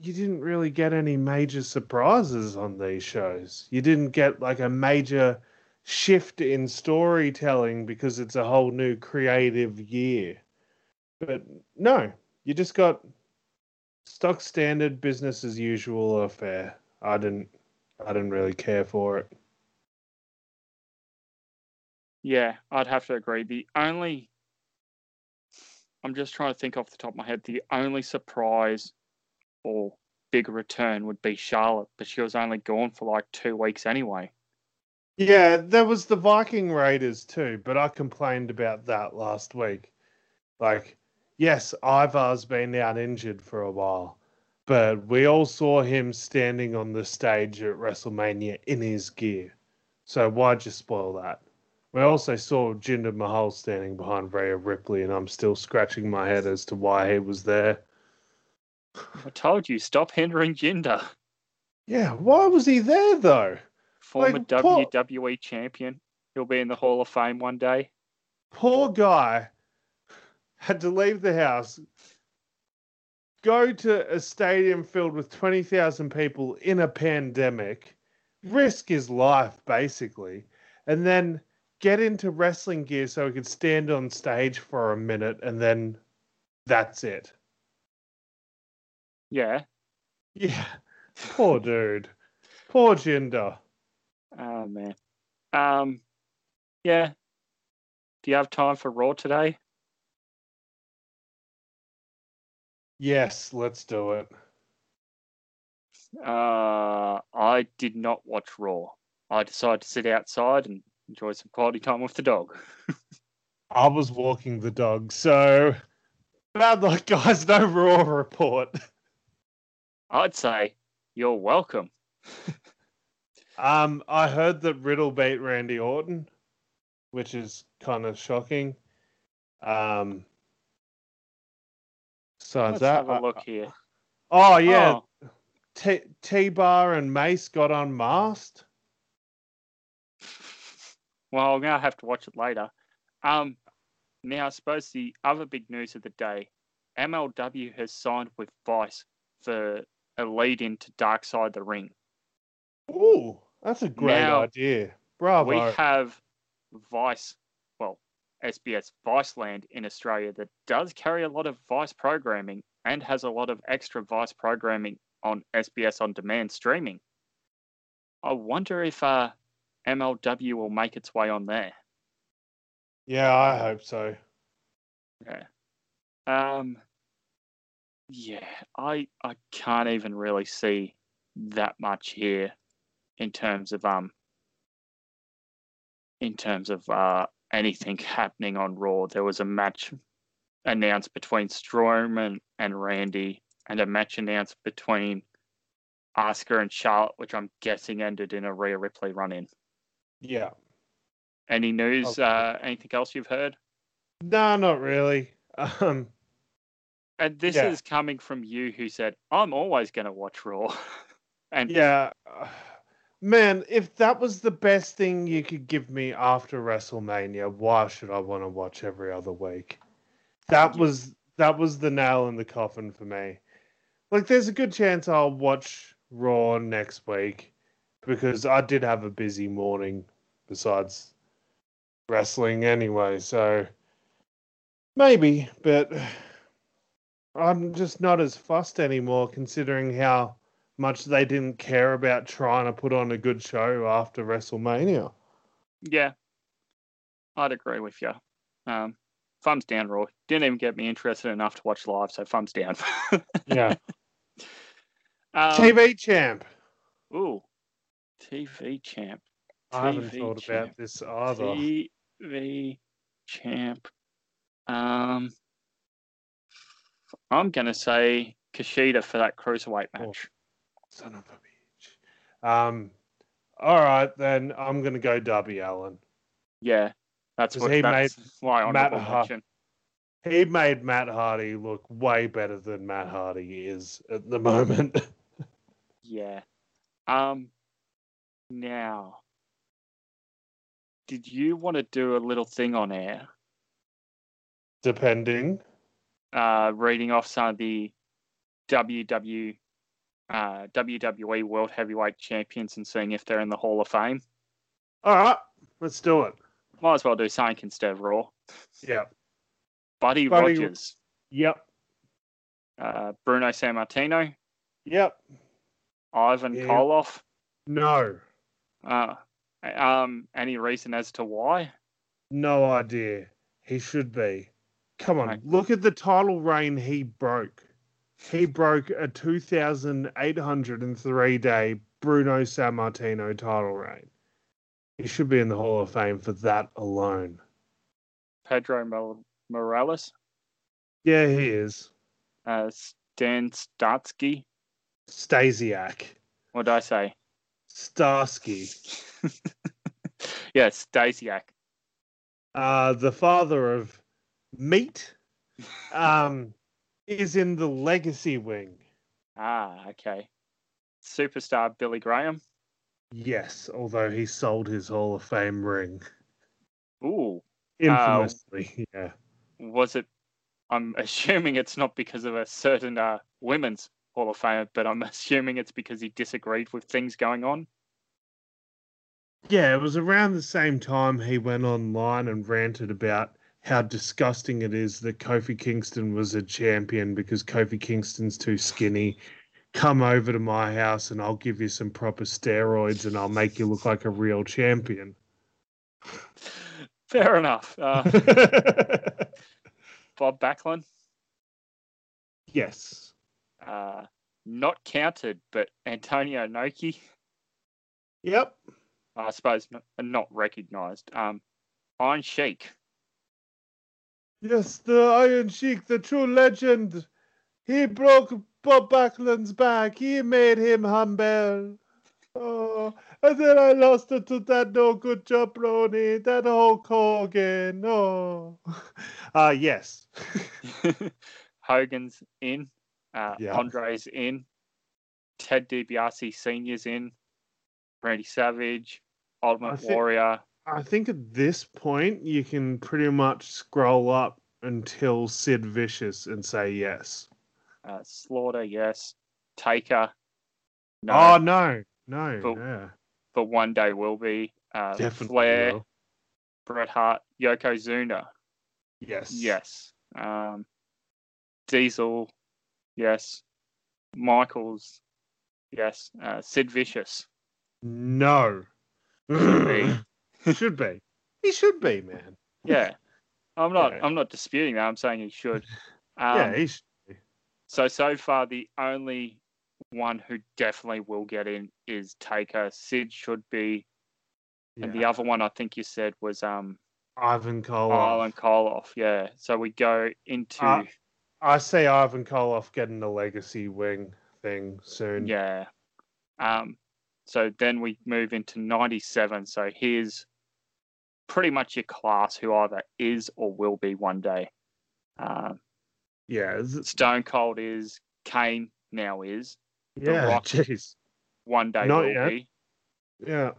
S2: you didn't really get any major surprises on these shows. You didn't get like a major shift in storytelling because it's a whole new creative year. But no, you just got stock standard business as usual affair. I didn't I didn't really care for it.
S1: Yeah, I'd have to agree. The only, I'm just trying to think off the top of my head, the only surprise or big return would be Charlotte, but she was only gone for like two weeks anyway.
S2: Yeah, there was the Viking Raiders too, but I complained about that last week. Like, yes, Ivar's been out injured for a while, but we all saw him standing on the stage at WrestleMania in his gear. So why'd you spoil that? We also saw Jinder Mahal standing behind Rhea Ripley, and I'm still scratching my head as to why he was there.
S1: I told you, stop hindering Jinder.
S2: Yeah, why was he there though?
S1: Former
S2: Like,
S1: WWE champion. He'll be in the Hall of Fame one day.
S2: poor guy had to leave the house, go to a stadium filled with 20,000 people in a pandemic, risk his life basically, and then get into wrestling gear so he could stand on stage for a minute and then that's it.
S1: Yeah.
S2: Yeah. Poor dude. Poor Jinder.
S1: Oh man. Um. Yeah. Do you have time for Raw today?
S2: Yes, let's do it.
S1: Uh, I did not watch Raw. I decided to sit outside and enjoy some quality time with the dog.
S2: I was walking the dog, so bad luck, guys. No raw report.
S1: I'd say you're welcome.
S2: Um, I heard that Riddle beat Randy Orton, which is kind of shocking. Um, besides
S1: Let's
S2: that,
S1: have a look here.
S2: oh yeah,
S1: Oh,
S2: T T Bar and Mace got unmasked.
S1: Well, I'm gonna have to watch it later. Um, now I suppose the other big news of the day, MLW has signed with Vice for a lead into Dark Side of the Ring.
S2: Ooh, that's a great
S1: Now,
S2: idea. Bravo.
S1: We have Vice, well, SBS Viceland in Australia that does carry a lot of Vice programming and has a lot of extra Vice programming on SBS on demand streaming. I wonder if uh, MLW will make its way on there.
S2: Yeah, I hope so.
S1: Yeah. Um. Yeah, I I can't even really see that much here in terms of um in terms of uh anything happening on Raw. There was a match announced between Strowman and Randy, and a match announced between Asuka and Charlotte, which I'm guessing ended in a Rhea Ripley run-in.
S2: Yeah.
S1: Any news?
S2: Okay.
S1: Uh, anything else you've heard?
S2: No, not really. Um,
S1: And this
S2: Yeah.
S1: is coming from you, who said, "I'm always going to watch Raw." and
S2: yeah. Man, if that was the best thing you could give me after WrestleMania, why should I want to watch every other week? That was that was the nail in the coffin for me. Like there's a good chance I'll watch Raw next week because I did have a busy morning besides wrestling anyway, so maybe, but I'm just not as fussed anymore considering how much they didn't care about trying to put on a good show after WrestleMania.
S1: yeah, I'd agree with you. Um, thumbs down, Raw. Didn't even get me interested enough to watch live, so thumbs down.
S2: Yeah.
S1: um,
S2: TV champ.
S1: Ooh, TV champ.
S2: I haven't thought
S1: champ.
S2: about this either.
S1: TV champ. Um, I'm gonna say Kushida for that cruiserweight
S2: Oh.
S1: match.
S2: Son of a bitch. Um, all right, then I'm going to go Darby Allin.
S1: Yeah, that's what.
S2: he
S1: that's why
S2: Matt
S1: mention.
S2: He made Matt Hardy look way better than Matt Hardy is at the moment.
S1: Yeah. Um. Now, did you want to do a little thing on air?
S2: Depending.
S1: Uh, reading off some of the WW, uh, WWE World Heavyweight Champions and seeing if they're in the Hall of Fame.
S2: All right, let's do it.
S1: Might as well do something instead of Raw.
S2: Yeah.
S1: Buddy,
S2: Buddy-
S1: Rogers,
S2: Yep.
S1: uh, Bruno Sammartino,
S2: Yep.
S1: Ivan. Koloff.
S2: No.
S1: Uh, um, any reason as to why?
S2: No idea. He should be. Come on,
S1: Right.
S2: look at the title reign he broke. He broke a 2,803 day Bruno Sammartino title reign. He should be in the Hall of Fame for that alone.
S1: Pedro Morales,
S2: Yeah, he is.
S1: uh, Stan Starsky.
S2: Stasiak.
S1: What did I say?
S2: Starsky.
S1: yes, Stasiak.
S2: Uh, the father of Meat um, is in the Legacy Wing.
S1: Ah, okay. Superstar Billy Graham.
S2: Yes, although he sold his Hall of Fame ring.
S1: Ooh,
S2: Infamously, yeah.
S1: was it? I'm assuming it's not because of a certain uh, women's Hall of Fame, but I'm assuming it's because he disagreed with things going on.
S2: Yeah, it was around the same time he went online and ranted about how disgusting it is that Kofi Kingston was a champion because Kofi Kingston's too skinny. Come over to my house and I'll give you some proper steroids and I'll make you look like a real champion.
S1: Fair enough. Uh, Bob Backlund,
S2: yes.
S1: Uh, not counted, but Antonio Inoki,
S2: Yep.
S1: I suppose not, not recognised. Um, Iron Sheik.
S2: Yes, the Iron Sheik, the true legend. He broke Bob Backlund's back. He made him humble. Oh, and then I lost it to that no good jabroni, that Hulk Hogan. Oh, uh, yes.
S1: Hogan's in. Uh,
S2: Yeah.
S1: Andre's in. Ted DiBiase Senior's in. Randy Savage. Ultimate
S2: I thi-
S1: Warrior.
S2: I think at this point you can pretty much scroll up until Sid Vicious and say yes.
S1: Uh, Slaughter, yes. Taker. No,
S2: Oh no, no,
S1: But-
S2: yeah,
S1: but one day will be. Uh,
S2: definitely.
S1: Flair,
S2: will.
S1: Bret Hart, Yokozuna.
S2: Yes.
S1: Yes. Um, Diesel, yes. Michaels, Yes, uh, Sid Vicious.
S2: No.
S1: Should be.
S2: should be. He should be, man.
S1: Yeah, I'm not.
S2: Yeah.
S1: I'm not disputing that. I'm saying he should. Um,
S2: yeah, he should.
S1: So so far, the only one who definitely will get in is Taker. Sid should be, and the other one I think you said was um
S2: Ivan Koloff.
S1: Ivan Koloff. Yeah. So we go into
S2: Uh, I see Ivan Koloff getting the legacy wing thing soon.
S1: yeah. Um. So then we move into '97. So here's pretty much your class who either is or will be one day. Um,
S2: Yeah. it-
S1: Stone Cold is. Kane now is.
S2: Yeah. Jeez.
S1: One day
S2: Not
S1: will
S2: yet.
S1: be.
S2: Yeah.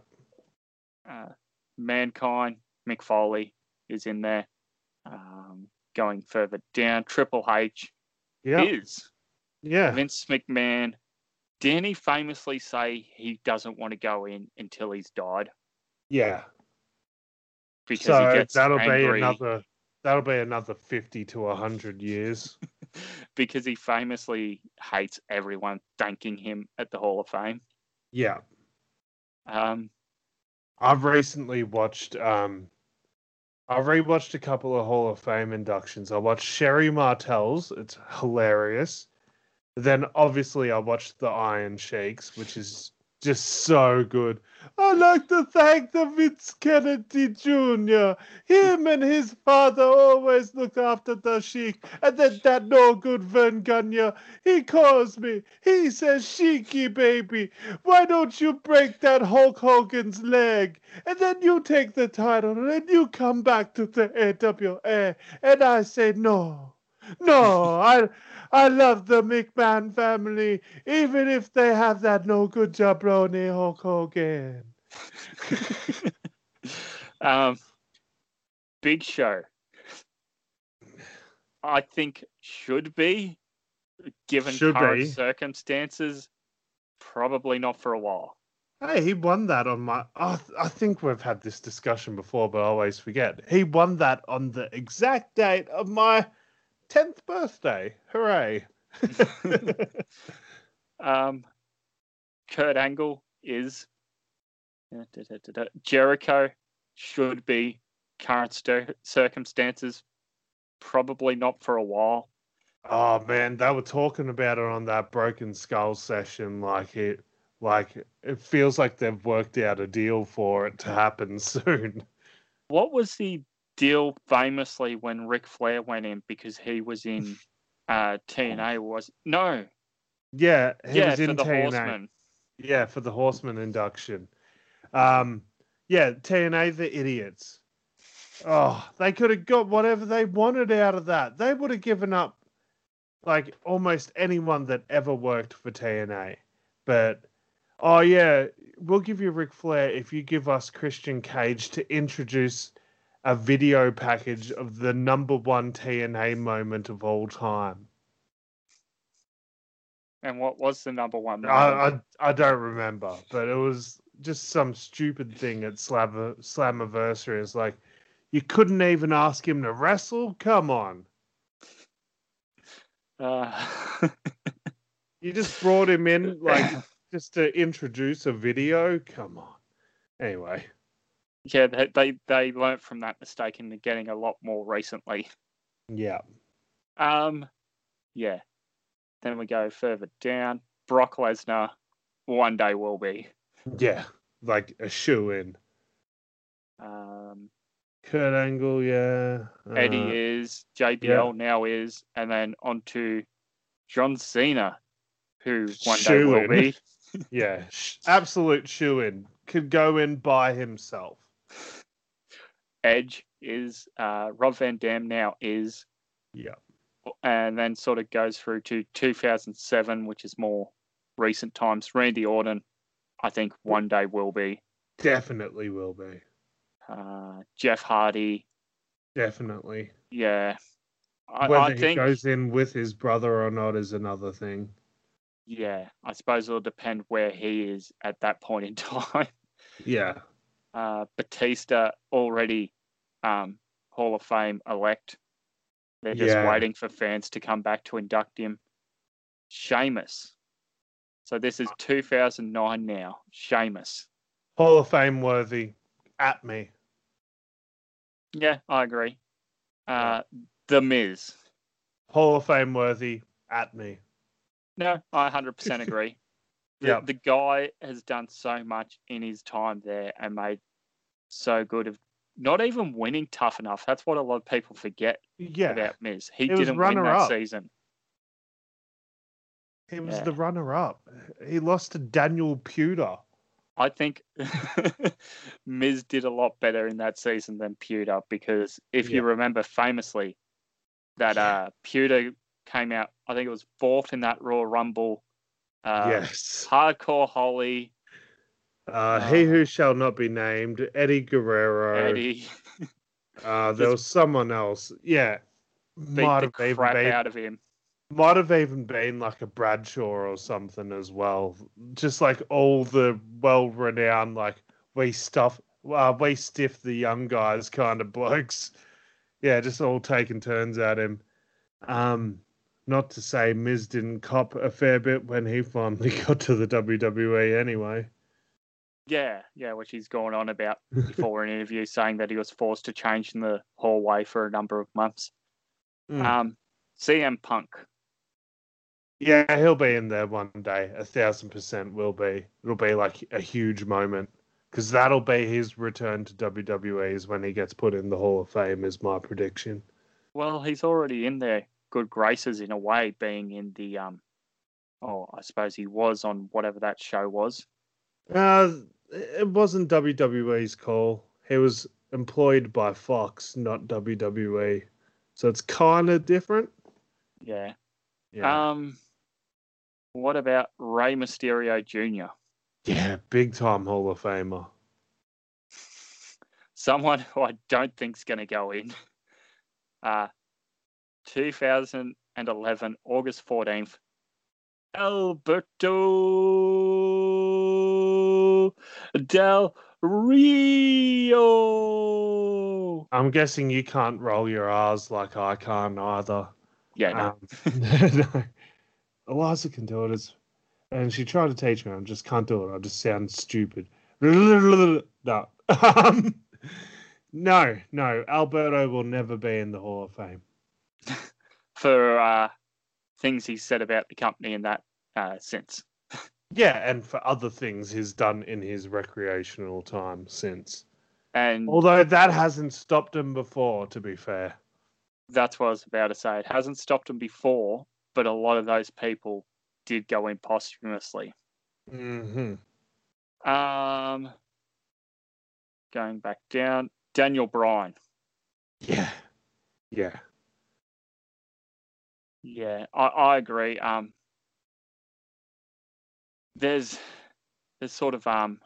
S1: uh, Mankind, Mick Foley is in there. Um, going further down, Triple H
S2: Yeah.
S1: is
S2: Yeah.
S1: Vince McMahon. Didn't he famously say he doesn't want to go in until he's died
S2: Yeah.
S1: because
S2: So
S1: he gets
S2: that'll
S1: angry
S2: be another. That'll be another fifty to hundred years.
S1: because he famously hates everyone thanking him at the Hall of Fame.
S2: Yeah.
S1: Um,
S2: I've recently watched um I've rewatched a couple of Hall of Fame inductions. I watched Sherri Martel's, it's hilarious. Then obviously I watched the Iron Sheik's, which is just so good. I'd like to thank the Vince Kennedy Jr. Him and his father always looked after the Sheik. And then that no good Verne Gagne, he calls me. He says, Sheiky baby, why don't you break that Hulk Hogan's leg? And then you take the title and you come back to the AWA. And I say, no, no, I I love the McMahon family, even if they have that no good jabroni Hulk Hogan.
S1: um, Big Show. I think should be, given
S2: Should
S1: current
S2: be.
S1: circumstances, probably not for a while.
S2: Hey, he won that on my. I th- I think we've had this discussion before, but I always forget. He won that on the exact date of my 10th birthday. Hooray.
S1: Um, Kurt Angle is da. Jericho should be current cir- circumstances, probably not for a while.
S2: Oh man, they were talking about it on that Broken Skull session. Like it, like it feels like they've worked out a deal for it to happen soon.
S1: What was the deal famously when Ric Flair went in because he was in uh, TNA? Was no,
S2: Yeah, he
S1: yeah,
S2: was
S1: for
S2: in
S1: the
S2: TNA.
S1: Horsemen.
S2: Yeah, for the Horseman induction. Um, yeah, TNA the idiots. Oh, they could have got whatever they wanted out of that. They would have given up like almost anyone that ever worked for TNA. But oh yeah, we'll give you Ric Flair if you give us Christian Cage to introduce a video package of the number one TNA moment of all time.
S1: And what was the number one? moment?
S2: I, I I don't remember, but it was just some stupid thing at Slam Slammiversary. It's like you couldn't even ask him to wrestle. Come on,
S1: Uh,
S2: you just brought him in like just to introduce a video. Come on. Anyway,
S1: yeah, they, they they learnt from that mistake and they're getting a lot more recently.
S2: yeah,
S1: Um, yeah. Then we go further down. Brock Lesnar, one day will be.
S2: yeah, like a shoe in.
S1: Um,
S2: Kurt Angle, yeah.
S1: Eddie
S2: uh,
S1: is, JBL now is, and then on to John Cena, who one day will
S2: Shoo-in.
S1: be.
S2: yeah, absolute shoe in. Could go in by himself.
S1: Edge is, uh, Rob Van Dam now is,
S2: Yeah,
S1: and then sort of goes through to 2007, which is more recent times. Randy Orton, I think one day will be.
S2: definitely will be.
S1: Uh, Jeff Hardy,
S2: Definitely.
S1: yeah. I,
S2: Whether
S1: I
S2: he
S1: think,
S2: goes in with his brother or not is another thing.
S1: yeah, I suppose it'll depend where he is at that point in time.
S2: Yeah.
S1: uh, Batista already um, Hall of Fame elect. They're just
S2: Yeah.
S1: waiting for fans to come back to induct him. Sheamus. So this is 2009 now. Sheamus.
S2: Hall of Fame worthy. At me.
S1: Yeah, I agree. Uh, The Miz.
S2: Hall of Fame worthy. At me.
S1: No, I 100% agree. The,
S2: Yep.
S1: the guy has done so much in his time there and made so good of not even winning tough enough. That's what a lot of people forget
S2: Yeah.
S1: about Miz. He,
S2: was
S1: didn't win that
S2: runner-up.
S1: season.
S2: He was
S1: Yeah.
S2: the runner up. He lost to Daniel Puder.
S1: I think Miz did a lot better in that season than Puder because if you remember famously that
S2: Yeah.
S1: uh, Puder came out, I think it was fourth in that Royal Rumble. Uh,
S2: yes.
S1: Hardcore Holly,
S2: Uh, he
S1: uh,
S2: who shall not be named, Eddie Guerrero.
S1: Eddie
S2: Uh, there was someone else. Yeah.
S1: beat
S2: Might
S1: the
S2: have even
S1: crap
S2: been
S1: out of him.
S2: might have even been like a Bradshaw or something as well. Just like all the well renowned like we stuff uh, we stiff the young guys kind of blokes. Yeah, just all taking turns at him. Um not to say Miz didn't cop a fair bit when he finally got to the WWE anyway.
S1: Yeah, yeah, which he's gone on about before an interview, saying that he was forced to change in the hallway for a number of months.
S2: Mm.
S1: Um, CM Punk.
S2: Yeah, he'll be in there one day. A thousand percent will be. It'll be like a huge moment because that'll be his return to WWE is when he gets put in the Hall of Fame. Is my prediction.
S1: Well, he's already in there. good graces in a way, being in the um. Oh, I suppose he was on whatever that show was.
S2: Uh, it wasn't WWE's call. He was employed by Fox, not WWE. So it's kind of different.
S1: Yeah.
S2: Yeah,
S1: Um. What about Rey Mysterio Jr.?
S2: yeah, big time Hall of Famer.
S1: Someone who I don't think's going to go in. Uh, 2011, August 14th. Alberto Del Rio.
S2: I'm guessing you can't roll your R's like I can't either.
S1: Yeah, no.
S2: Um, no. Eliza can do it, as, and she tried to teach me. I just can't do it. I just sound stupid. No, um, no, no. Alberto will never be in the Hall of Fame.
S1: for uh, things he said about the company in that uh, sense.
S2: Yeah, and for other things he's done in his recreational time since.
S1: And
S2: Although that hasn't stopped him before, to be fair.
S1: that's what I was about to say. It hasn't stopped him before, but a lot of those people did go in posthumously.
S2: hmm
S1: Um, going back down, Daniel Bryan.
S2: Yeah, yeah.
S1: Yeah, I, I agree. Um, there's there's sort of um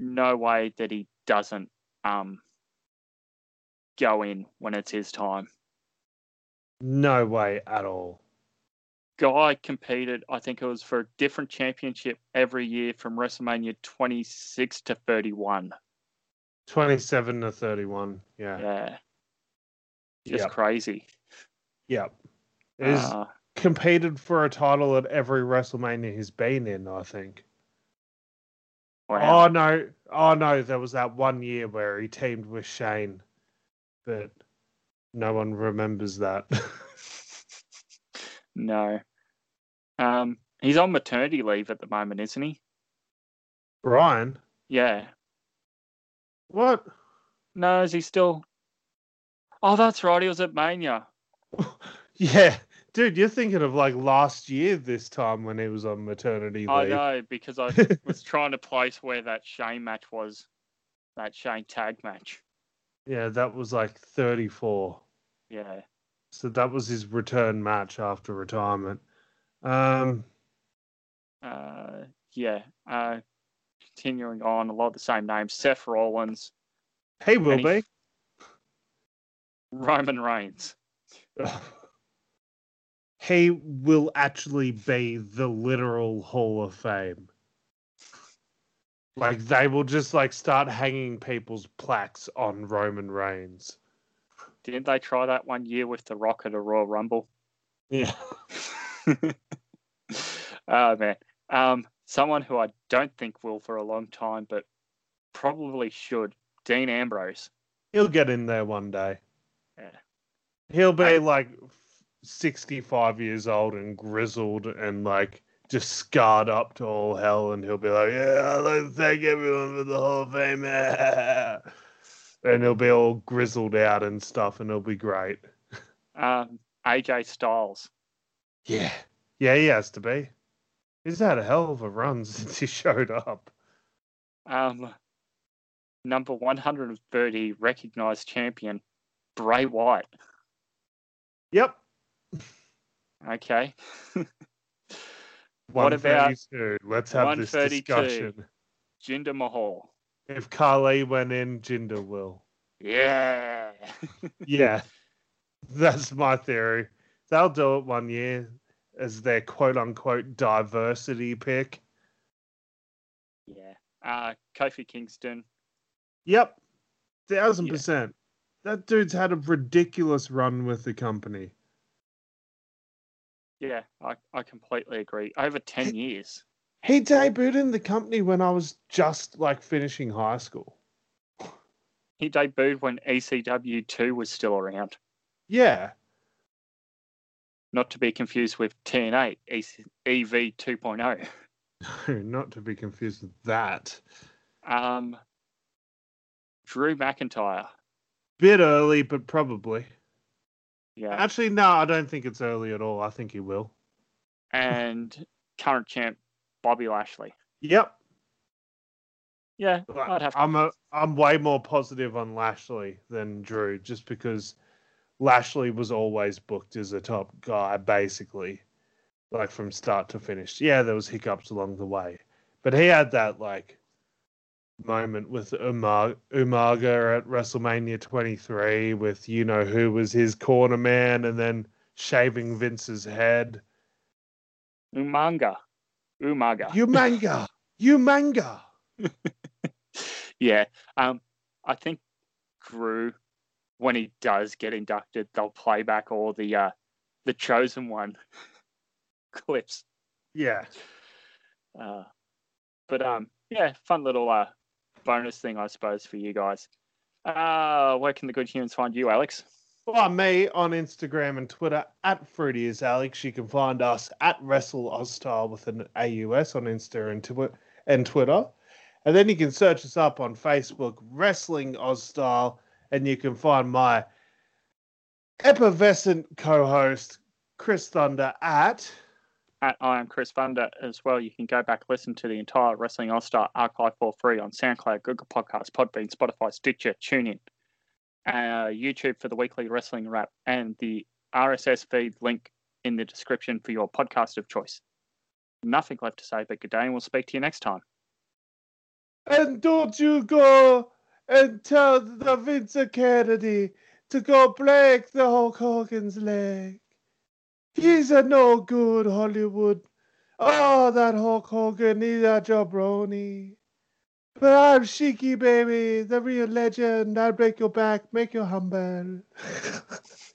S1: no way that he doesn't um go in when it's his time.
S2: No way at all.
S1: Guy competed, I think it was for a different championship every year from WrestleMania 26 to 31.
S2: 27 to 31. Yeah.
S1: Yeah, just
S2: Yep.
S1: crazy.
S2: Yep. He's
S1: Uh,
S2: competed for a title at every WrestleMania he's been in, I think.
S1: wow.
S2: Oh no. Oh no, there was that one year where he teamed with Shane. But no one remembers that.
S1: no. Um, he's on maternity leave at the moment, isn't he?
S2: Bryan?
S1: Yeah.
S2: What?
S1: No, is he still? Oh, that's right. He was at Mania.
S2: Yeah. Dude, you're thinking of like last year this time when he was on maternity leave.
S1: I know because I was trying to place where that Shane match was, that Shane tag match.
S2: yeah, that was like 34.
S1: Yeah.
S2: So that was his return match after retirement. Um,
S1: Uh, yeah. Uh, continuing on, a lot of the same names: Seth Rollins,
S2: he will be.
S1: Roman Reigns.
S2: he will actually be the literal Hall of Fame. Like they will just like start hanging people's plaques on Roman Reigns.
S1: Didn't they try that one year with the Rock at a Royal Rumble?
S2: Yeah.
S1: oh man, Um, someone who I don't think will for a long time, but probably should. Dean Ambrose.
S2: He'll get in there one day.
S1: Yeah.
S2: He'll be
S1: I-
S2: like 65 years old and grizzled and like just scarred up to all hell. And he'll be like, Yeah, I'd like to thank everyone for the Hall of Fame. and he'll be all grizzled out and stuff, and it'll be great.
S1: Um, AJ Styles.
S2: Yeah. Yeah, he has to be. He's had a hell of a run since he showed up.
S1: Um, number 130 recognized champion, Bray Wyatt.
S2: Yep.
S1: Okay. What about
S2: Let's have this
S1: 132?
S2: discussion.
S1: Jinder Mahal.
S2: If Khali went in, Jinder will.
S1: Yeah.
S2: Yeah, that's my theory. They'll do it one year as their quote unquote diversity pick.
S1: yeah. Uh, Kofi Kingston.
S2: Yep, thousand
S1: Yeah.
S2: percent. That dude's had a ridiculous run with the company.
S1: Yeah, I, I completely agree. Over 10 years.
S2: He debuted in the company when I was just like finishing high school.
S1: He debuted when ECW 2 was still around.
S2: Yeah,
S1: Not to be confused with TNA EC- EV 2.0.
S2: No, not to be confused with that.
S1: Um, Drew McIntyre.
S2: Bit early, but probably.
S1: Yeah.
S2: Actually, no, I don't think it's early at all. I think he will.
S1: And current champ, Bobby Lashley.
S2: Yep.
S1: Yeah, I'd have to.
S2: I'm a, I'm way more positive on Lashley than Drew, just because Lashley was always booked as a top guy, basically, like from start to finish. Yeah, there was hiccups along the way, but he had that like moment with Umar- Umaga at WrestleMania 23 with you know who was his corner man, and then shaving Vince's head.
S1: Umanga. Umaga.
S2: Umanga, Umanga.
S1: Yeah. Um, I think Drew, when he does get inducted, they'll play back all the uh, the chosen one clips.
S2: Yeah.
S1: Uh, but um, yeah, fun little uh bonus thing, I suppose, for you guys. Uh, where can the good humans find you, Alex?
S2: Find me on Instagram and Twitter at Fruity is Alex. You can find us at Wrestle Aus Style with an AUS on Insta and, and Twitter. And then you can search us up on Facebook, Wrestling Aus Style, and you can find my effervescent co-host, Chris Thunder, at
S1: At I am Chris Thunder as well. You can go back listen to the entire Wrestling Aus Style archive for free on SoundCloud, Google Podcasts, Podbean, Spotify, Stitcher, TuneIn, uh, YouTube for the weekly wrestling wrap, and the RSS feed link in the description for your podcast of choice. Nothing left to say but good day, and we'll speak to you next time.
S2: And don't you go and tell the Vince Kennedy to go break the Hulk Hogan's leg. He's a no good Hollywood. Oh, that Hulk Hogan, he's a jabroni. But I'm Sheiky, baby, the real legend. I'll break your back, make you humble.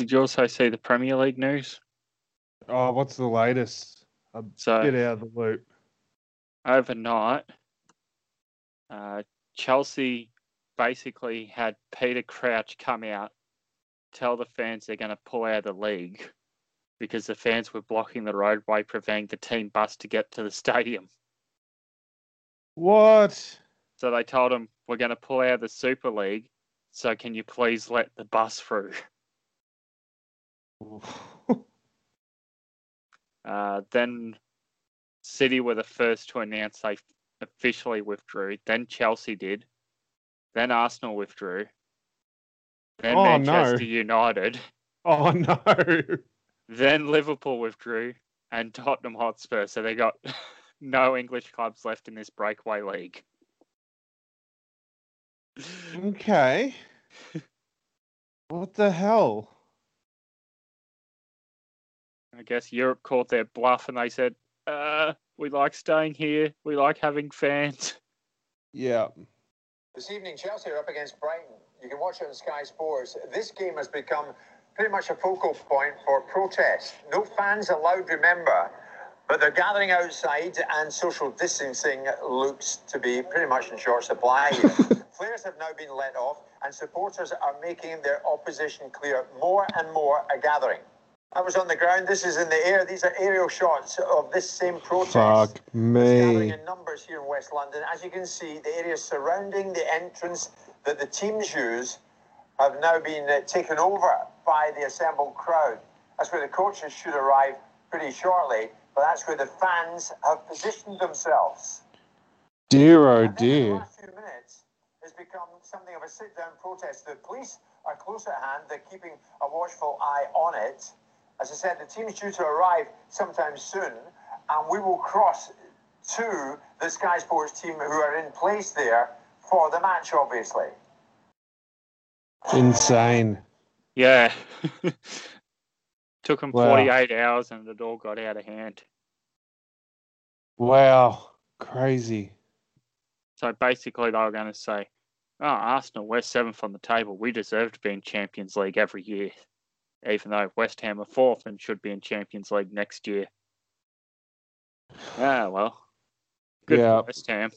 S1: did you also see the Premier League news?
S2: Oh, what's the latest?
S1: So
S2: Get out of the loop.
S1: overnight, uh, Chelsea basically had Peter Crouch come out, tell the fans they're going to pull out of the league because the fans were blocking the roadway, preventing the team bus to get to the stadium.
S2: What?
S1: So they told him, We're going to pull out of the Super League, so can you please let the bus through? Uh, then City were the first to announce they officially withdrew. Then Chelsea did. Then Arsenal withdrew. Then
S2: Oh, no.
S1: Manchester United.
S2: oh no.
S1: Then Liverpool withdrew. And Tottenham Hotspur. So they got no English clubs left in this breakaway league.
S2: Okay. What the hell?
S1: I guess Europe caught their bluff and they said, uh, we like staying here. We like having fans.
S2: Yeah.
S5: This evening, Chelsea are up against Brighton. You can watch it on Sky Sports. This game has become pretty much a focal point for protest. No fans allowed, remember, but they're gathering outside and social distancing looks to be pretty much in short supply. Players have now been let off and supporters are making their opposition clear. More and more are gathering. I was on the ground. This is in the air. These are aerial shots of this same protest.
S6: Fuck
S5: gathering
S6: me.
S5: in numbers here in West London. As you can see, the areas surrounding the entrance that the teams use have now been uh, taken over by the assembled crowd. That's where the coaches should arrive pretty shortly, but that's where the fans have positioned themselves.
S6: Dear oh
S5: in the last few minutes has become something of a sit-down protest. The police are close at hand. They're keeping a watchful eye on it. As I said, the team is due to arrive sometime soon, and we will cross to the Sky Sports team who are in place there for the match, obviously.
S6: Insane.
S1: Yeah. Took them
S6: Wow.
S1: 48 hours and it all got out of hand.
S6: Wow. Crazy.
S1: So basically, they were going to say, "Oh, Arsenal, we're seventh on the table. We deserve to be in Champions League every year, even though West Ham are fourth and should be in Champions League next year." Ah, well, good
S6: Yeah.
S1: for West Ham.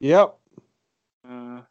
S6: Yep.
S1: Uh,